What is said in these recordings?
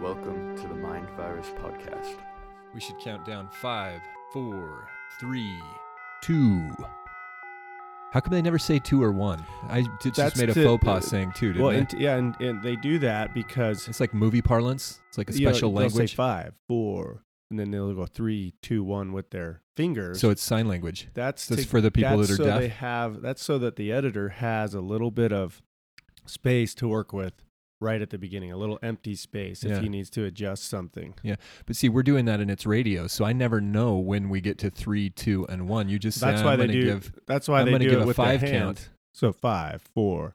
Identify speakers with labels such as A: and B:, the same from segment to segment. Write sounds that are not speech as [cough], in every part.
A: Welcome to the Mind Virus Podcast.
B: We should count down five, four, three, two. How come they never say two or one? I just
C: That's
B: made a
C: to-
B: faux pas saying two, didn't
C: well,
B: I?
C: and, yeah, and, and they do that because
B: it's like movie parlance. It's like a
C: you know,
B: special
C: they'll
B: language.
C: say five, four, and then they'll go three, two, one with their fingers.
B: So it's sign language.
C: that's
B: That's
C: to-
B: for the people
C: that's
B: that are
C: so
B: deaf.
C: They have that's so that the editor has a little bit of space to work with right at the beginning, a little empty space if
B: Yeah.
C: he needs to adjust something. Yeah.
B: But see, we're doing that and it's radio, so I never know when we get to three, two, and one. You just say,
C: That's
B: I'm
C: why they
B: gonna
C: do.
B: give.
C: that's why
B: I'm
C: they do
B: give
C: it
B: a
C: with
B: five count.
C: So five, four,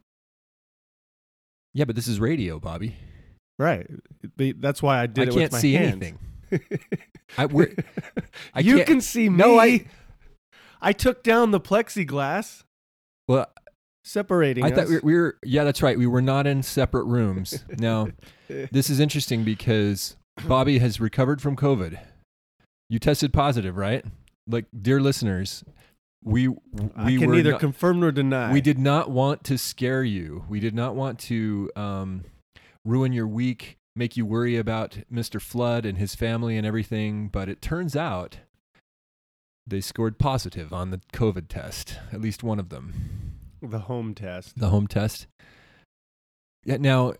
B: Yeah, but this is radio, Bobby.
C: right? That's why I did
B: I
C: it
B: can't
C: with my
B: see
C: hands.
B: anything. [laughs] I, we're, I
C: you
B: can't-
C: can see me.
B: No, I-
C: I took down the plexiglass
B: Well,
C: separating
B: I
C: us.
B: thought we were, we were. Yeah, that's right. We were not in separate rooms. Now, [laughs] this is interesting because Bobby has recovered from COVID. You tested positive, right? Like, dear listeners, we we
C: I can
B: were
C: neither
B: not-
C: confirm nor deny.
B: we did not want to scare you. We did not want to um, ruin your week, make you worry about Mr. Flood and his family and everything. But it turns out they scored positive on the COVID test, at least one of them
C: the home test.
B: the home test. Yeah, now,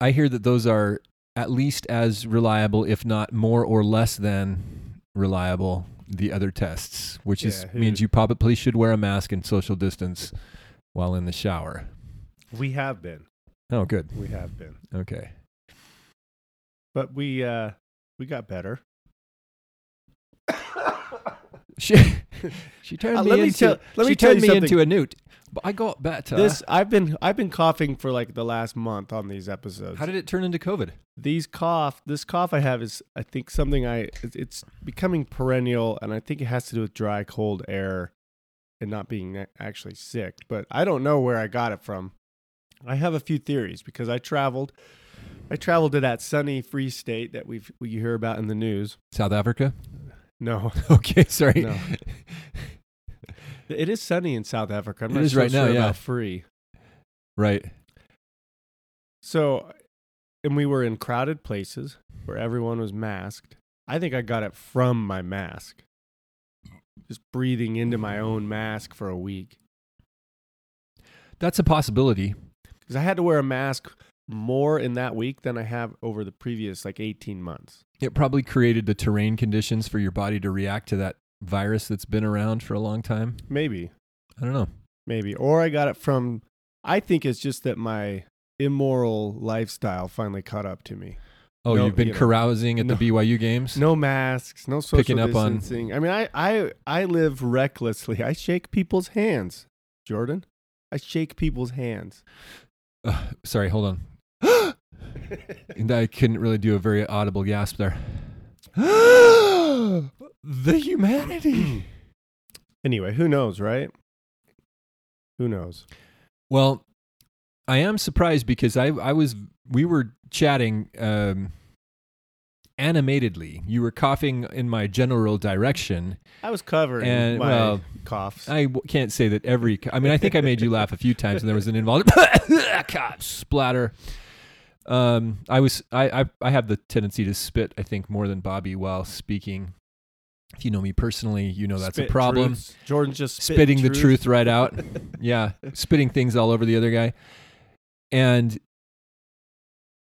B: I hear that those are at least as reliable, if not more or less than reliable, the other tests, which is
C: Yeah, who-
B: means you probably should wear a mask and social distance while in the shower.
C: We have been.
B: Oh, good.
C: We have been.
B: Okay.
C: But we uh we got better.
B: She [laughs] she turned
C: Uh,
B: me
C: let me
B: into
C: tell- let me
B: she
C: tell
B: turned
C: you
B: me
C: something.
B: into a newt, but I got better.
C: This I've been I've been coughing for like the last month on these episodes.
B: How did it turn into COVID?
C: these cough this cough I have is I think something I it's- becoming perennial and I think it has to do with dry cold air and not being actually sick but I don't know where I got it from. I have a few theories because I traveled I traveled to that sunny free state that we've we hear about in the news.
B: South Africa.
C: No, [laughs]
B: Okay, sorry.
C: No. [laughs] it is sunny in South Africa. I'm
B: It
C: not
B: is
C: so
B: right now,
C: sure
B: yeah.
C: about free.
B: right.
C: So, and we were in crowded places where everyone was masked. I think I got it from my mask. Just breathing into my own mask for a week.
B: That's a possibility.
C: Because I had to wear a mask more in that week than I have over the previous like 18 months.
B: It probably created the terrain conditions for your body to react to that virus that's been around for a long time.
C: Maybe,
B: I don't know.
C: maybe. Or I got it from, I think it's just that my immoral lifestyle finally caught up to me.
B: Oh,
C: No,
B: you've been
C: you know,
B: carousing at
C: no-
B: the BYU games?
C: No masks, no social
B: Picking up on-
C: distancing. I mean, I, I, I live recklessly. I shake people's hands, Jordan. I shake people's hands.
B: Uh, sorry, hold on. And [gasps] I couldn't really do a very audible gasp there. [gasps] [gasps] [gasps] the humanity. [clears throat]
C: anyway, who knows, right? Who knows?
B: Well, I am surprised because I I was we were chatting um animatedly. You were coughing in my general direction.
C: I was covering
B: And,
C: my
B: well,
C: coughs.
B: I w- can't say that every. I mean, I think I made you laugh a few times, and there was an involved [laughs] [coughs] cough splatter. Um, I was I, I I have the tendency to spit. I think more than Bobby while speaking. If you know me personally, you know that's
C: Spit
B: a problem.
C: truths. Jordan's just spitting
B: Spitting the truth right out. [laughs] Yeah, spitting things all over the other guy. And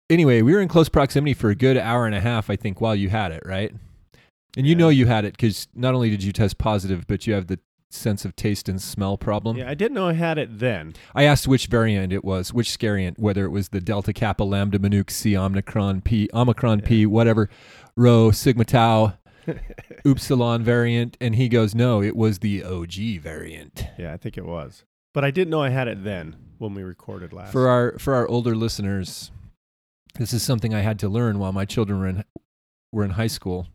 B: anyway, we were in close proximity for a good hour and a half, I think, while you had it, right? And you
C: Yeah.
B: know you had it because not only did you test positive, but you have the sense of taste and smell problem.
C: Yeah, I didn't know I had it then.
B: I asked which variant it was, which scariant, whether it was the Delta Kappa Lambda Minuk C Omicron P Omicron P whatever Rho Sigma Tau [laughs] Upsilon variant, and he goes, no, it was the OG variant.
C: Yeah, I think it was. But I didn't know I had it then when we recorded last.
B: For our for our older listeners, this is something I had to learn while my children were in were in high school.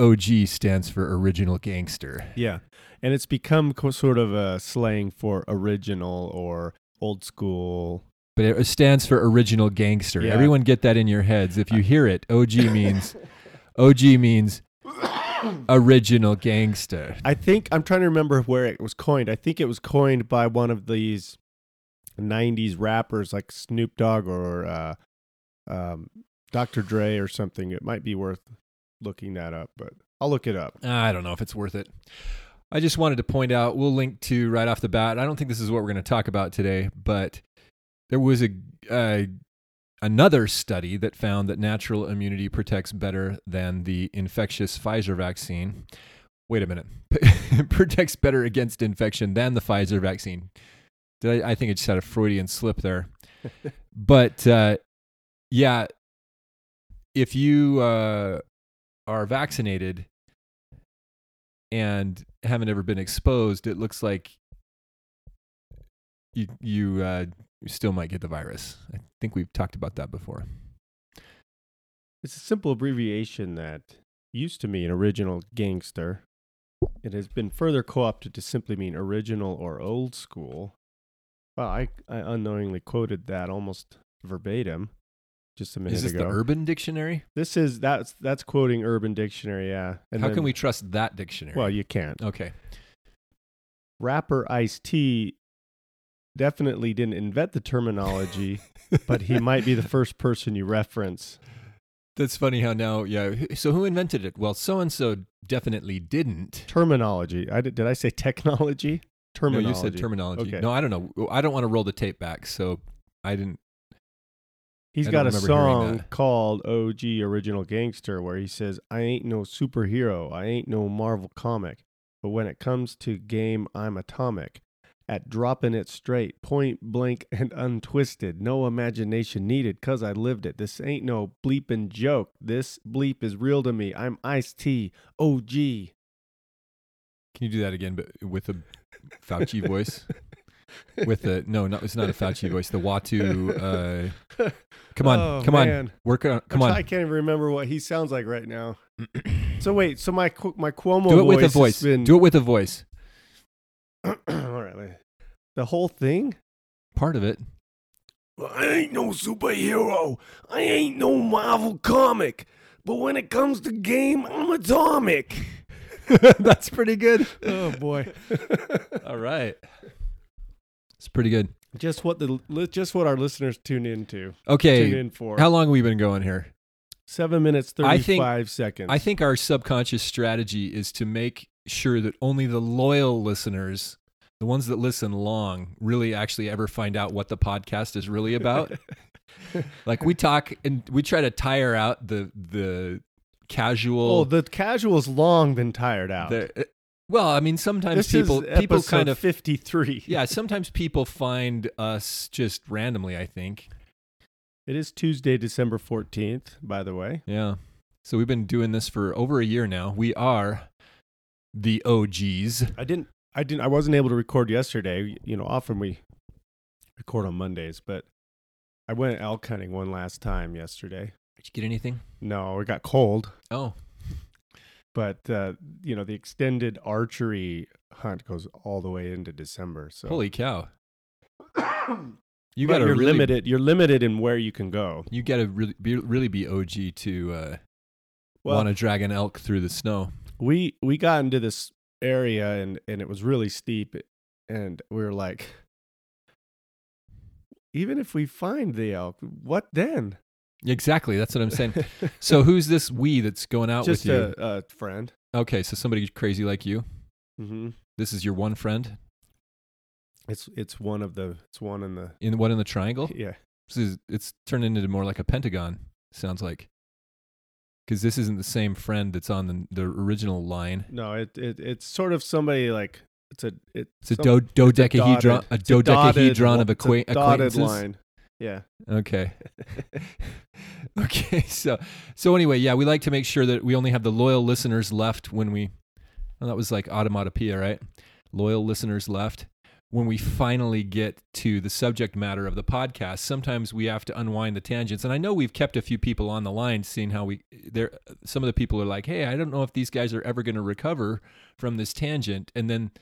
B: OG stands for original gangster.
C: Yeah, and it's become co- sort of a slang for original or old school.
B: But it stands for original gangster.
C: Yeah.
B: Everyone get that in your heads. If you hear it, OG [laughs] means OG means [coughs] original gangster.
C: I think I'm trying to remember where it was coined. I think it was coined by one of these '90s rappers like Snoop Dogg or uh, um, Dr. Dre or something. It might be worth looking that up, but I'll look it up.
B: I don't know if it's worth it. I just wanted to point out, we'll link to right off the bat. I don't think this is what we're going to talk about today, but there was a uh, another study that found that natural immunity protects better than the infectious Pfizer vaccine. Wait a minute. [laughs] protects better against infection than the Pfizer vaccine. Did I, I think I just had a Freudian slip there. [laughs] but uh, yeah, if you uh, are vaccinated and haven't ever been exposed, it looks like you you uh, still might get the virus. I think we've talked about that before.
C: It's a simple abbreviation that used to mean original gangster. It has been further co opted to simply mean original or old school. Well, I, I unknowingly quoted that almost verbatim just a minute
B: Is this
C: ago.
B: the Urban Dictionary?
C: this is that's that's quoting Urban Dictionary, yeah. And
B: How
C: then-
B: can we trust that dictionary?
C: Well, you can't.
B: okay.
C: Rapper Ice T definitely didn't invent the terminology, [laughs] but he might be the first person you reference.
B: That's funny how now, yeah. So who invented it? Well, so and so definitely didn't.
C: Terminology. I did, did I say technology?
B: No,
C: Terminology.
B: you said terminology.
C: Okay.
B: No, I don't know. I don't want to roll the tape back, so I didn't.
C: He's
B: I
C: got a song called OG Original Gangster where he says, I ain't no superhero. I ain't no Marvel comic. But when it comes to game, I'm atomic. At dropping it straight, point blank [laughs] and untwisted. No imagination needed, cause I lived it. This ain't no bleeping joke. This bleep is real to me. I'm Ice T, OG.
B: Can you do that again, but with a Fauci voice? [laughs] With the no, no, it's not a Fauci voice. The Watu. Uh, come on,
C: Oh,
B: come on, work on. Come
C: I
B: on, I
C: can't even remember what he sounds like right now. [clears throat] So wait, so my my Cuomo
B: do it with a voice.
C: been-
B: Do it with a voice. [clears throat]
C: All right, wait. the whole thing.
B: Part of it.
C: Well, I ain't no superhero. I ain't no Marvel comic. But when it comes to game, I'm atomic. [laughs]
B: That's pretty good.
C: Oh boy. [laughs]
B: All right. It's pretty good.
C: just what the just what our listeners tune into.
B: Okay.
C: Tune in for.
B: How long have we been going here?
C: Seven minutes
B: I think-
C: seconds.
B: I think our subconscious strategy is to make sure that only the loyal listeners, the ones that listen long, really actually ever find out what the podcast is really about. [laughs] like we talk and we try to tire out the the casual
C: Oh, the casual's long been tired out.
B: the, well, I mean sometimes
C: this
B: people people kind of
C: fifty three. [laughs]
B: yeah, sometimes people find us just randomly, I think.
C: It is Tuesday, December fourteenth. By the way.
B: Yeah. So we've been doing this for over a year now. We are the OGs.
C: I didn't. I didn't. I wasn't able to record yesterday. You know, often we record on Mondays, but I went elk hunting one last time yesterday.
B: Did you get anything?
C: No, it got cold,
B: Oh,
C: but uh, you know the extended archery hunt goes all the way into December. So
B: holy cow! You got to really,
C: limited. You're limited in where you can go.
B: You got to really be, really be OG to uh,
C: Well,
B: want to drag an elk through the snow.
C: we we got into this area and and it was really steep, and we were like, even if we find the elk, what then?
B: Exactly. That's what I'm saying. so who's this we that's going out
C: Just
B: with you?
C: a, a friend.
B: okay, so somebody crazy like you.
C: hmm
B: This is your one friend
C: It's it's one of the it's one in the
B: in what in the triangle.
C: yeah.
B: This is it's turned into more like a pentagon. Sounds like because this isn't the same friend that's on the the original line.
C: No, it, it it's sort of somebody like it's a it,
B: It's a
C: some-
B: do, dodecahedron,
C: dotted-
B: a
C: it's a dotted
B: dodecahedron of
C: it's a
B: acquaint-
C: dotted
B: acquaintances.
C: line. Yeah.
B: Okay. [laughs] okay. So so anyway, yeah, we like to make sure that we only have the loyal listeners left when we. Well, that was like automatopoeia, right? Loyal listeners left when we finally get to the subject matter of the podcast, sometimes we have to unwind the tangents. And I know we've kept a few people on the line, seeing how we there. Some of the people are like, "Hey, I don't know if these guys are ever going to recover from this tangent," and then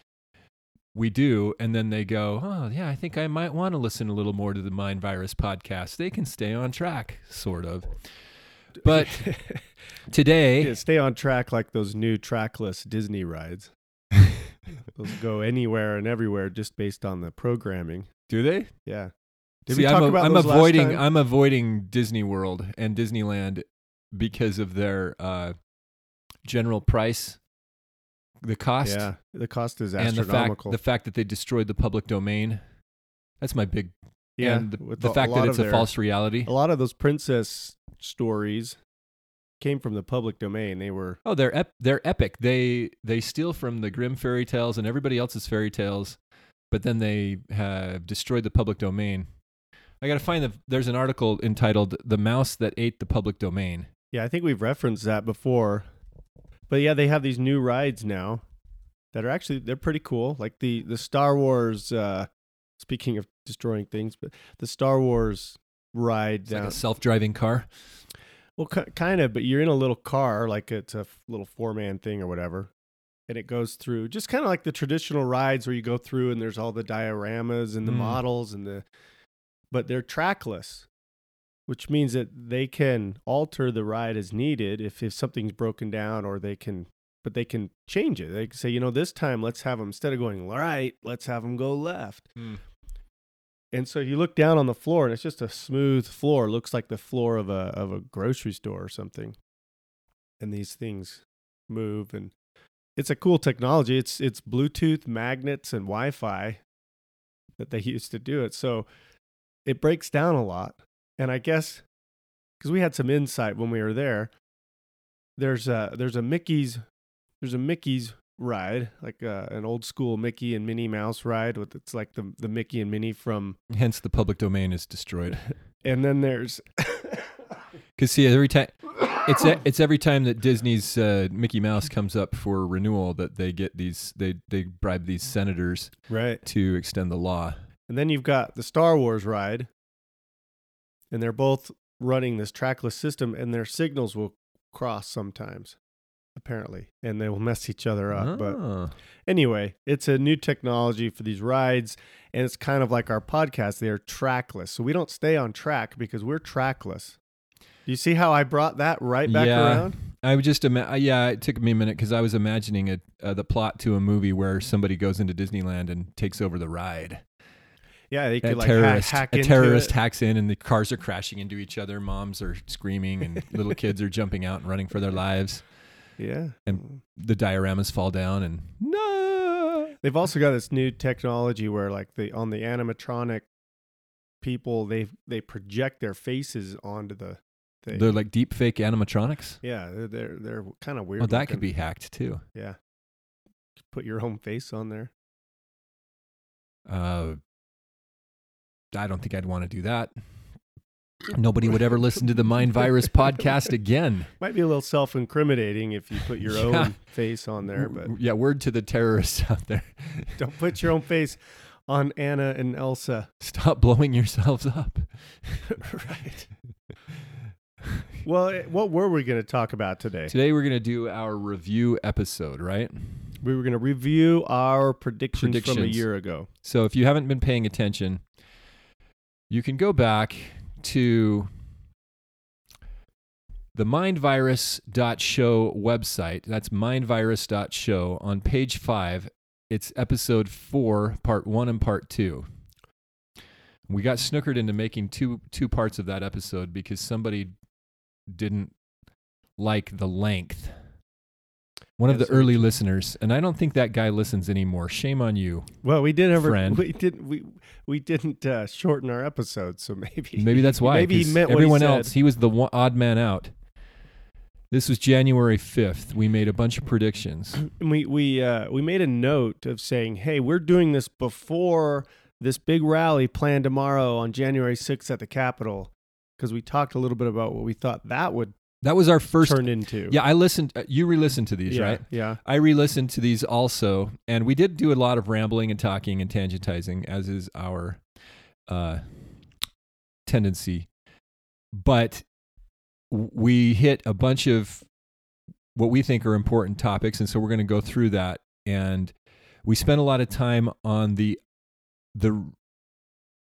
B: we do, and then they go, "Oh, yeah, I think I might want to listen a little more to the Mind Virus podcast. They can stay on track, sort of." But [laughs] today,
C: Yeah, stay on track like those new trackless Disney rides. [laughs] those go anywhere and everywhere just based on the programming.
B: do they?
C: Yeah. Did
B: See, I'm, a- I'm avoiding? I'm avoiding Disney World and Disneyland because of their uh, general price, the cost,
C: Yeah, the cost is astronomical.
B: and the fact the fact that they destroyed the public domain. That's my big
C: yeah,
B: and the,
C: with
B: the fact that it's
C: of
B: a
C: their-
B: false reality.
C: A lot of those princess stories came from the public domain. They were
B: Oh, they're ep- they're epic. They they steal from the Grimm fairy tales and everybody else's fairy tales, but then they have destroyed the public domain. I got to find the. There's an article entitled "The Mouse That Ate the Public Domain."
C: Yeah, I think we've referenced that before. But yeah, they have these new rides now that are actually they're pretty cool. Like the the Star Wars uh speaking of destroying things, but the Star Wars ride
B: It's like a self-driving car.
C: Well, ki kind of, but you're in a little car, like it's a little four man thing or whatever. And it goes through just kind of like the traditional rides where you go through and there's all the dioramas and the
B: Mm.
C: models and the, but they're trackless, which means that they can alter the ride as needed if, if something's broken down or they can, but they can change it. They can say, you know, this time let's have them, instead of going right, let's have them go left. Hmm. And so you look down on the floor and it's just a smooth floor. It looks like the floor of a of a grocery store or something. And these things move and it's a cool technology. It's it's Bluetooth, magnets and Wi-Fi that they used to do it. So it breaks down a lot. And I guess cuz we had some insight when we were there, there's a there's a Mickey's there's a Mickey's ride, like uh, an old school Mickey and Minnie Mouse ride with it's like the the Mickey and Minnie from
B: Hence, the public domain is destroyed. [laughs]
C: and then there's [laughs]
B: Because see, every time it's e- it's every time that Disney's uh, Mickey Mouse comes up for renewal that they get these they they bribe these senators
C: right
B: to extend the law.
C: and then you've got the Star Wars ride and they're both running this trackless system and their signals will cross sometimes apparently and they will [laughs] mess each other up but
B: Ah.
C: anyway it's a new technology for these rides and it's kind of like our podcast they are trackless so we don't stay on track because we're trackless do you see how i brought that right back
B: Yeah.
C: around
B: I just ima- yeah, it took me a minute because I was imagining a, uh, the plot to a movie where somebody goes into Disneyland and takes over the ride.
C: Yeah they
B: A
C: could like
B: terrorist,
C: hack, hack
B: a terrorist
C: it.
B: hacks in, and the cars are crashing into each other. Moms are screaming, and little [laughs] kids are jumping out and running for their lives.
C: yeah
B: And- The dioramas fall down, and no.
C: They've also got this new technology where, like, the on the animatronic people, they they project their faces onto the thing.
B: They're like deep fake animatronics.
C: yeah, they're they're, they're kind of weird.
B: Oh, that could be hacked too.
C: Yeah, put your own face on there.
B: Uh, I don't think I'd want to do that. Nobody would ever listen to the Mind Virus [laughs] podcast again.
C: Might be a little self-incriminating if you put your [laughs]
B: Yeah.
C: own face on there, but
B: yeah, word to the terrorists [laughs] out there:
C: don't put your own face on Anna and Elsa.
B: stop blowing yourselves up.
C: right. Well, eh, what were we going to talk about today?
B: Today we're gonna do our review episode, right?
C: We were going to review our predictions, from a year ago.
B: So if you haven't been paying attention, you can go back to the mindvirus.show website. That's mindvirus.show on page 5. It's episode 4, part 1 and part 2. We got snookered into making two two parts of that episode because somebody didn't like the length. One of the early listeners, and I don't think that guy listens anymore. Shame on you.
C: Well, we did ever
B: Friend. [laughs]
C: we didn't we we didn't uh, shorten our episodes, so maybe
B: Maybe that's why.
C: maybe he meant what he
B: everyone
C: said.
B: else. He was the one, odd man out. This was January fifth. We made a bunch of predictions. [clears throat]
C: And we we uh, we made a note of saying, "Hey, we're doing this before this big rally planned tomorrow on January 6th at the Capitol." Because we talked a little bit about what we thought that would
B: That was our first.
C: turned into.
B: Yeah, I listened. uh, You re-listened to these,
C: yeah,
B: right?
C: Yeah.
B: I re-listened to these also, and we did do a lot of rambling and talking and tangentizing, as is our uh, tendency. But we hit a bunch of what we think are important topics, and so we're going to go through that. And we spent a lot of time on the the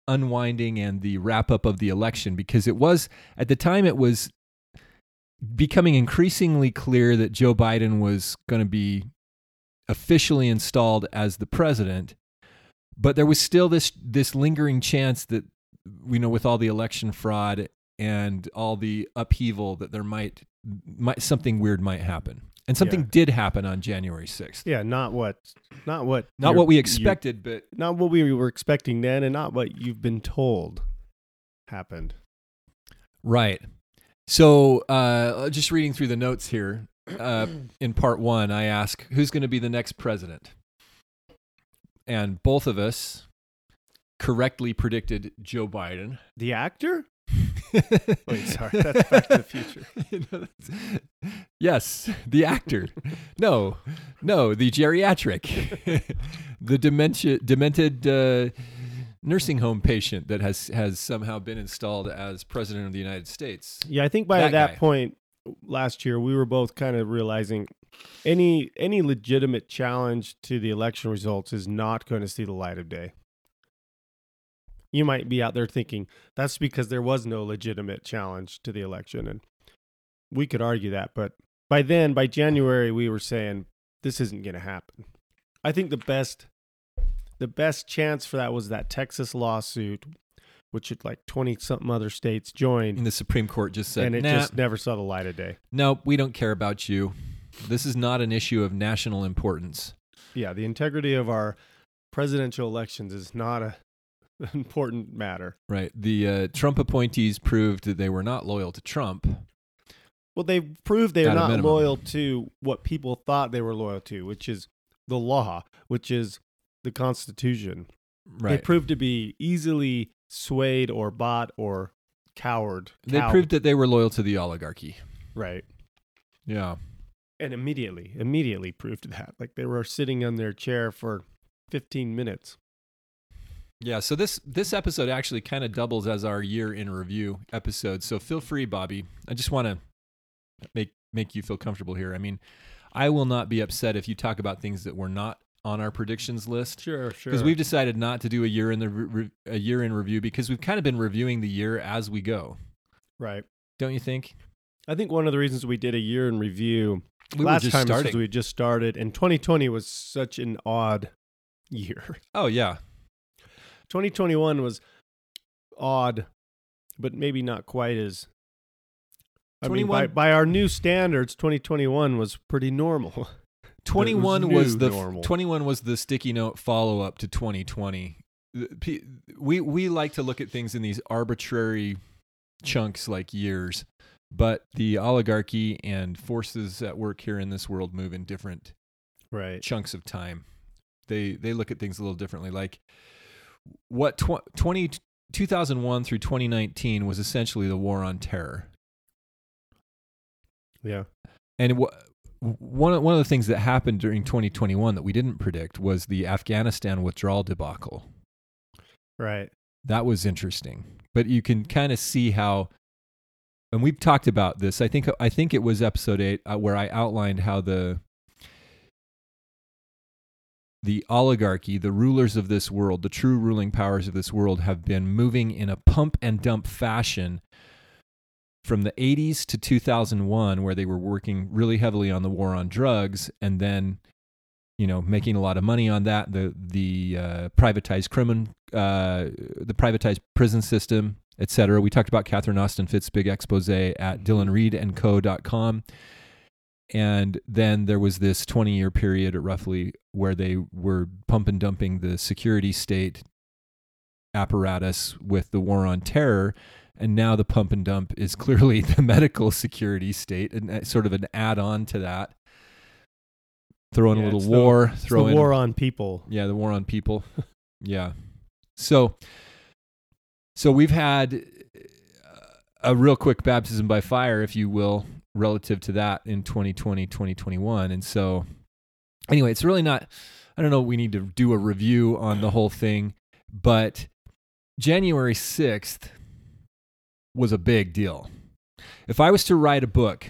B: unwinding and the wrap up of the election because it was at the time it was becoming increasingly clear that Joe Biden was going to be officially installed as the president, but there was still this this lingering chance that you know with all the election fraud and all the upheaval that there might might something weird might happen. And something
C: Yeah.
B: did happen on January 6th.
C: Yeah. Not what. Not what.
B: Not what we expected, but
C: not what we were expecting then, and not what you've been told happened.
B: Right. So, uh, just reading through the notes here, uh, in part one, I ask who's going to be the next president, and both of us correctly predicted Joe Biden.
C: The actor? [laughs] Wait, sorry. That's Back to the Future. [laughs]
B: You know, yes, the actor. No, no, the geriatric, [laughs] the dementia, demented uh, nursing home patient that has has somehow been installed as president of the United States.
C: Yeah, I think by
B: That
C: that, point last year, we were both kind of realizing any any legitimate challenge to the election results is not going to see the light of day. You might be out there thinking that's because there was no legitimate challenge to the election, and we could argue that. But by then, by January, we were saying this isn't going to happen. I think the best the best chance for that was that Texas lawsuit, which had like twenty something other states joined
B: And the Supreme Court just said,
C: and it
B: nah,
C: just never saw the light of day.
B: nope, we don't care about you. This is not an issue of national importance.
C: Yeah, the integrity of our presidential elections is not a an [laughs] important matter.
B: Right. The uh, Trump appointees proved that they were not loyal to Trump.
C: Well, they proved they're not loyal to what people thought they were loyal to, which is the law, which is the Constitution.
B: Right.
C: they proved to be easily swayed or bought or coward.
B: They
C: cowed.
B: proved that they were loyal to the oligarchy.
C: right,
B: Yeah.
C: and immediately, immediately proved that. Like they were sitting on their chair for fifteen minutes.
B: Yeah, so this this episode actually kind of doubles as our year in review episode. So feel free, Bobby. I just want to make make you feel comfortable here. I mean, I will not be upset if you talk about things that were not on our predictions list
C: Sure, sure.
B: because we've decided not to do a year in the re- a year in review because we've kind of been reviewing the year as we go.
C: right.
B: Don't you think?
C: I think one of the reasons we did a year in review
B: We
C: last time
B: starting.
C: we just started, and 2020 was such an odd year. [laughs]
B: oh yeah,
C: 2021 was odd, but maybe not quite as. I mean, by, by our new standards, 2021 was pretty normal. [laughs]
B: 21
C: new
B: was the
C: normal.
B: 21 was the sticky note follow up to 2020 we we like to look at things in these arbitrary chunks like years but the oligarchy and forces at work here in this world move in different
C: right.
B: chunks of time they they look at things a little differently like what tw- 20 2001 through 2019 was essentially the war on terror
C: Yeah.
B: And wh- one of, one of the things that happened during 2021 that we didn't predict was the Afghanistan withdrawal debacle.
C: Right.
B: That was interesting. But you can kind of see how and we've talked about this. I think I think it was episode 8 uh, where I outlined how the the oligarchy, the rulers of this world, the true ruling powers of this world have been moving in a pump and dump fashion from the 80s to 2001 where they were working really heavily on the war on drugs and then you know making a lot of money on that the the uh, privatized criminal uh, the privatized prison system etc we talked about Catherine Austin Fitts' big expose at dillonreadandco.com and then there was this 20 year period roughly where they were pump and dumping the security state apparatus with the war on terror and now the pump and dump is clearly [laughs] the medical security state and uh, sort of an add-on to that throw in
C: Yeah,
B: a little
C: the-
B: war
C: It's
B: throw
C: the
B: in
C: war on people.
B: yeah the war on people [laughs] yeah so so we've had uh, a real quick baptism by fire if you will relative to that in 2020, 2021. And so, anyway, it's really not, I don't know, we need to do a review on the whole thing, but January 6th was a big deal. If I was to write a book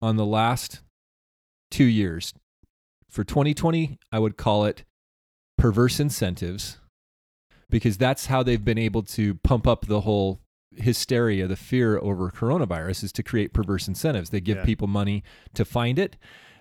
B: on the last two years for 2020, I would call it Perverse Incentives because that's how they've been able to pump up the whole hysteria, the fear over coronavirus is to create perverse incentives. They give
C: Yeah.
B: people money to find it,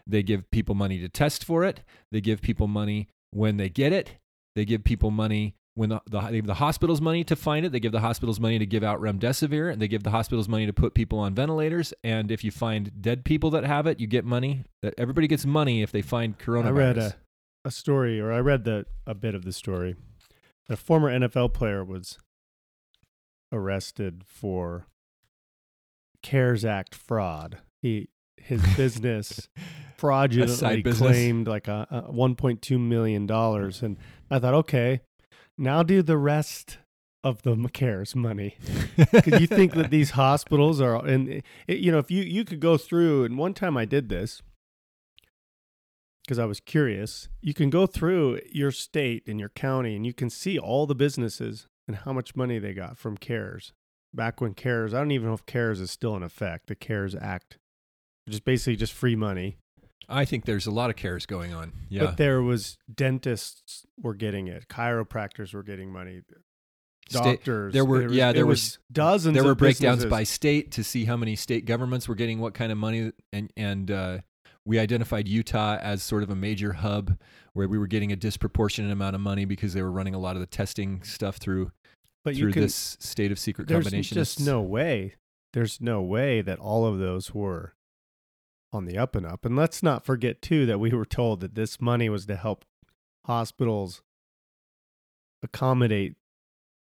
B: they give people money to test for it, they give people money when they get it, they give people money when the, the, they give the hospitals money to find it, they give the hospitals money to give out remdesivir, and they give the hospitals money to put people on ventilators. And if you find dead people that have it, you get money. That Everybody gets money if they find coronavirus.
C: I read a, a story, or I read the a bit of the story. A former NFL player was arrested for CARES Act fraud. He his [laughs] business fraudulently
B: business.
C: claimed like a, a 1.2 million dollars, and I thought, okay, now do the rest of the CARES money. [laughs] You think that these hospitals are, and it, you know, if you you could go through, and one time I did this because I was curious. You can go through your state and your county, and you can see all the businesses and how much money they got from CARES. Back when CARES, I don't even know if CARES is still in effect. The CARES Act, which is basically just free money.
B: I think there's a lot of cares going on. Yeah.
C: But there was dentists were getting it, chiropractors were getting money, doctors.
B: there were-
C: was-
B: yeah, there
C: was dozens.
B: there were
C: of
B: breakdowns
C: businesses.
B: by state to see how many state governments were getting what kind of money and and uh, we identified Utah as sort of a major hub where we were getting a disproportionate amount of money because they were running a lot of the testing stuff through
C: but
B: through
C: you can,
B: this state of secret
C: there's
B: combination.
C: just no way. There's no way that all of those were on the up and up. And let's not forget too that we were told that this money was to help hospitals accommodate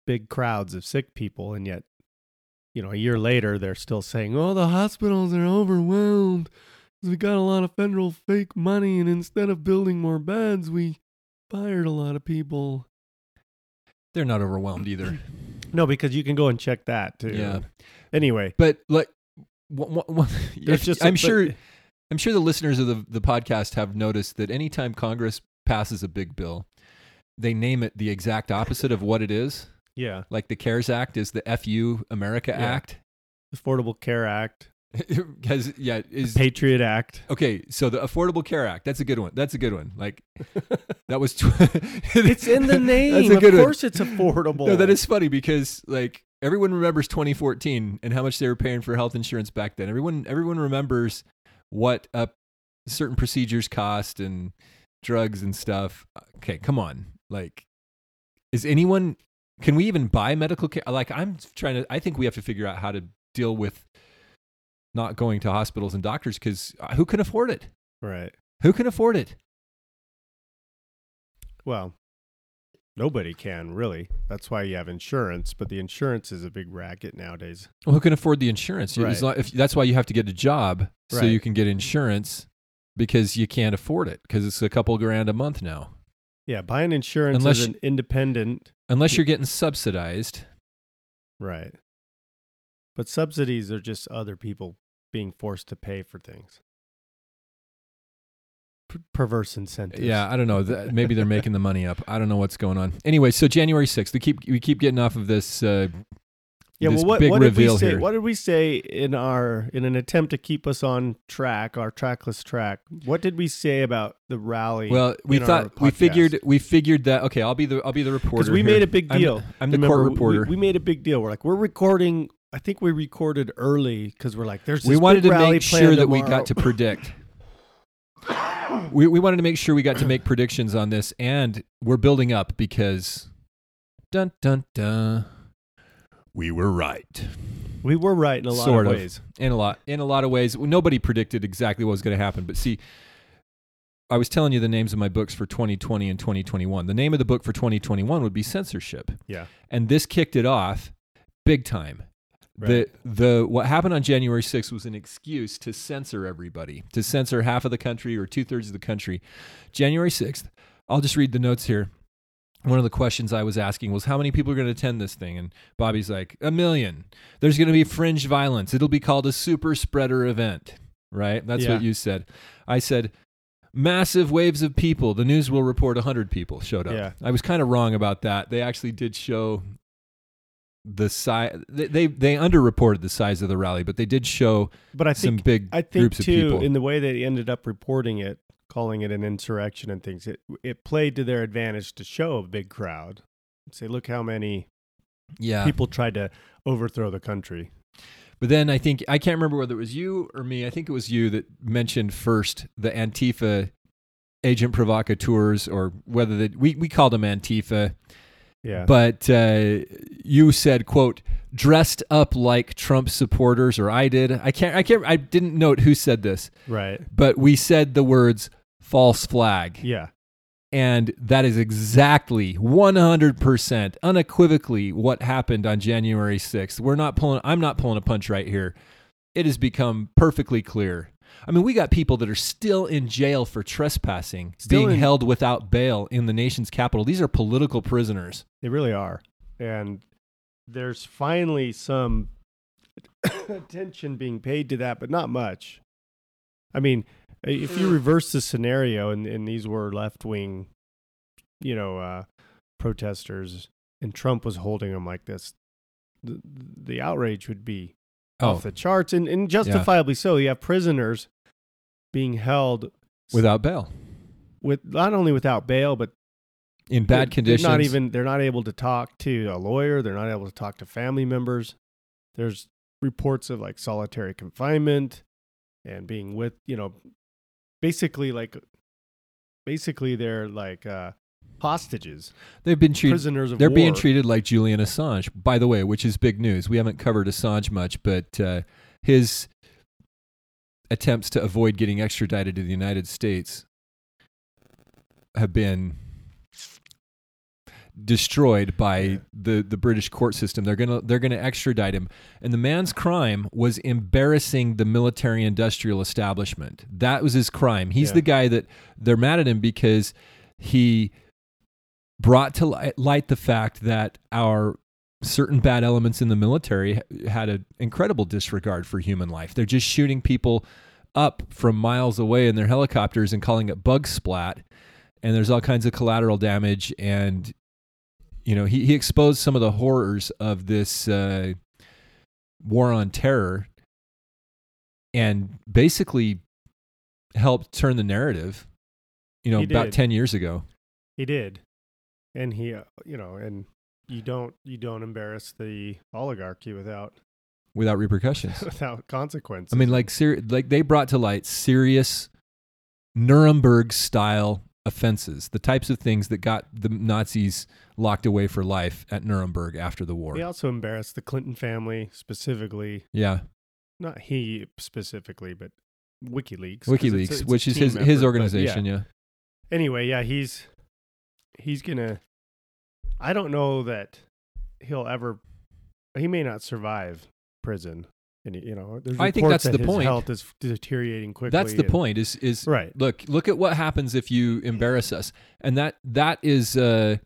C: big crowds of sick people, and yet, you know, a year later they're still saying, "Oh, the hospitals are overwhelmed. We got a lot of federal fake money, and instead of building more beds, we fired a lot of people."
B: They're not overwhelmed either. [clears throat]
C: No, because you can go and check that too.
B: Yeah.
C: Anyway,
B: But like,
C: There's
B: if-
C: just
B: I'm sure I'm sure the listeners of the the podcast have noticed that anytime Congress passes a big bill, they name it the exact opposite of what it is.
C: Yeah,
B: Like the CARES Act is the FU America
C: Yeah.
B: Act.
C: Affordable Care Act, [laughs]
B: Has yeah is
C: Patriot Act.
B: okay. So the Affordable Care Act. That's a good one. That's a good one. Like [laughs] that was. Tw- [laughs]
C: It's in the name. Of
B: good one.
C: course, it's affordable.
B: No, that is funny because like everyone remembers 2014 and how much they were paying for health insurance back then. Everyone everyone remembers what uh, certain procedures cost and drugs and stuff. Okay, come on. Like is anyone can we even buy medical care? Like I'm trying to I think we have to figure out how to deal with not going to hospitals and doctors cuz who can afford it?
C: right.
B: Who can afford it?
C: Well, nobody can really. That's why you have insurance, but the insurance is a big racket nowadays.
B: Well, who can afford the insurance?
C: Right.
B: Not- if, that's why you have to get a job so
C: Right.
B: you can get insurance because you can't afford it because it's a couple grand a month now.
C: Yeah, buying insurance
B: Unless
C: as an independent,
B: Unless you're getting subsidized.
C: right? But subsidies are just other people being forced to pay for things. Perverse incentives.
B: Yeah, I don't know. Maybe they're making the money up. I don't know what's going on. Anyway, so January 6th, we keep we keep getting off of this uh,
C: Yeah,
B: this
C: well, what,
B: big
C: what did we say?
B: here.
C: What did we say in our in an attempt to keep us on track, our trackless track? What did we say about the rally?
B: Well, we thought we figured we figured that okay, I'll be the I'll be the reporter.
C: because we
B: here.
C: made a big
B: I'm-
C: deal.
B: I'm, the
C: Remember,
B: court
C: we-
B: reporter.
C: We, made a big deal. We're like, we're recording. I think we recorded early because we're like, there's. This
B: we wanted to make sure that we got to predict. [laughs] [clears throat] we we wanted to make sure we got to make predictions on this, and we're building up because, dun dun dun, we were right
C: We were right in a lot
B: Sort
C: of
B: of.
C: ways.
B: in a lot in a lot of ways. Nobody predicted exactly what was going to happen, but see. I was telling you the names of my books for 2020 and 2021. The name of the book for 2021 would be Censorship.
C: Yeah.
B: And this kicked it off big time. The the what happened on January 6th was an excuse to censor everybody, to censor half of the country or two thirds of the country. January 6th, I'll just read the notes here. one of the questions I was asking was how many people are going to attend this thing? And Bobby's like, a million. There's going to be fringe violence. It'll be called a super spreader event, right? That's
C: Yeah.
B: what you said. I said, massive waves of people. The news will report 100 people showed up.
C: Yeah.
B: I was kind of wrong about that. They actually did show the size. They, they, underreported the size of the rally, but they did show
C: But I
B: some
C: think
B: big
C: I think
B: groups of
C: too
B: people.
C: in the way they ended up reporting it, calling it an insurrection and things. It it played to their advantage to show a big crowd. Say, look how many
B: yeah.
C: people tried to overthrow the country.
B: But then I think I can't remember whether it was you or me. I think it was you that mentioned first the Antifa agent provocateurs, or whether that we we called them Antifa.
C: Yeah.
B: But uh, you said, "quote dressed up like Trump supporters," or I did. I can't. I can't. I didn't note who said this,
C: right.
B: but we said the words "false flag."
C: Yeah.
B: And that is exactly 100% unequivocally what happened on January 6th. We're not pulling I'm not pulling a punch right here. It has become perfectly clear. I mean, we got people that are still in jail for trespassing,
C: Still
B: being
C: in-
B: held without bail in the nation's capital. These are political prisoners.
C: They really are. And there's finally some [coughs] attention being paid to that, but not much. I mean, if you reverse the scenario and, and these were left wing, you know, uh, protesters and Trump was holding them like this, the, the outrage would be
B: Oh,
C: off the charts and, and justifiably so. You have prisoners being held
B: without bail.
C: with not only without bail, but
B: In
C: they're-
B: bad conditions.
C: They're not even they're not able to talk to a lawyer. They're not able to talk to family members. There's reports of like solitary confinement and being with you know, basically like basically they're like uh, hostages,
B: They've been treated
C: prisoners of
B: They're
C: war.
B: being treated like Julian Assange, by the way, which is big news. We haven't covered Assange much, but uh, his attempts to avoid getting extradited to the United States have been destroyed by
C: Yeah.
B: the, the British court system. They're gonna they're gonna extradite him, and the man's crime was embarrassing the military industrial establishment. That was his crime. He's
C: Yeah.
B: the guy that they're mad at him because he brought to light the fact that our certain bad elements in the military had an incredible disregard for human life. They're just shooting people up from miles away in their helicopters and calling it bug splat. And there's all kinds of collateral damage. And, you know, he, he exposed some of the horrors of this uh, war on terror and basically helped turn the narrative, you know, about 10 years ago.
C: He did, and he uh, you know, and you don't you don't embarrass the oligarchy without
B: without repercussions. [laughs]
C: without consequences.
B: I mean, like, ser- like they brought to light serious Nuremberg style offenses, the types of things that got the Nazis locked away for life at Nuremberg after the war.
C: he also embarrassed the Clinton family specifically.
B: Yeah,
C: Not he specifically, but WikiLeaks. it's a-
B: WikiLeaks,
C: it's a
B: which is his his organization.
C: yeah.
B: Yeah.
C: Anyway, yeah, he's he's gonna. I don't know that he'll ever. He may not survive prison. And you know, there's
B: I think that's
C: that
B: the
C: his
B: point.
C: Health is deteriorating quickly.
B: That's the
C: and-
B: point. Is is
C: right?
B: look look at what happens if you embarrass us, and that that is. Uh,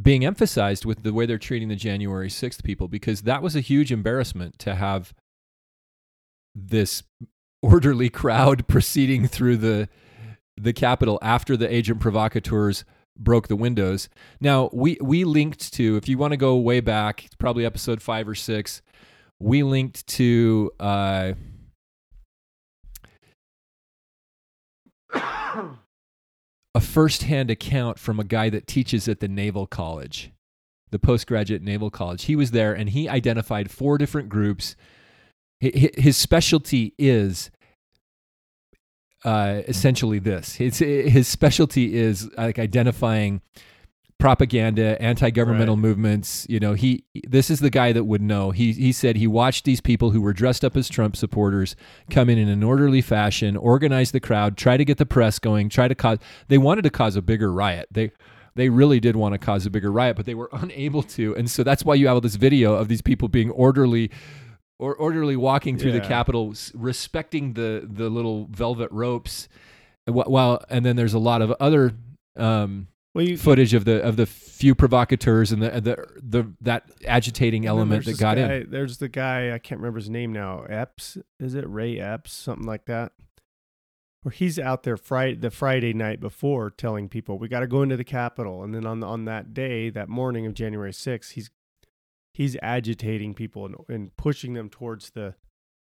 B: being emphasized with the way they're treating the January 6th people because that was a huge embarrassment to have this orderly crowd [laughs] proceeding through the the Capitol after the agent provocateurs broke the windows. Now we we linked to if you want to go way back, it's probably episode five or six. We linked to uh, [coughs] a firsthand account from a guy that teaches at the Naval College, the postgraduate Naval College. He was there and he identified four different groups. Hi- hi- His specialty is uh, essentially this. His his specialty is like identifying propaganda, anti-governmental
C: Right.
B: movements. You know, he this is the guy that would know. He he said he watched these people who were dressed up as Trump supporters come in in an orderly fashion, organize the crowd, try to get the press going, try to cause. They wanted to cause a bigger riot. They they really did want to cause a bigger riot, but they were [laughs] unable to, and so that's why you have all this video of these people being orderly. Or orderly walking through the Capitol, respecting the the little velvet ropes, and while and then there's a lot of other um,
C: Well, you,
B: footage of the of the few provocateurs and the the the that agitating element that got
C: guy,
B: in.
C: There's the guy I can't remember his name now. Epps is it Ray Epps something like that? Where he's out there Friday the Friday night before telling people we got to go into the Capitol, and then on on that day that morning of January 6th, he's he's agitating people and, and pushing them towards the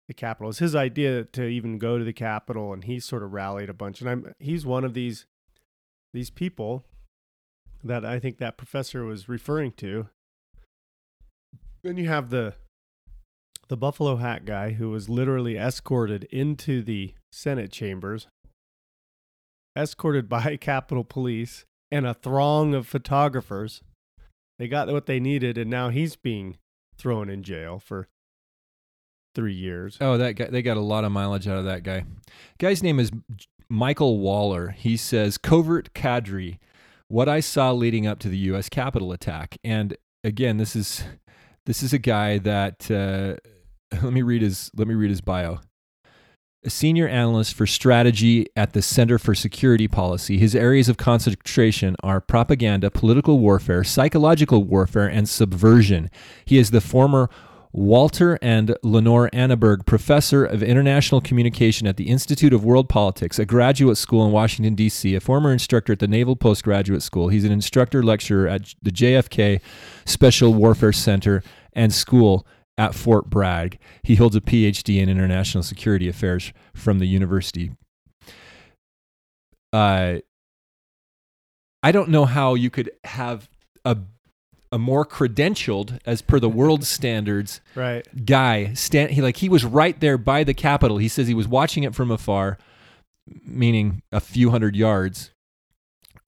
C: the Capitol. It's his idea to even go to the Capitol, and he sort of rallied a bunch. And I'm he's one of these these people that I think that professor was referring to. Then you have the the Buffalo Hat guy who was literally escorted into the Senate chambers, escorted [laughs] by Capitol Police and a throng of photographers. They got what they needed, and now he's being thrown in jail for three years.
B: Oh, that guy! They got a lot of mileage out of that guy. Guy's name is Michael Waller. He says covert cadre. What I saw leading up to the U.S. Capitol attack, and again, this is this is a guy that uh, [laughs] let me read his let me read his bio. A senior analyst for strategy at the Center for Security Policy. His areas of concentration are propaganda, political warfare, psychological warfare, and subversion. He is the former Walter and Lenore Annenberg Professor of International Communication at the Institute of World Politics, a graduate school in Washington, D.C., a former instructor at the Naval Postgraduate School. He's an instructor lecturer at the JFK Special Warfare Center and School at Fort Bragg. He holds a PhD in International Security Affairs from the university. Uh, I don't know how you could have a a more credentialed, as per the world [laughs] standards,
C: Right.
B: guy stand he like he was right there by the capitol he says he was watching it from afar meaning a few hundred yards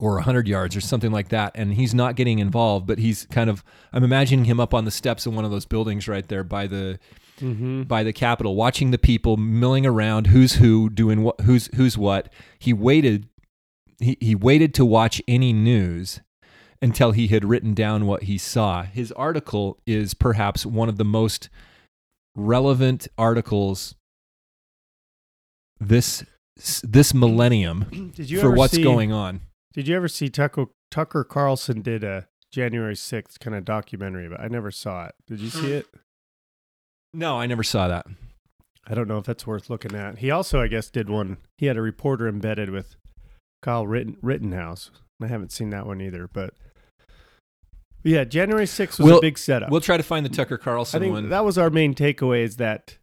B: or a hundred yards or something like that and he's not getting involved but he's kind of i'm imagining him up on the steps of one of those buildings right there by the
C: Mm-hmm.
B: by the capitol watching the people milling around who's who doing what who's who's what he waited he, he waited to watch any news until he had written down what he saw. His article is perhaps one of the most relevant articles this this millennium
C: Did you
B: for what's
C: see,
B: going on.
C: Did you ever see Tucker Tucker Carlson did a January sixth kind of documentary, but I never saw it. Did you see hmm. it?
B: No, I never saw that.
C: I don't know if that's worth looking at. He also, I guess, did one. He had a reporter embedded with Kyle Ritten, Rittenhouse. I haven't seen that one either, but yeah, January sixth was
B: We'll-
C: a big setup.
B: We'll try to find the Tucker
C: I
B: Carlson
C: think
B: one.
C: that was our main takeaway. Is that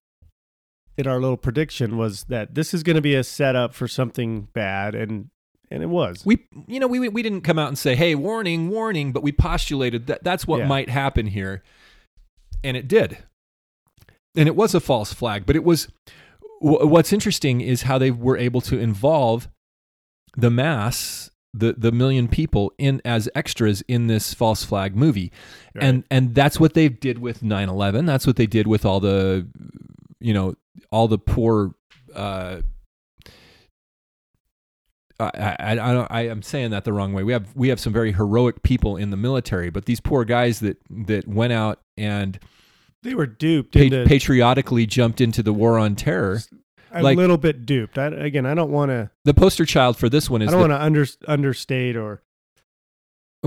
C: in our little prediction was that this is going to be a setup for something bad, and and it was.
B: we you know we we didn't come out and say hey warning warning but we postulated that that's what
C: Yeah.
B: might happen here. And it did. And it was a false flag but it was wh- what's interesting is how they were able to involve the mass the the million people in as extras in this false flag movie. And and that's what they did with 9/11 that's what they did with all the you know all the poor uh I, I, I, don't, I am saying that the wrong way. We have we have some very heroic people in the military, but these poor guys that that went out and
C: they were duped
B: pa-
C: into
B: patriotically jumped into the war on terror.
C: a
B: like-
C: little bit duped. I, again, I don't want to.
B: The poster child for this one is.
C: I
B: don't
C: want to under, understate or.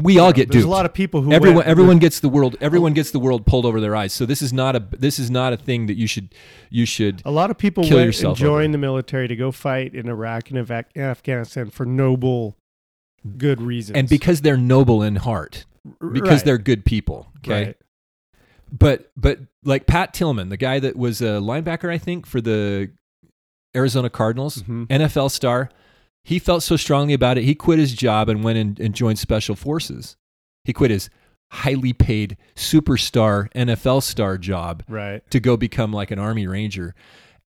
B: We all
C: know,
B: get
C: There's
B: duped.
C: a lot of people who
B: everyone
C: went
B: everyone gets the world everyone gets the world pulled over their eyes. So this is not a this is not a thing that you should you should
C: a lot of people
B: kill
C: went and joined the military to go fight in Iraq and Ava- Afghanistan for noble, good reasons.
B: and because they're noble in heart because
C: right,
B: they're good people. Okay.
C: right.
B: But but like Pat Tillman, the guy that was a linebacker, I think, for the Arizona Cardinals,
C: Mhm.
B: NFL star, he felt so strongly about it, he quit his job and went and, and joined special forces. He quit his highly paid superstar NFL star job
C: Right.
B: to go become like an army ranger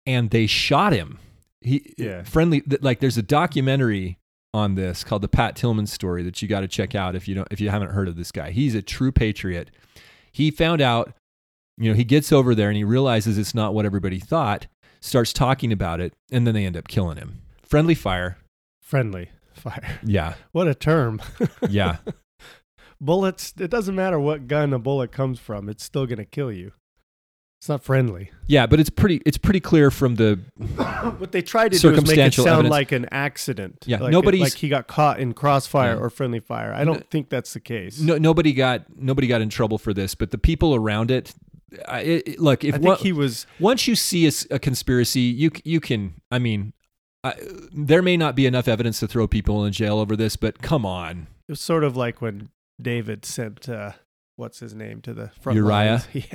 B: and they shot him he
C: Yeah.
B: friendly like there's a documentary on this called the Pat Tillman story that you got to check out if you don't if you haven't heard of this guy he's a true patriot he found out you know he gets over there and he realizes it's not what everybody thought starts talking about it and then they end up killing him friendly fire
C: Friendly fire.
B: yeah [laughs]
C: What a term. [laughs]
B: yeah
C: Bullets. It doesn't matter what gun a bullet comes from. It's still going to kill you. It's not friendly.
B: Yeah, but it's pretty it's pretty clear from the [coughs]
C: What they tried to do is make it sound
B: evidence.
C: like an accident.
B: Yeah,
C: like,
B: nobody's-
C: like he got caught in crossfire
B: Yeah.
C: or friendly fire. I don't think that's the case.
B: no, nobody got nobody got in trouble for this, but the people around it. I, it, look, if
C: I think
B: one-
C: he was.
B: once you see a conspiracy, you you can. I mean, I, there may not be enough evidence to throw people in jail over this, but come on,
C: It was sort of like when David sent uh, what's his name to the front
B: Uriah?
C: lines. [laughs]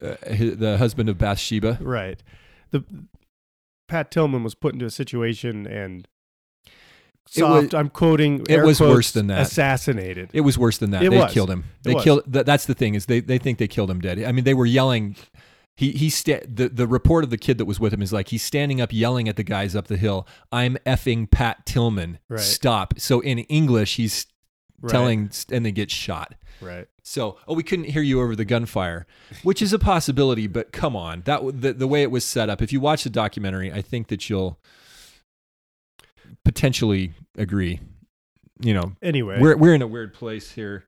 C: Yeah,
B: uh, the husband of Bathsheba.
C: right. The Pat Tillman was put into a situation and
B: It was-
C: soft. I'm quoting.
B: it was
C: quotes,
B: worse than that.
C: Assassinated.
B: It was worse than that.
C: It
B: they
C: was.
B: killed him. They killed. That, that's the thing is they, they think they killed him dead. I mean, they were yelling. He he sta- the the report of the kid that was with him is like he's standing up yelling at the guys up the hill. I'm effing Pat Tillman.
C: Right.
B: Stop. So in English, he's
C: Right,
B: telling, and they get shot.
C: Right.
B: So, oh, we couldn't hear you over the gunfire, which is a possibility, but come on, that the, the way it was set up. If you watch the documentary, I think that you'll potentially agree. You know,
C: Anyway,
B: we're we're in a weird place here.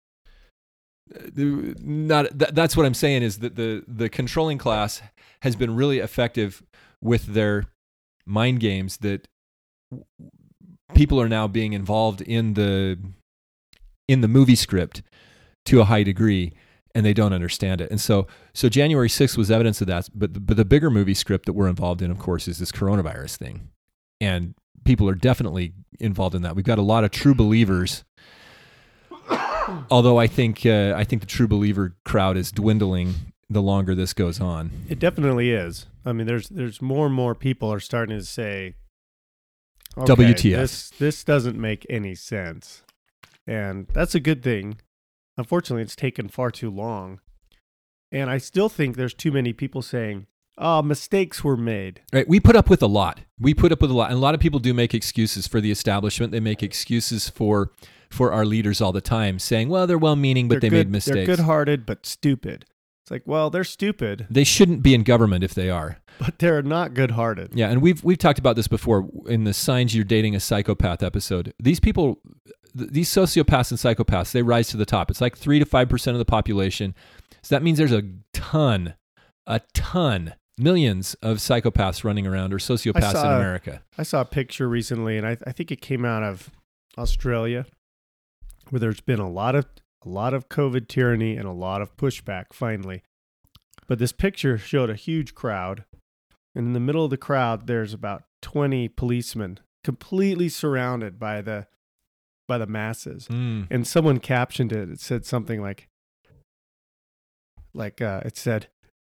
B: Not that, that's what I'm saying is that the the controlling class has been really effective with their mind games that people are now being involved in the in the movie script to a high degree and they don't understand it. And so so January 6th was evidence of that, but the, but the bigger movie script that we're involved in of course is this coronavirus thing. And people are definitely involved in that. We've got a lot of true believers. [gasps] Although I think uh, I think the true believer crowd is dwindling the longer this goes on.
C: It definitely is. I mean, there's there's more and more people are starting to say, okay,
B: WTF.
C: This this doesn't make any sense, and that's a good thing. Unfortunately, it's taken far too long, and I still think there's too many people saying, "Oh, mistakes were made."
B: Right, we put up with a lot. We put up with a lot, and a lot of people do make excuses for the establishment. They make excuses for for our leaders all the time, saying, "Well, they're well-meaning, but
C: They're
B: they
C: good,
B: made mistakes."
C: They're good-hearted but stupid. It's like, well, they're stupid,
B: They shouldn't be in government if they are.
C: but they're not good-hearted.
B: Yeah, and we've we've talked about this before in the signs you're dating a psychopath episode. These people, th- these sociopaths and psychopaths, they rise to the top. It's like three to five percent of the population. So that means there's a ton, a ton, millions of psychopaths running around or sociopaths in America.
C: I saw a picture recently, and I, I think it came out of Australia, where there's been a lot of a lot of COVID tyranny and a lot of pushback. Finally, but this picture showed a huge crowd, and in the middle of the crowd, there's about twenty policemen, completely surrounded by the by the masses.
B: Mm.
C: And someone captioned it. It said something like, like uh, it said,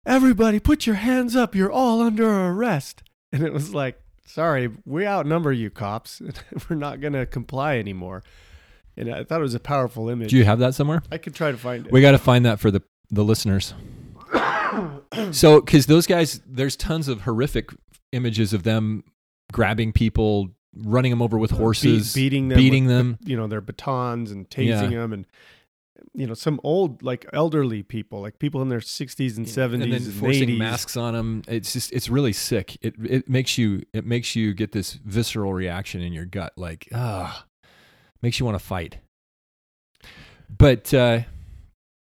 C: "Everybody, put your hands up! You're all under arrest." And it was like, "Sorry, we outnumber you, cops. [laughs] We're not going to comply anymore." And I thought it was a powerful image.
B: Do you have that somewhere?
C: I could try to find it.
B: We got to find that for the the listeners. [coughs] So, because those guys, there's tons of horrific images of them grabbing people, running them over with
C: Be-
B: horses,
C: beating them,
B: beating them.
C: you know, their batons and
B: Yeah.
C: tasing them, and you know, some old, like elderly people, like people in their sixties and
B: and
C: seventies
B: then
C: and
B: forcing
C: eighties.
B: masks on them. It's just, it's really sick. It it makes you, it makes you get this visceral reaction in your gut, like ah, makes you want to fight. But uh,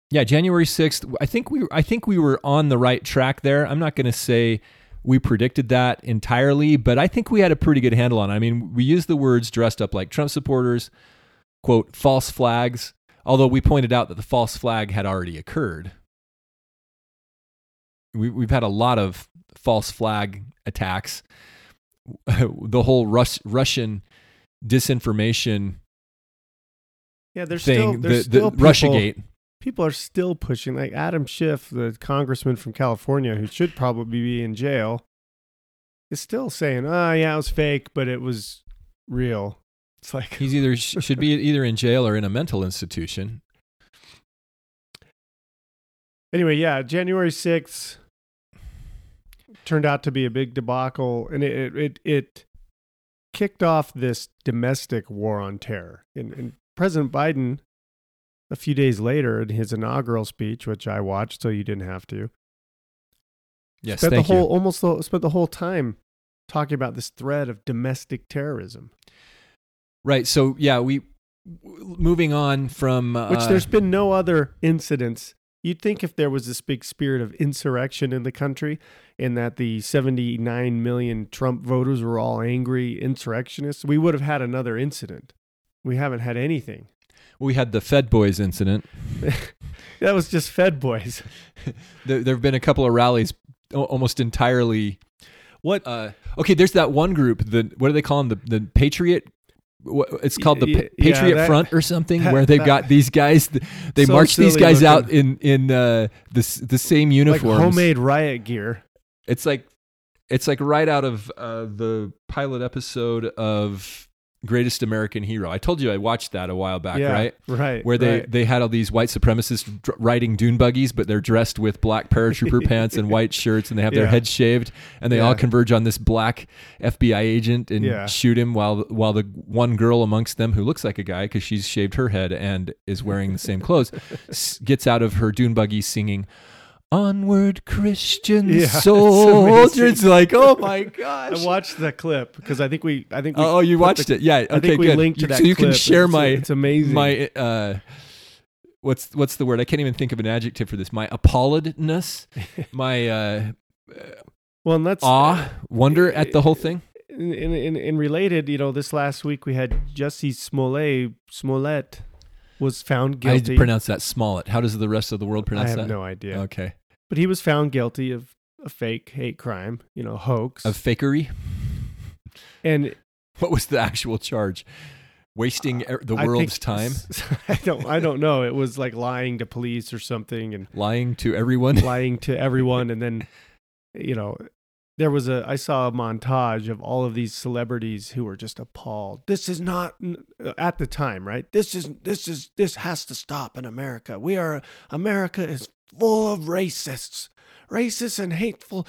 B: yeah, January sixth. I think we, I think we were on the right track there. I'm not going to say we predicted that entirely, but I think we had a pretty good handle on. it. I mean, we used the words dressed up like Trump supporters, quote false flags. Although we pointed out that the false flag had already occurred. We, we've had a lot of false flag attacks. [laughs] the whole Rus- Russian disinformation
C: Yeah, there's
B: thing,
C: still there's
B: the, the
C: still people,
B: Russiagate.
C: people are still pushing like Adam Schiff, the congressman from California who should probably be in jail, is still saying, "Oh, yeah, it was fake, but it was real." It's like
B: He's either [laughs] should be either in jail or in a mental institution.
C: anyway, yeah, January 6th turned out to be a big debacle and it it it, it kicked off this domestic war on terror. And, and President Biden a few days later in his inaugural speech, which I watched so you didn't have to,
B: Yes,
C: spent
B: thank
C: the whole
B: you.
C: almost the, spent the whole time talking about this threat of domestic terrorism,
B: Right. So yeah, we moving on from uh,
C: which there's been no other incidents You'd think if there was this big spirit of insurrection in the country and that the 79 million Trump voters were all angry insurrectionists, we would have had another incident. We haven't had anything.
B: We had the Fed Boys incident. [laughs]
C: That was just Fed boys. [laughs]
B: There, there have been a couple of rallies almost entirely.
C: What?
B: Uh, okay, there's that one group. The what do they call them? The the Patriot. It's called the
C: yeah,
B: Patriot
C: that-
B: Front or something,
C: that-
B: where they've
C: that-
B: got these guys. They
C: So
B: march these guys out in in uh, the the same
C: Like homemade riot gear.
B: It's like it's like right out of uh, the pilot episode of Greatest American Hero. I told you I watched that a while back,
C: yeah,
B: right?
C: Right.
B: Where they,
C: right.
B: they had all these white supremacists dr- riding dune buggies, but they're dressed with black paratrooper [laughs] pants and white shirts, and they have their heads shaved, and they all converge on this black FBI agent and
C: Yeah.
B: shoot him while while the one girl amongst them who looks like a guy because she's shaved her head and is wearing the same clothes [laughs] s- gets out of her dune buggy singing. Onward, Christian
C: Yeah, [laughs]
B: soldiers! Like, oh my [laughs] gosh!
C: I watched the clip because I think we, I think we,
B: Oh, oh, you watched
C: the-
B: it? Yeah. Okay,
C: I think we
B: good.
C: linked to that
B: so you can share
C: It's-
B: my
C: It's amazing.
B: my uh what's what's the word i can't even think of an adjective for this my appalledness [laughs] my uh
C: well, and that's
B: awe wonder at the whole thing
C: in, in, in, related, you know, this last week we had Jesse Smollett, Smollett was found guilty.
B: i pronounce that smollett how does the rest of the world
C: I
B: pronounce
C: have
B: that
C: no idea.
B: okay
C: But he was found guilty of a fake hate crime, you know, hoax.
B: of fakery
C: and
B: what was the actual charge wasting er- the world's time [laughs]
C: I don't I don't know. It was like lying to police or something and
B: lying to everyone [laughs]
C: lying to everyone and then you know there was a I saw a montage of all of these celebrities who were just appalled. This is not at the time, right? This is this is this has to stop in America. We are America is full of racists. Racist and hateful.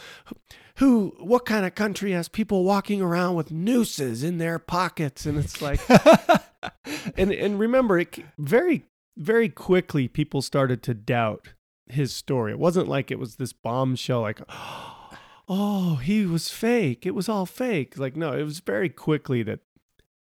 C: Who what kind of country has people walking around with nooses in their pockets? And it's like [laughs] and and remember it very very quickly people started to doubt his story. It wasn't like it was this bombshell like [gasps] oh he was fake. It was all fake. Like no it was very quickly that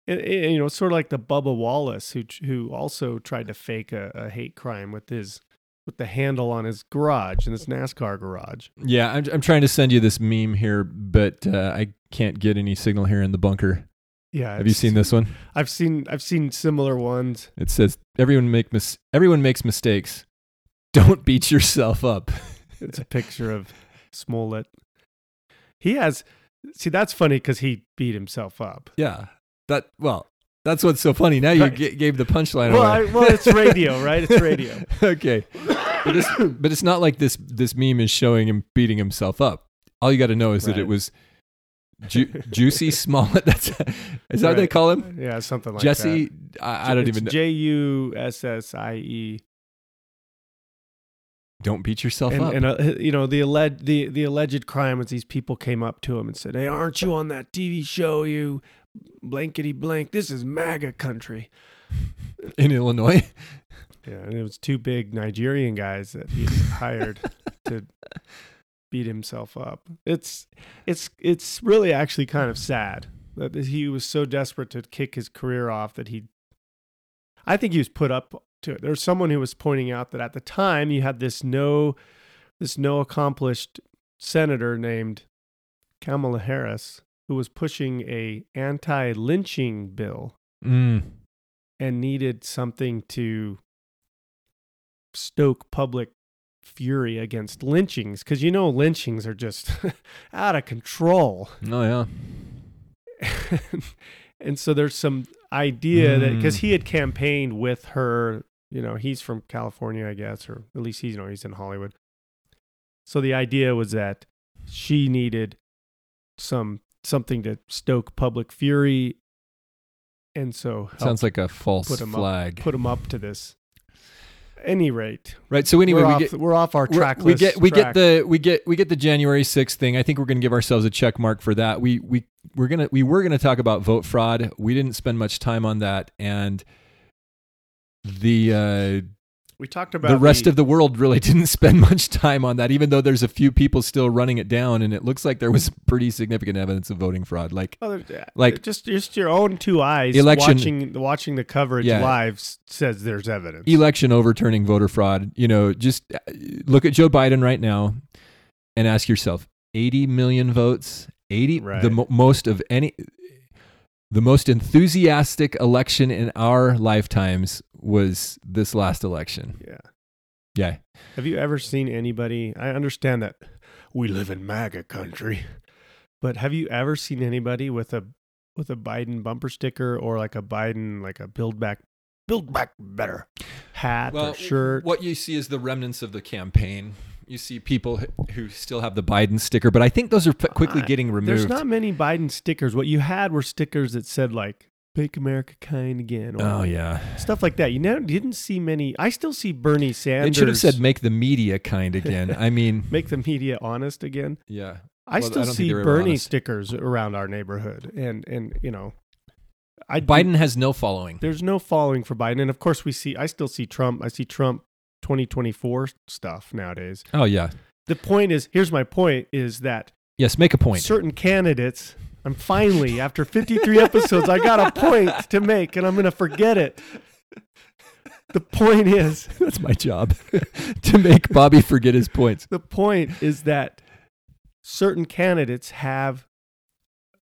C: it, it- you know sort of like the Bubba Wallace who who also tried to fake a, a hate crime with his with the handle on his garage in his NASCAR garage
B: yeah I'm, I'm trying to send you this meme here but uh, i can't get any signal here in the bunker
C: yeah
B: have you seen this one
C: I've seen I've seen similar ones
B: It says everyone make mis- everyone makes mistakes. Don't beat yourself up. [laughs]
C: It's a picture of Smollett. He has. See, that's funny because he beat himself up.
B: Yeah. That well, that's what's so funny. Now you
C: Right.
B: g- gave the punchline
C: Well, I, well, it's radio, right? It's [laughs] radio.
B: okay. But it's, but it's not like this this meme is showing him beating himself up. All you got to know is that it was Ju- Juicy [laughs] Smollett. [laughs] That's is that what they
C: Right.
B: call him?
C: Yeah, something like
B: Jesse.
C: that.
B: I, I don't even know.
C: J U S S I E.
B: don't beat yourself
C: And,
B: up.
C: and uh, you know the alleged the the alleged crime was these people came up to him and said, "Hey, aren't you on that TV show? You blankety blank. This is MAGA country." [laughs]
B: in Illinois.
C: Yeah, and it was two big Nigerian guys that he [laughs] hired to beat himself up. It's it's it's really actually kind of sad that he was so desperate to kick his career off that he I think he was put up to it. There's someone who was pointing out that at the time you had this no this no accomplished senator named Kamala Harris who was pushing a anti-lynching bill
B: Mm.
C: and needed something to stoke public fury against lynchings because you know lynchings are just [laughs] out of control
B: Oh yeah. [laughs]
C: and so there's some idea that because
B: Mm.
C: he had campaigned with her you know he's from california i guess or at least he's you know he's in hollywood so the idea was that she needed some something to stoke public fury and so
B: Sounds like a false
C: put 'em up.
B: flag.
C: put him up to this any rate
B: right. So anyway,
C: we're,
B: we
C: off,
B: get
C: we're off our track
B: we get we
C: track.
B: get the we get we get the January 6th thing. I think we're going to give ourselves a check mark for that. We we we're going to we were going to talk about vote fraud. We didn't spend much time on that and the uh
C: We talked about
B: the rest of the world really [laughs] didn't spend much time on that, even though there's a few people still running it down, and it looks like there was pretty significant evidence of voting fraud. Like- like
C: just just your own two eyes
B: Election-
C: watching watching the coverage
B: Yeah.
C: live says there's evidence.
B: election overturning voter fraud. You know, just uh, look at Joe Biden right now and ask yourself: 80 million votes, 80,
C: Right.
B: the mo- most of any, the most enthusiastic election in our lifetimes was this last election.
C: yeah.
B: Yeah,
C: Have you ever seen anybody? I understand that we live in MAGA country, but have you ever seen anybody with a with a Biden bumper sticker or like a Biden like a build back build back better hat or shirt?
B: What you see is the remnants of the campaign. You see people who still have the Biden sticker, but I think those are quickly
C: Uh,
B: getting removed.
C: There's not many Biden stickers. What you had were stickers that said like "Make America Kind Again" or
B: oh yeah,
C: stuff like that. You know, didn't see many. I still see Bernie Sanders.
B: it should have said "make the media kind [laughs] again." I mean,
C: "Make the media honest again."
B: yeah.
C: I
B: Well, I
C: still
B: don't think
C: see
B: they were
C: Bernie
B: honest.
C: stickers around our neighborhood, and and you know, I
B: Biden has no following.
C: There's no following for Biden, and of course we see. I still see Trump. I see Trump 2024 stuff nowadays.
B: Oh yeah.
C: The point is, here's my point: is that
B: Yes, make a point.
C: certain candidates. I'm finally after 53 episodes, I got a point to make, and I'm going to forget it. The point is, [laughs]
B: That's my job [laughs] to make Bobby forget his points.
C: the point is that certain candidates have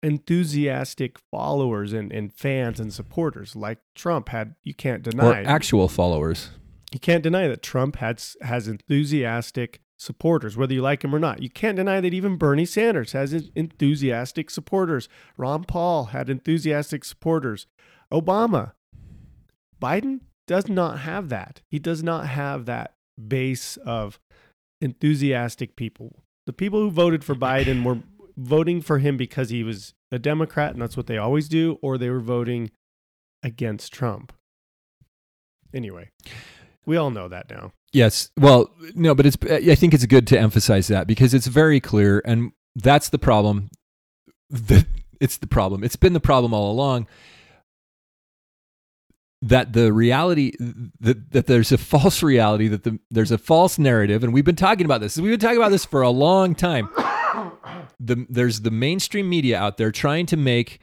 C: enthusiastic followers and, and fans and supporters like Trump had you can't deny Or
B: actual followers.
C: you can't deny that Trump has has enthusiastic supporters whether you like him or not. You can't deny that even Bernie Sanders has enthusiastic supporters. Ron Paul had enthusiastic supporters. Obama Biden does not have that. He does not have that base of enthusiastic people. The people who voted for Biden were voting for him because he was a Democrat, and that's what they always do, or they were voting against Trump. Anyway, we all know that now.
B: Yes. Well, no, but it's I think it's good to emphasize that because it's very clear and that's the problem. The, it's the problem. It's been the problem all along that the reality that, that there's a false reality that the, there's a false narrative and we've been talking about this. We've been talking about this for a long time. The, there's the mainstream media out there trying to make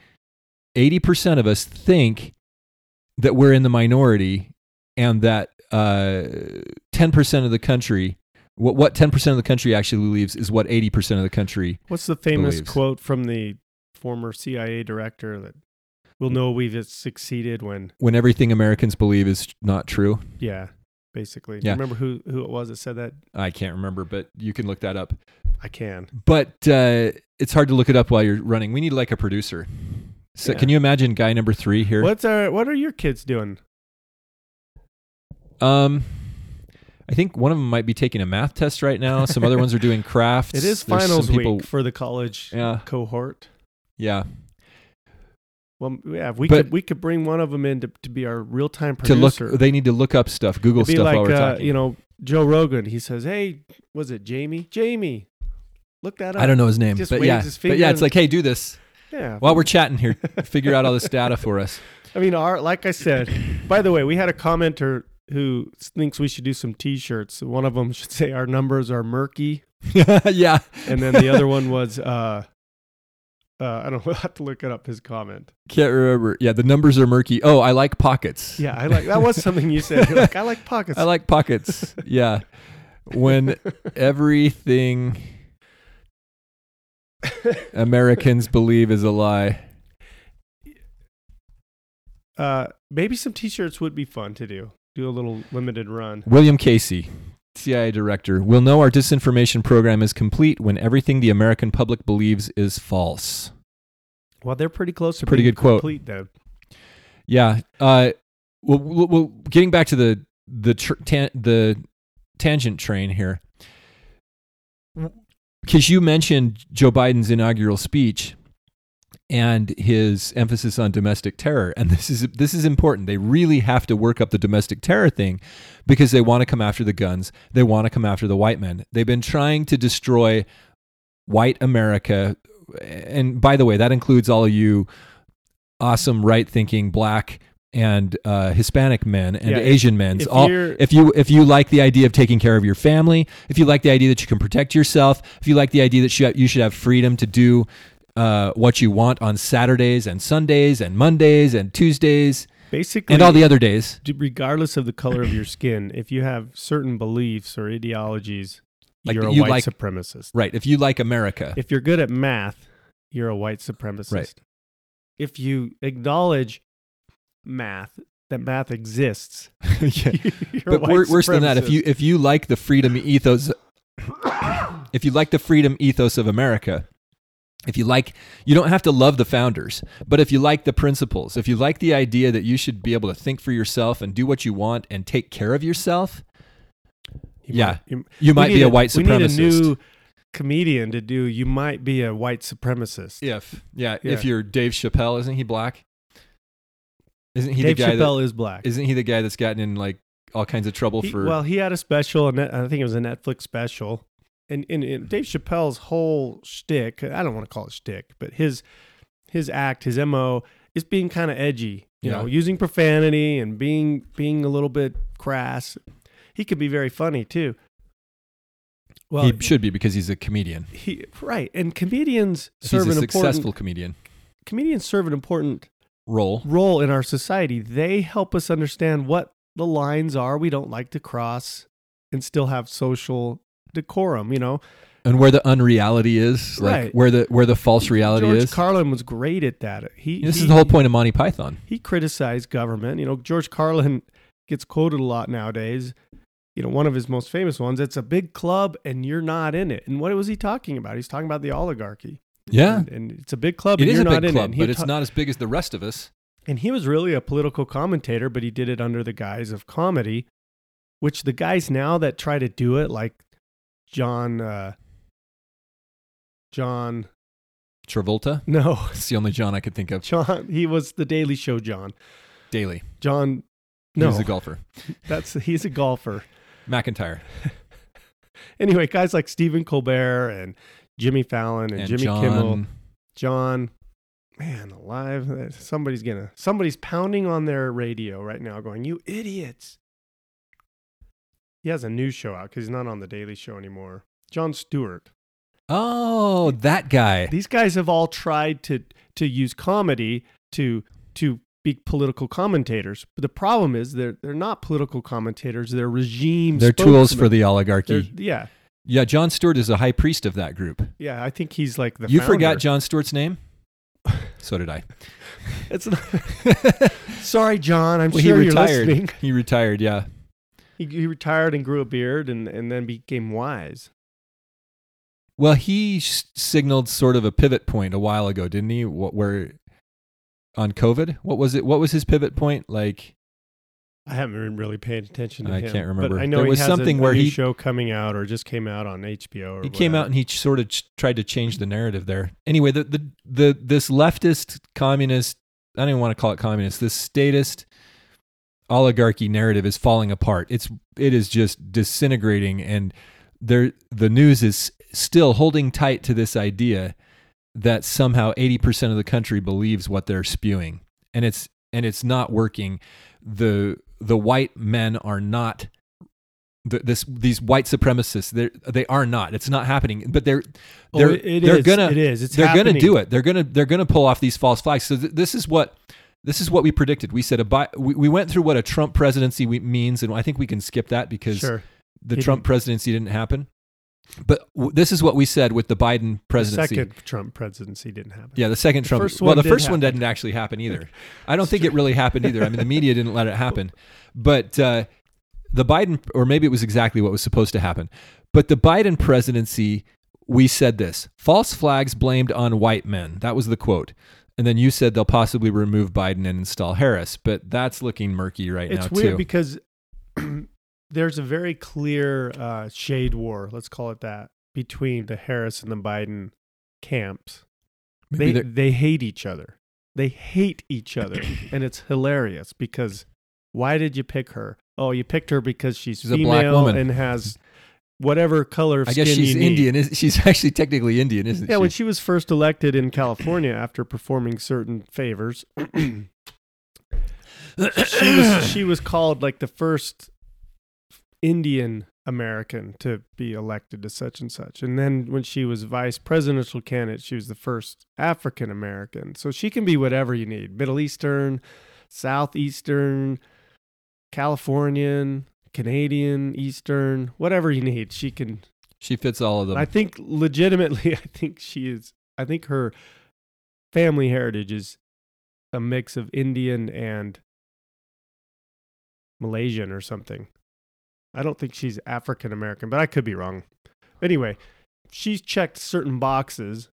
B: 80% of us think that we're in the minority and that 10% of the country what, what 10% of the country actually believes is what 80% of the country
C: What's the famous
B: Believes.
C: quote from the former CIA director that we'll know we've succeeded when,
B: when everything americans believe is not true
C: yeah, basically. Do
B: Yeah.
C: you remember who, who it was that said that?
B: i can't remember but you can look that up
C: I can.
B: but uh, it's hard to look it up while you're running we need like a producer so
C: Yeah.
B: can you imagine guy number three here
C: What's our, what are your kids doing?
B: Um i think one of them might be taking a math test right now some other ones are doing [laughs] crafts
C: It is
B: There's
C: finals
B: people-
C: week for the college
B: Yeah.
C: cohort.
B: yeah
C: Well, yeah, we
B: But-
C: could we could bring one of them in to, to be our real time
B: to look
C: producer.
B: they need to look up stuff google
C: It'd be
B: stuff
C: like
B: while we're
C: uh,
B: talking
C: you know Joe Rogan. He says, "Hey, was it Jamie? Jamie, look that up."
B: i don't know his name but yeah but yeah it's like hey do this
C: Yeah.
B: while we're chatting here figure out all this data for us [laughs]
C: I mean, our like I said. by the way, we had a commenter who thinks we should do some T-shirts. One of them should say our numbers are murky, [laughs]
B: yeah
C: and then the other [laughs] one was uh, uh, I don't know. [laughs] We'll have to look it up. His comment.
B: Can't remember. Yeah, the numbers are murky. Oh, I like pockets.
C: Yeah, I like that was something you said. You're like I like pockets.
B: I like pockets. yeah. When everything Americans believe is a lie.
C: uh, maybe some T-shirts would be fun to do. Do a little limited run.
B: William Casey, CIA director, will know our disinformation program is complete when everything the American public believes is false.
C: Well, they're pretty close to
B: Pretty
C: being
B: good quote.
C: complete, though.
B: Yeah. Uh, well, well, well, getting back to the the tr- tan- the tangent train here, because you mentioned Joe Biden's inaugural speech and his emphasis on domestic terror, and this is this is important. They really have to work up the domestic terror thing because they want to come after the guns. They want to come after the white men. They've been trying to destroy white America, and by the way, that includes all of you awesome right thinking black and uh, Hispanic men and
C: Yeah,
B: Asian men.
C: if
B: all if you if you like the idea of taking care of your family, if you like the idea that you can protect yourself, if you like the idea that you you should have freedom to do uh, what you want on Saturdays and Sundays and Mondays and Tuesdays
C: Basically,
B: and all the other days.
C: regardless of the color of your skin, if you have certain beliefs or ideologies,
B: Like
C: you're a
B: you
C: white
B: like-
C: supremacist.
B: Right. If you like America.
C: If you're good at math, you're a white supremacist.
B: Right.
C: If you acknowledge math, that math exists, [laughs]
B: yeah. [laughs]
C: you're a
B: But wor- worse than that, if you if you like the freedom ethos, [coughs] if you like the freedom ethos of America, if you like, you don't have to love the founders, but if you like the principles, if you like the idea that you should be able to think for yourself and do what you want and take care of yourself,
C: You
B: yeah,
C: might- you-
B: you might be a white supremacist.
C: We need a new comedian to do. You might be a white supremacist.
B: if yeah,
C: Yeah.
B: if you're Dave Chappelle, isn't he black? Isn't he
C: Dave
B: the guy
C: Chappelle is black.
B: Isn't he the guy that's gotten in like all kinds of trouble
C: He-
B: for
C: well, he had a special, and I think it was a Netflix special. And, and, and Dave Chappelle's whole shtick, I don't want to call it shtick, but his his act, his mo, is being kind of edgy. You
B: Yeah.
C: know, using profanity and being being a little bit crass. He could be very funny too. Well,
B: he should be because he's a comedian.
C: he right, and comedians
B: He's
C: serve
B: a
C: an
B: successful
C: important
B: comedian.
C: comedians serve an important
B: Role.
C: role in our society. They help us understand what the lines are we don't like to cross and still have social decorum, you know.
B: and where the unreality is, like
C: Right.
B: where the where the false reality
C: George
B: is.
C: Carlin was great at that. He
B: this
C: he,
B: is the whole point of Monty Python.
C: He criticized government. You know, George Carlin [laughs] gets quoted a lot nowadays. You know, one of his most famous ones, it's a big club and you're not in it. And what was he talking about? He's talking about the oligarchy.
B: Yeah,
C: And, and it's a big club
B: it
C: and
B: is
C: you're
B: a
C: not
B: big
C: in it.
B: club,
C: he
B: but it's
C: ta-
B: not as big as the rest of us.
C: And he was really a political commentator, but he did it under the guise of comedy, which the guys now that try to do it, like John, uh, John,
B: Travolta,
C: no,
B: it's the only John I could think of.
C: John, he was the Daily Show John.
B: Daily,
C: John, no,
B: was a golfer.
C: that's he's a golfer.
B: McIntyre [laughs]
C: Anyway, guys like Stephen Colbert and Jimmy Fallon and,
B: and
C: Jimmy
B: John.
C: Kimmel, John, man, alive. Somebody's gonna, somebody's pounding on their radio right now, going, "You idiots!" He has a news show out because he's not on the Daily Show anymore. Jon Stewart.
B: Oh, that guy.
C: These guys have all tried to to use comedy to to be political commentators, but the problem is they're they're not political commentators. They're regime.
B: They're tools for the
C: They're-
B: oligarchy.
C: yeah,
B: Yeah, Jon Stewart is a high priest of that group.
C: yeah. I think he's like the.
B: you
C: founder.
B: forgot Jon Stewart's name? [laughs] So did I.
C: It's not, [laughs] sorry, John. I'm
B: Well,
C: sure
B: he
C: you're
B: retired.
C: listening.
B: He retired. Yeah.
C: He, he retired and grew a beard and, and then became wise.
B: Well, he s- signaled sort of a pivot point a while ago, didn't he? What where on COVID? What was it? What was his pivot point? Like
C: I haven't been really paid attention to
B: I
C: him.
B: can't remember.
C: But I know
B: There
C: he
B: was something
C: a, a
B: where
C: new
B: he-
C: show coming out or just came out on HBO. Or
B: he came out and he sort of ch- tried to change the narrative there. Anyway, the the the this leftist communist, I don't even want to call it communist. This statist oligarchy narrative is falling apart. It's it is just disintegrating and there the news is still holding tight to this idea that somehow 80% of the country believes what they're spewing and it's and it's not working the the white men are not the, this these white supremacists they they are not it's not happening but they're
C: Oh,
B: they're
C: it
B: they're
C: is.
B: gonna
C: It is. It's
B: they're gonna do it they're gonna they're gonna pull off these false flags so th- this is what this is what we predicted we said a Bi- we, we went through what a Trump presidency we, means and I think we can skip that because
C: Sure.
B: the
C: He
B: Trump
C: didn't-
B: presidency didn't happen but w- this is what we said with the Biden presidency.
C: The second Trump presidency didn't happen.
B: yeah, the second
C: The
B: Trump. well, the first one didn't actually happen either. I don't think it really happened either. I mean, the media didn't let it happen. But uh, the Biden, or maybe it was exactly what was supposed to happen. But the Biden presidency, we said this false flags blamed on white men. That was the quote. And then you said they'll possibly remove Biden and install Harris. But that's looking murky right
C: it's
B: now, It's
C: weird
B: too.
C: because [clears throat] there's a very clear uh, shade war, let's call it that, between the Harris and the Biden camps.
B: Maybe
C: They
B: they're-
C: hate each other. They hate each other, [coughs] and it's hilarious because why did you pick her? Oh, you picked her because she's,
B: She's a
C: female
B: black woman.
C: and has whatever color of
B: I guess
C: skin
B: she's
C: you need.
B: Indian. Is, she's [laughs] actually technically Indian, isn't
C: Yeah,
B: she?
C: Yeah, when she was first elected in California after performing certain favors, [clears throat] she was she was called like the first Indian American to be elected to such and such. And then when she was vice presidential candidate, she was the first African American. So she can be whatever you need. Middle Eastern, Southeastern, Californian, Canadian, Eastern, whatever you need. She can
B: She fits all of them.
C: I think legitimately, [laughs] I think she is. I think her family heritage is a mix of Indian and Malaysian or something. I don't think she's African American, but I could be wrong. Anyway, she's checked certain boxes.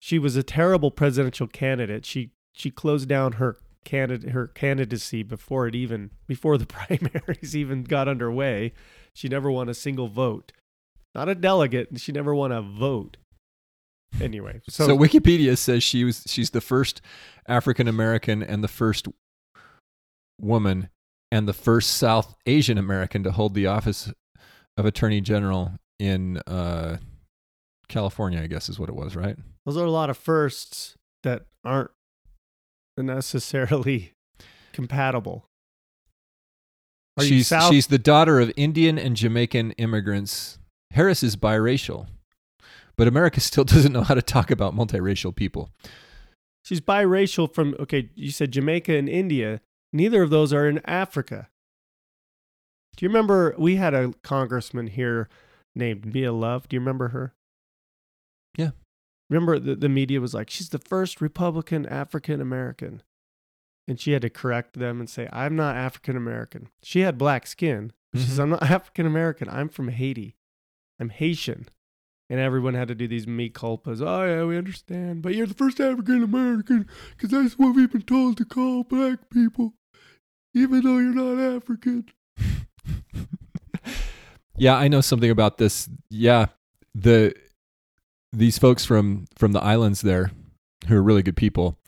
C: She was a terrible presidential candidate. She she closed down her candidate her candidacy before it even before the [laughs] primaries even got underway. She never won a single vote. Not a delegate, and she never won a vote. Anyway, so,
B: so, Wikipedia says she was she's the first African American and the first woman and the first South Asian American to hold the office of Attorney General in uh, California. I guess is what it was, right?
C: those are a lot of firsts that aren't necessarily [laughs] compatible. Are
B: she's
C: South?
B: she's the daughter of Indian and Jamaican immigrants. Harris is biracial, but America [laughs] still doesn't know how to talk about multiracial people.
C: She's biracial from okay, you said Jamaica and India. Neither of those are in Africa. Do you remember we had a congressman here named Mia Love? Do you remember her? Remember the, the media was like, she's the first Republican African American. And she had to correct them and say, I'm not African American. She had black skin. She says,
B: Mhm.
C: I'm not [laughs] African American. I'm from Haiti. I'm Haitian. And everyone had to do these me culpas. Oh, yeah, we understand. But you're the first African American because that's what we've been told to call black people, even though you're not African. [laughs]
B: yeah, I know something about this. Yeah, the these folks from from the islands there who are really good people,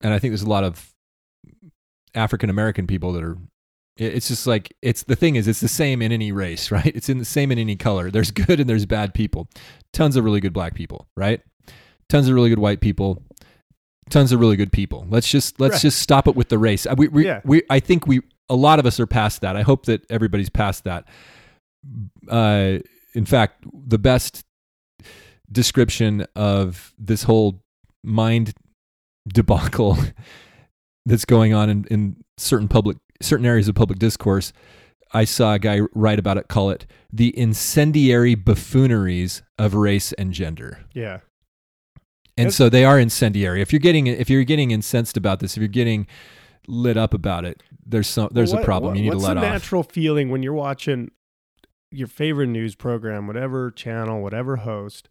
B: and I think there's a lot of African American people that are. It's just like it's the thing is it's the same in any race, [laughs] right? It's in the same in any color. There's good and there's bad people. Tons of really good black people, right? Tons of really good white people. Tons of really good people. Let's just let's
C: Right.
B: just stop it with the race. Uh, We we,
C: Yeah.
B: we I think we a lot of us are past that. I hope that everybody's past that. Uh, in fact, the best description of this whole mind debacle [laughs] that's going on in, in certain public certain areas of public discourse i saw a guy write about it call it the incendiary buffooneries of race and gender
C: Yeah.
B: and
C: That's-
B: so they are incendiary if you're getting if you're getting incensed about this if you're getting lit up about it there's some there's
C: What-
B: a problem
C: what-
B: you need to
C: what's
B: let
C: the
B: off
C: natural feeling when you're watching your favorite news program, whatever channel, whatever host?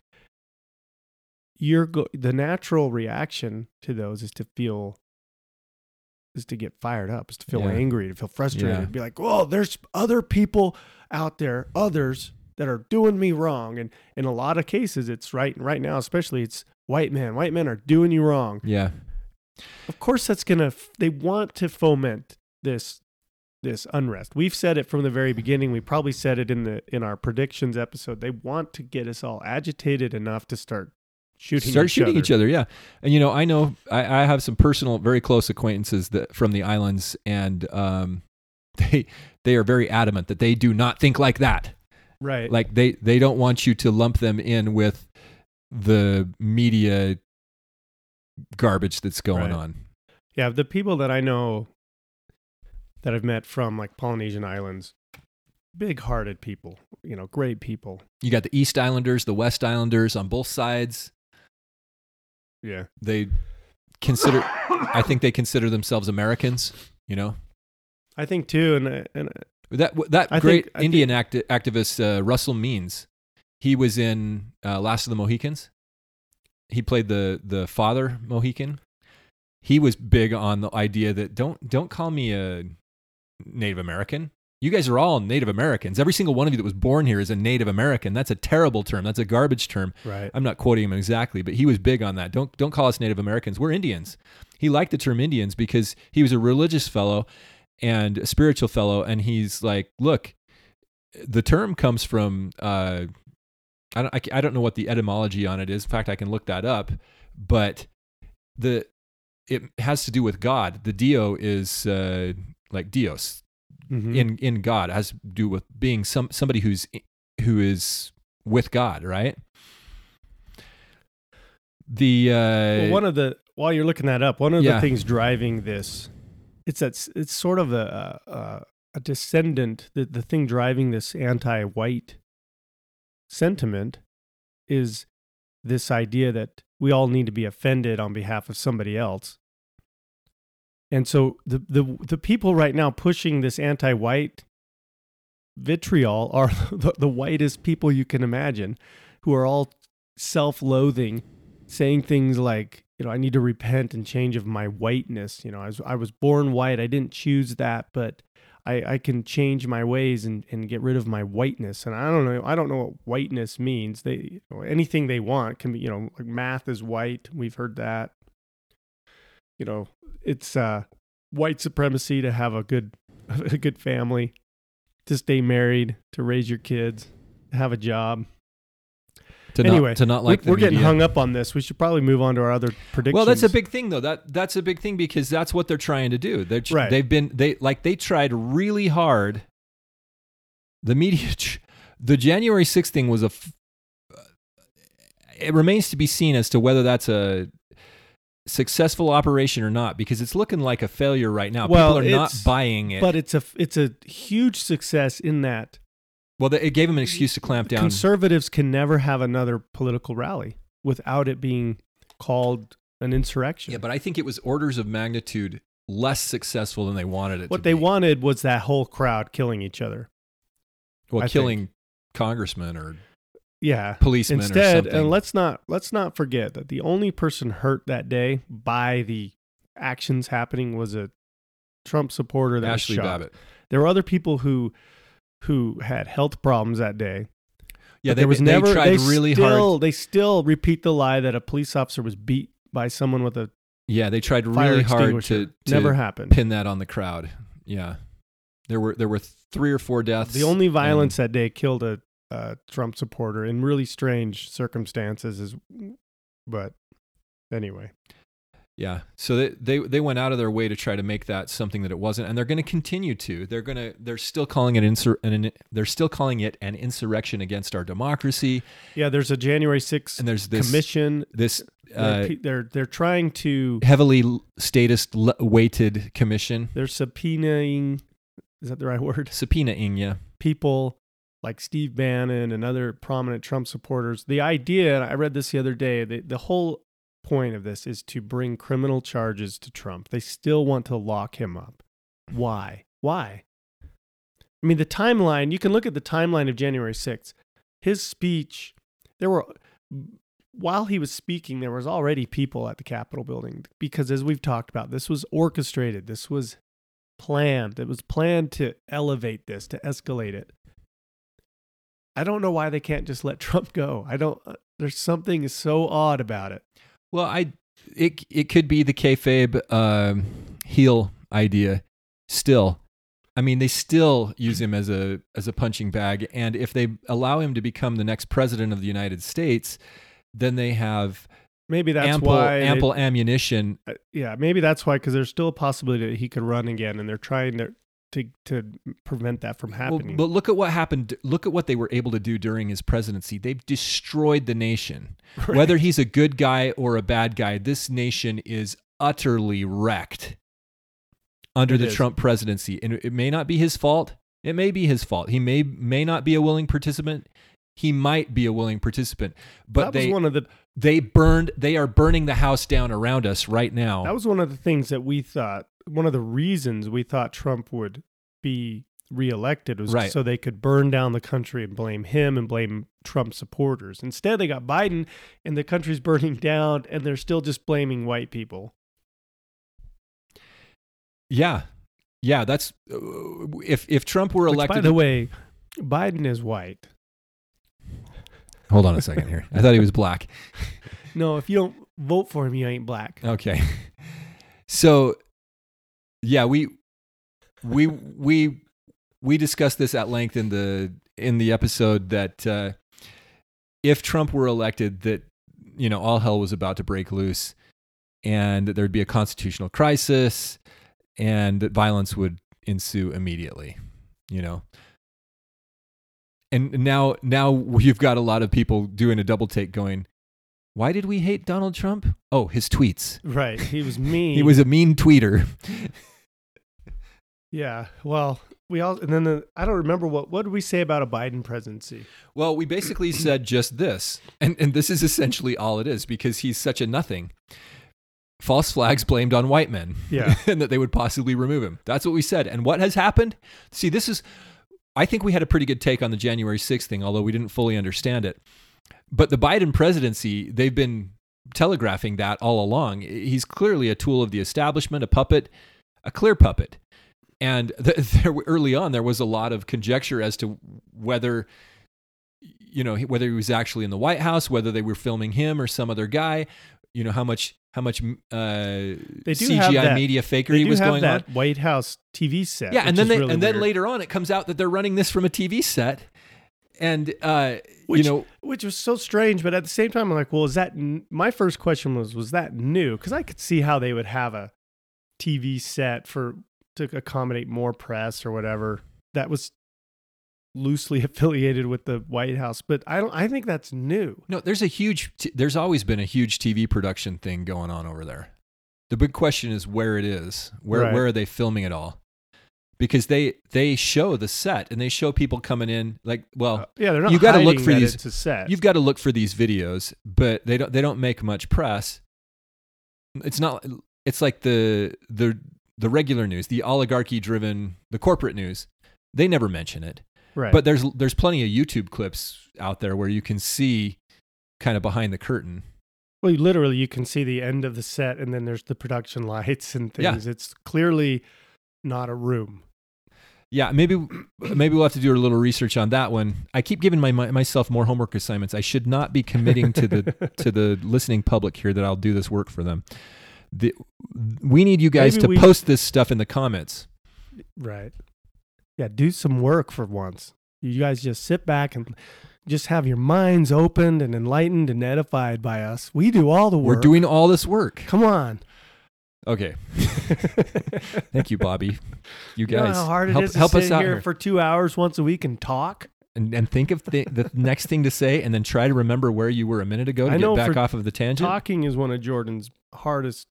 C: You're go- the natural reaction to those is to feel is to get fired up, is to feel
B: Yeah.
C: angry, to feel frustrated,
B: Yeah.
C: be like, "Oh, there's other people out there, others that are doing me wrong." And in a lot of cases, it's right right now, especially it's white men. White men are doing you wrong.
B: yeah
C: Of course, that's gonna. They want to foment this this unrest. We've said it from the very beginning. We probably said it in the in our predictions episode. They want to get us all agitated enough to start shooting.
B: start
C: each
B: shooting
C: other.
B: each other yeah and you know i know I, I have some personal very close acquaintances that from the islands and um [laughs] they they are very adamant that they do not think like that
C: Right.
B: like they they don't want you to lump them in with the media garbage that's going
C: Right.
B: on
C: yeah, the people that I know that I've met from like Polynesian islands, big-hearted people. You know, great people.
B: you got the east islanders the west islanders on both sides
C: Yeah.
B: they consider i think they consider themselves americans you know
C: I think too, and and
B: That that
C: I
B: great
C: think-
B: Indian acti- activist uh, Russell Means, he was in uh, Last of the Mohicans. He played the the father Mohican. He was big on the idea that don't don't call me a Native American. You guys are all Native Americans. Every single one of you that was born here is a Native American. That's a terrible term. That's a garbage term.
C: right.
B: I'm not quoting him exactly, but he was big on that. Don't don't call us Native Americans. We're Indians. He liked the term Indians because he was a religious fellow and a spiritual fellow, and he's like, look, the term comes from uh, I don't I, I don't know what the etymology on it is. In fact, I can look that up, but the it has to do with God. The Dio is uh, like Dios
C: Mhm.
B: in in God. Has to do with being some somebody who's who is with God, right? The uh,
C: well, one of the while you're looking that up, one of
B: Yeah.
C: the things driving this, it's that it's sort of a a, a descendant. The the thing driving this anti-white sentiment is this idea that we all need to be offended on behalf of somebody else. And so the the the people right now pushing this anti-white vitriol are [laughs] the, the whitest people you can imagine, who are all self-loathing, saying things like, you know, I need to repent and change of my whiteness. You know, I was I was born white. I didn't choose that, but I, I can change my ways and, and get rid of my whiteness. And I don't know I don't know what whiteness means. They anything they want can be, you know, like math is white. We've heard that. You know, it's uh white supremacy to have a good [laughs] a good family, to stay married, to raise your kids, to have a job.
B: to
C: anyway,
B: not, to not like
C: we're,
B: the
C: we're getting hung up on this. We should probably move on to our other predictions.
B: Well, that's a big thing, though. That that's a big thing because that's what they're trying to do. They're,
C: Right.
B: They've been they like they tried really hard. The media, [laughs] the January 6th thing was a. F- it remains to be seen as to whether that's a successful operation or not because it's looking like a failure right now.
C: Well,
B: People are not buying it.
C: but it's a it's a huge success in that
B: well, it gave them an excuse to clamp down.
C: conservatives can never have another political rally without it being called an insurrection.
B: yeah, but I think it was orders of magnitude less successful than they wanted it.
C: what
B: to
C: they
B: be.
C: wanted was that whole crowd killing each other.
B: well,
C: I
B: killing congressmen or
C: Yeah.
B: policemen
C: Instead, and let's not let's not forget that the only person hurt that day by the actions happening was a Trump supporter that
B: Ashley
C: was shot.
B: Babbitt.
C: There were other people who who had health problems that day.
B: Yeah, they,
C: there was
B: they
C: never
B: tried
C: they
B: really
C: still,
B: hard.
C: They still repeat the lie that a police officer was beat by someone with a
B: Yeah, they tried really hard to, to
C: Never happened.
B: pin that on the crowd. Yeah, there were there were three or four deaths.
C: The only
B: and-
C: violence that day killed a, a Trump supporter in really strange circumstances. Is, but anyway,
B: yeah, so they, they they went out of their way to try to make that something that it wasn't, and they're going to continue to. They're going to they're still calling it insur- an, they're still calling it an insurrection against our democracy.
C: yeah. There's a January 6th
B: And there's this
C: commission.
B: this
C: they're,
B: uh,
C: they're they're trying to
B: heavily statist weighted commission
C: they're subpoenaing. Is that the right word?
B: subpoenaing yeah.
C: people like Steve Bannon and other prominent Trump supporters. The idea, and I read this the other day, the, the whole point of this is to bring criminal charges to Trump. They still want to lock him up. Why? Why? I mean, the timeline, you can look at the timeline of January 6th. His speech, there were, while he was speaking, there was already people at the Capitol building because, as we've talked about, this was orchestrated. This was planned. It was planned to elevate this, to escalate it. I don't know why they can't just let [laughs] Trump go. I don't. uh, There's something so odd about it.
B: Well, I it it could be the kayfabe um, heel idea. Still, I mean, they still use him as a as a punching bag, and if they allow him to become the next president of the United States, then they have
C: Maybe that's
B: ample
C: why.
B: ample ammunition.
C: uh, yeah, maybe that's why. Because there's still a possibility that he could run again, and they're trying to to to prevent that from
B: Well,
C: happening.
B: but look at what happened. Look at what they were able to do during his presidency. They've destroyed the nation. [laughs]
C: Right.
B: Whether he's a good guy or a bad guy, this nation is utterly wrecked under
C: It
B: the
C: is.
B: Trump presidency. And it may not be his fault. It may be his fault. He may may not be a willing participant. He might be a willing participant. But
C: that was
B: they
C: one of the
B: they burned they are burning the house down around us right now.
C: that was one of the things that we thought. One of the reasons we thought Trump would be reelected was
B: Right.
C: so they could burn down the country and blame him and blame Trump supporters. Instead, they got Biden, and the country's [laughs] burning down, and they're still just blaming white people.
B: yeah. Yeah, that's uh, if if Trump were
C: Which,
B: elected
C: by the way, Biden is white.
B: Hold on a second here. I thought he was black. [laughs]
C: No, if you don't vote for him, you ain't black.
B: Okay. [laughs] So yeah, we we we we discussed this at length in the in the episode that uh, if Trump were elected that you know all hell was about to break loose and that there'd be a constitutional crisis and that violence would ensue immediately, you know. And now now you've got a lot of people doing a double take going, why did we hate Donald Trump? Oh, his tweets.
C: Right. He was [laughs] mean.
B: He was a mean tweeter. [laughs]
C: Yeah. Well, we all and then the, I don't remember what what did we say about a Biden presidency?
B: Well, we basically [clears throat] said just this. And and this is essentially all it is because he's such a nothing. False flags blamed on white men.
C: Yeah. [laughs]
B: and that they would possibly remove him. That's what we said. And what has happened? See, this is I think we had a pretty good take on the January 6th thing, although we didn't fully understand it. But the Biden presidency, they've been telegraphing that all along. He's clearly a tool of the establishment, a puppet, a clear puppet. And [laughs] th- there, early on, there was a lot of conjecture as to whether, you know, whether he was actually in the White House, whether they were filming him or some other guy. You know how much how much uh, CGI media fakery
C: do
B: was
C: have
B: going
C: that
B: on.
C: White House TV set.
B: Yeah, and then they,
C: really
B: and then later on, it comes out that they're running this from a TV set, and uh,
C: Which-
B: you know,
C: which was so strange, but at the same time, I'm like, well, is that? N-? My first question was, was that new? Because I could see how they would have a TV set for to accommodate more press or whatever that was loosely [laughs] affiliated with the White House, but I don't. I think that's new.
B: No, there's a huge. T- there's always been a huge TV production thing going on over there. The big question is where it is. Where
C: Right.
B: where are they filming it all? Because they they show the set and they show people coming in. Like, well,
C: Uh, yeah, they're not.
B: you got to
C: look
B: for these
C: it's a set.
B: you've got to look for these videos, but they don't they don't make much press. It's not. It's like the the the regular news, the oligarchy driven, the corporate news. They never mention it.
C: right,
B: But there's there's plenty of YouTube clips out there where you can see kind of behind the curtain.
C: well, you literally, you can see the end of the set, and then there's the production lights and
B: Yeah.
C: things. It's clearly not a room.
B: Yeah, maybe maybe we'll have to do a little research on that one. I keep giving my, my myself more homework assignments. I should not be committing to the [laughs] to the listening public here that I'll do this work for them. The, we need you guys
C: Maybe
B: to
C: we-
B: post this stuff in the comments.
C: Right. Yeah, do some work for once. You guys just sit back and just have your minds opened and enlightened and edified by us. We do all the work.
B: We're doing all this work.
C: Come on.
B: Okay. [laughs] Thank you, Bobby. You
C: You know
B: guys
C: how hard it
B: help,
C: is to
B: help
C: sit
B: us out
C: here,
B: here.
C: for two hours once a week and talk.
B: and, and think of the, the [laughs] next thing to say and then try to remember where you were a minute ago to
C: I
B: get back off of the tangent.
C: Talking is one of Jordan's hardest,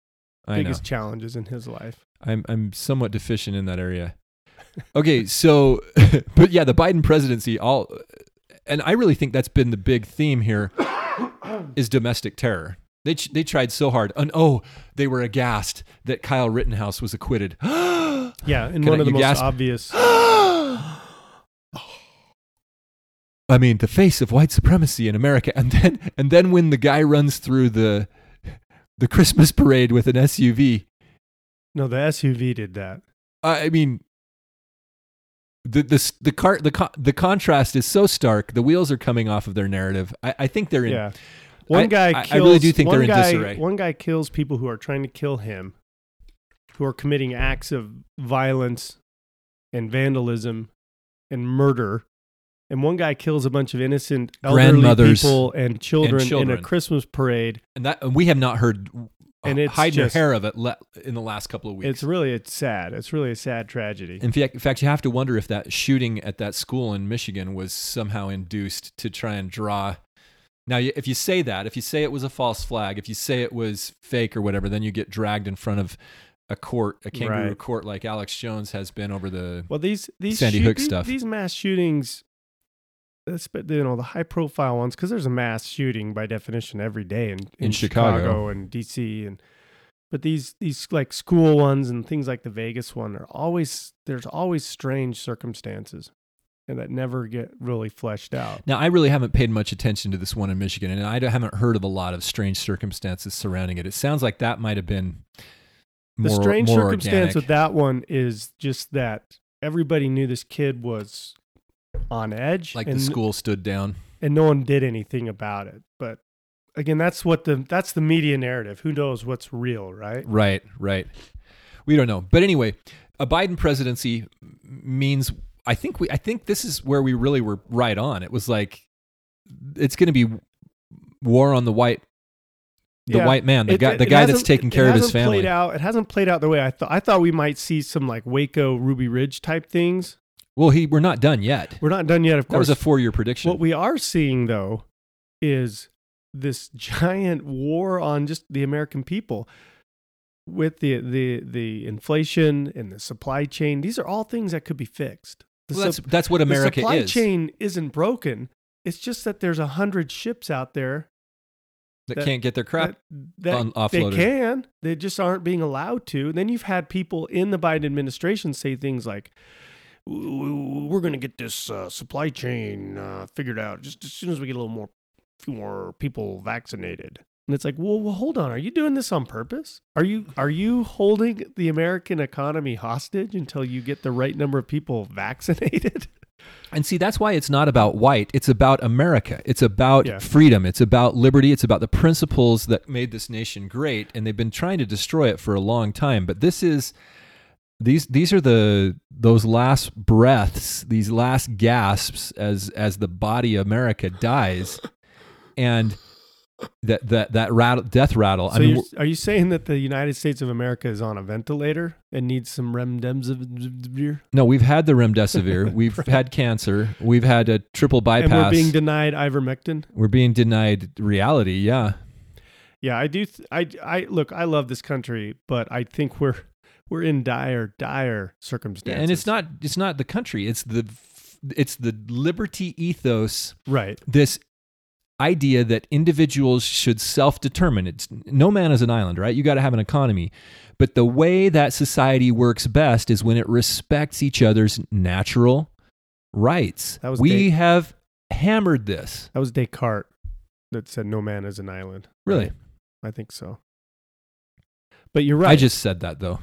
B: I know.
C: biggest challenges in his life.
B: I'm I'm somewhat deficient in that area. Okay, [laughs] so but yeah, the Biden presidency all and I really think that's been the big theme here [coughs] is domestic terror. They they tried so hard. And oh, they were aghast that Kyle Rittenhouse was acquitted. [gasps]
C: Yeah, and
B: Can
C: one
B: I-
C: of the most
B: gasp?
C: obvious. [gasps]
B: I mean, the face of white supremacy in America, and then and then when the guy runs through the the Christmas parade with an SUV,
C: No, the SUV did that.
B: I I mean, the the the car the the contrast is so stark. The wheels are coming off of their narrative. I, I think they're in.
C: Yeah. One
B: I-
C: guy
B: I- I
C: kills.
B: really do think they're in
C: guy,
B: disarray.
C: One guy kills people who are trying to kill him, who are committing acts of violence and vandalism and murder. And one guy kills a bunch of innocent elderly
B: Grandmothers
C: people and children, in
B: children.
C: a Christmas parade.
B: and that and we have not heard
C: And it's
B: hide your hair of it le- in the last couple of weeks.
C: It's really it's sad. It's really a sad tragedy.
B: in fact, in fact, you have to wonder if that shooting at that school in Michigan was somehow induced to try and draw. Now, if you say that, if you say it was a false flag, if you say it was fake or whatever, then you get dragged in front of a court, a kangaroo
C: Right.
B: court like Alex Jones has been over the.
C: Well, these these
B: Sandy
C: shoot-
B: Hook
C: these-
B: stuff.
C: These mass shootings, that's but you know the high profile ones because there's a mass shooting by definition every day in
B: In Chicago.
C: and DC and but these these like school ones and things like the Vegas one are always there's always strange circumstances and that never get really fleshed out.
B: Now, I really haven't paid much attention to this one in Michigan, and I haven't heard of a lot of strange circumstances surrounding it. It sounds like that might have been
C: The strange
B: more
C: circumstance
B: organic.
C: with that one is just that everybody knew this kid was on edge
B: like
C: and
B: the school stood down.
C: and no one did anything about it. But again, that's what the that's the media narrative. Who knows what's real, right?
B: Right, right. We don't know. But anyway, a Biden presidency means I think we I think this is where we really were right on. It was like it's going to be war on the white the
C: Yeah.
B: white man, the
C: It-
B: guy,
C: it-
B: the guy that's taking care of his family.
C: Played out, it hasn't played out the way I thought. I thought we might see some like Waco, Ruby Ridge type things.
B: Well, he we're not done yet.
C: We're not done yet, of course.
B: That was a four-year prediction.
C: what we are seeing though is this [laughs] giant war on just the American people with the the the inflation and the supply chain. These are all things that could be fixed.
B: Well, that's
C: sup-
B: that's what America is.
C: the supply
B: is.
C: chain isn't broken. It's just that there's a hundred ships out there
B: that,
C: that-
B: can't get their crap.
C: that, that they can. They just aren't being allowed to. Then you've had people in the Biden administration say things like, "We're going to get this uh, supply chain uh, figured out just as soon as we get a little more, few more people vaccinated." And it's like, well, well, hold on. Are you doing this on purpose? Are you are you holding the American economy hostage until you get the right number of people vaccinated? [laughs]
B: And see, that's why it's not about white. It's about America. It's about
C: Yeah.
B: freedom. It's about liberty. It's about the principles that made this nation great. And they've been trying to destroy it for a long time. But this is these these are the those last breaths, these last gasps as as the body of America dies, and that that that rattle, death rattle.
C: So
B: I mean,
C: are you saying that the United States of America is on a ventilator and needs some remdesivir?
B: no, we've had the remdesivir. [laughs] We've had cancer. We've had a triple bypass.
C: And we're being denied ivermectin.
B: we're being denied reality. Yeah.
C: Yeah, I do. Th- I I look. I love this country, but I think we're we're in dire dire circumstances.
B: and it's not it's not the country it's the it's the liberty ethos
C: right.
B: this idea that individuals should self-determine. It's no man is an island right? You got to have an economy. But the way that society works best is when it respects each other's natural rights. We have hammered this.
C: That was Descartes that said no man is an island.
B: really?
C: I think so. But you're right.
B: i just said that though.